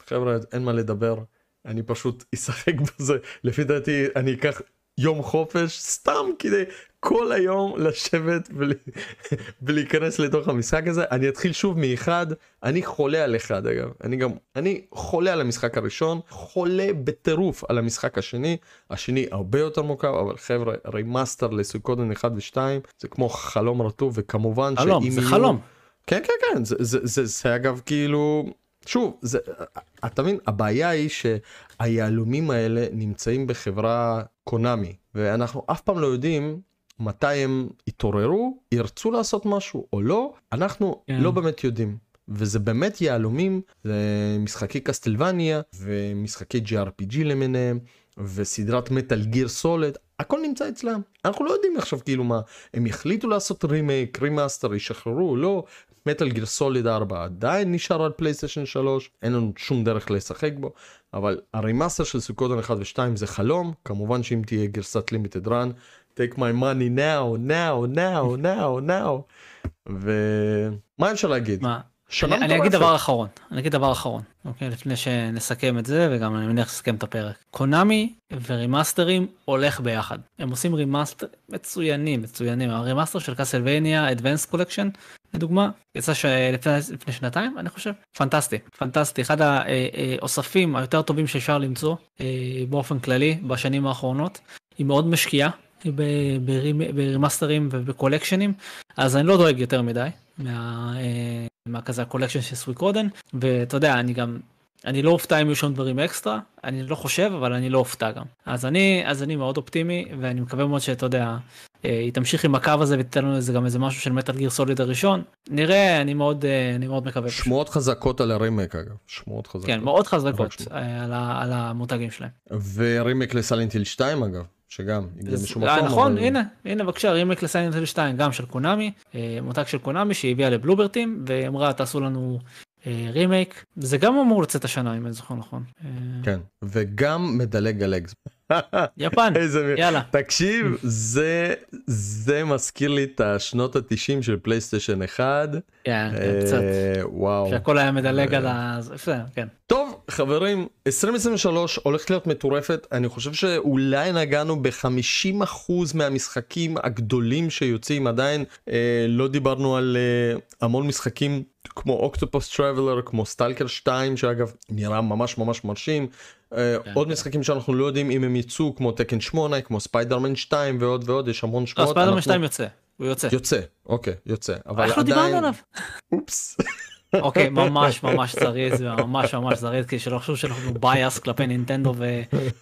חבר'ה אין מה לדבר, אני פשוט אשחק בזה, לפי דעתי אני אקח יום חופש סתם כדי כל היום לשבת ול... ולהיכנס לתוך המשחק הזה. אני אתחיל שוב מאחד. אני חולה על אחד אגב. אני גם אני חולה על המשחק הראשון חולה בטירוף על המשחק השני. השני הרבה יותר מורכב אבל חבר'ה remaster ל Suikoden 1 ו2 זה כמו חלום רטוב וכמובן חלום, זה יהיו... חלום. כן כן כן זה זה זה, זה אגב כאילו שוב זה אתה מבין הבעיה היא שהיהלומים האלה נמצאים בחברה קונאמי ואנחנו אף פעם לא יודעים מתי הם יתעוררו ירצו לעשות משהו או לא אנחנו כן. לא באמת יודעים. וזה באמת יהלומים זה משחקי Castlevania ומשחקי JRPG למיניהם וסדרת Metal Gear Solid הכל נמצא אצלם אנחנו לא יודעים עכשיו כאילו מה הם החליטו לעשות רימייק remaster ישחררו לא Metal Gear Solid 4 עדיין נשאר על פלייסטיישן 3 אין לנו שום דרך לשחק בו אבל ה remaster של Suikoden 1 ו2 זה חלום כמובן שאם תהיה גרסת Limited Run take my money now now now now now ומה אפשר להגיד מה? אני, אני אגיד. דבר אחרון, אני אגיד דבר אחרון, אוקיי? לפני שנסכם את זה, וגם אני מניח שנסכם את הפרק. קונאמי ו remasterים הולך ביחד. הם עושים remaster מצוינים, מצוינים. ה remaster של Castlevania, Advanced Collection, לדוגמה, יצא ש... לפני, שנתיים, אני חושב. פנטסטי, פנטסטי. אחד האוספים היותר טובים שאפשר למצוא אה, באופן כללי בשנים האחרונות. היא מאוד משקיעה. ב remasterים וב collectionים אז אני לא דואג יותר מדי מה, אה, מה כזה ה collection של Suikoden ואתה יודע אני גם אני לא אופתע אם יהיו שם דברים אקסטרה אני לא חושב אבל אני לא אופתע גם אז אני אז אני מאוד אופטימי ואני מקווה מאוד שאתה יודע אה, היא תמשיך עם הקו הזה ותיתן לנו איזה גם איזה משהו של Metal Gear Solid הראשון נראה אני מאוד אה, אני מאוד מקווה. שמועות חזקות על הרימייק אגב שמועות חזקות. כן מאוד חזקות. אה, על, על המותגים שלהם. ורימייק לסלנטיל 2 אגב שגם הגיע אז- משום אה, מקום. נכון אבל- הנה הנה בבקשה רימק לסיינטל 2 גם של קונאמי אה, מותג של קונאמי שהביאה לבלוברטים ואמרה תעשו לנו אה, רימייק זה גם אמור לצאת השנה אם אני זוכר נכון. כן וגם מדלג על אקס. יפן איזה יאללה תקשיב זה זה מזכיר לי את השנות התשעים של פלייסטיישן 1. כן, כן, קצת אה, וואו. שהכל היה מדלג אה. על ה... כן. טוב חברים 2023 הולכת להיות מטורפת אני חושב שאולי נגענו ב-50% מהמשחקים הגדולים שיוצאים עדיין אה, לא דיברנו על אה, המון משחקים כמו Octopath Traveler כמו Stalker 2 שאגב נראה ממש ממש מרשים. אה, כן, עוד כן. משחקים שאנחנו לא יודעים אם הם יצאו כמו Tekken 8 כמו ספיידרמן 2 ועוד ועוד יש המון לא, שמועות. ספיידרמן אנחנו- 2 יוצא, הוא יוצא. יוצא אוקיי יוצא אבל איך לא עדיין דיברנו עליו? אופס אוקיי, ממש ממש זריז, ממש ממש זריז, כי שלא חשוב שאנחנו biased כלפי נינטנדו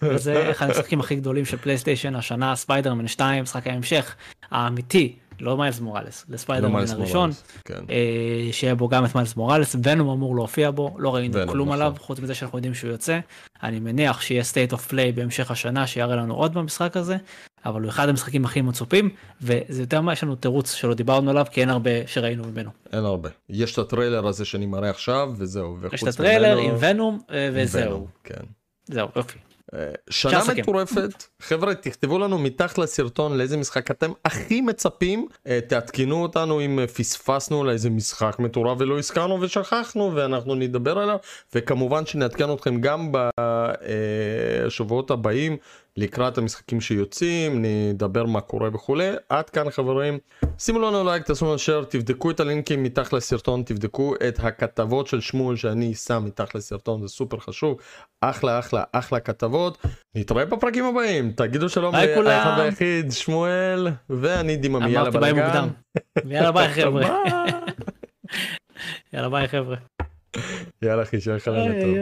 וזה אחד המשחקים הכי גדולים של פלייסטיישן השנה, ספיידרמן 2, משחק ההמשך האמיתי, לא מיילס מוראלס, לא ספיידרמן מיילס הראשון, כן. אה, שיהיה בו גם את מיילס מוראלס, ונום אמור להופיע בו, לא ראינו ונום, כלום נכון. עליו, חוץ מזה שאנחנו יודעים שהוא יוצא. אני מניח שיהיה state of play בהמשך השנה, שיראה לנו עוד במשחק הזה, אבל הוא אחד המשחקים הכי מצופים, וזה יותר מה יש לנו תירוץ שלא דיברנו עליו, כי אין הרבה שראינו ממנו. אין הרבה. יש את הטריילר הזה שאני מראה עכשיו וזהו. יש את וחוץ הטריילר ממנו- עם ונום, אה, וזהו. ונום, כן. זהו, יופי. אה, שנה. מטורפת. חבר'ה תכתבו לנו מתחת לסרטון לאיזה משחק אתם הכי מצפים. אה, תעדכנו אותנו אם אה, פספסנו לאיזה משחק מטורף ולא הזכרנו ושכחנו ואנחנו נדבר עליו. וכמובן שנעדכן אתכם גם בשבועות הבאים לקראת המשחקים שיוצאים נדבר מה קורה וכולי עד כאן חברים שימו לנו לייק תעשו לנו שייר תבדקו את הלינקים מתחת לסרטון תבדקו את הכתבות של שמואל שאני שם מתחת לסרטון זה סופר חשוב אחלה אחלה אחלה כתבות נתראה בפרקים הבאים תגידו שלום. לאחד והיחיד שמואל ואני דימה מיאללה בלאגן. יאללה ביי חבר'ה. יאללה ביי חבר'ה. יאללה אחי שיהיה לך לילה טוב.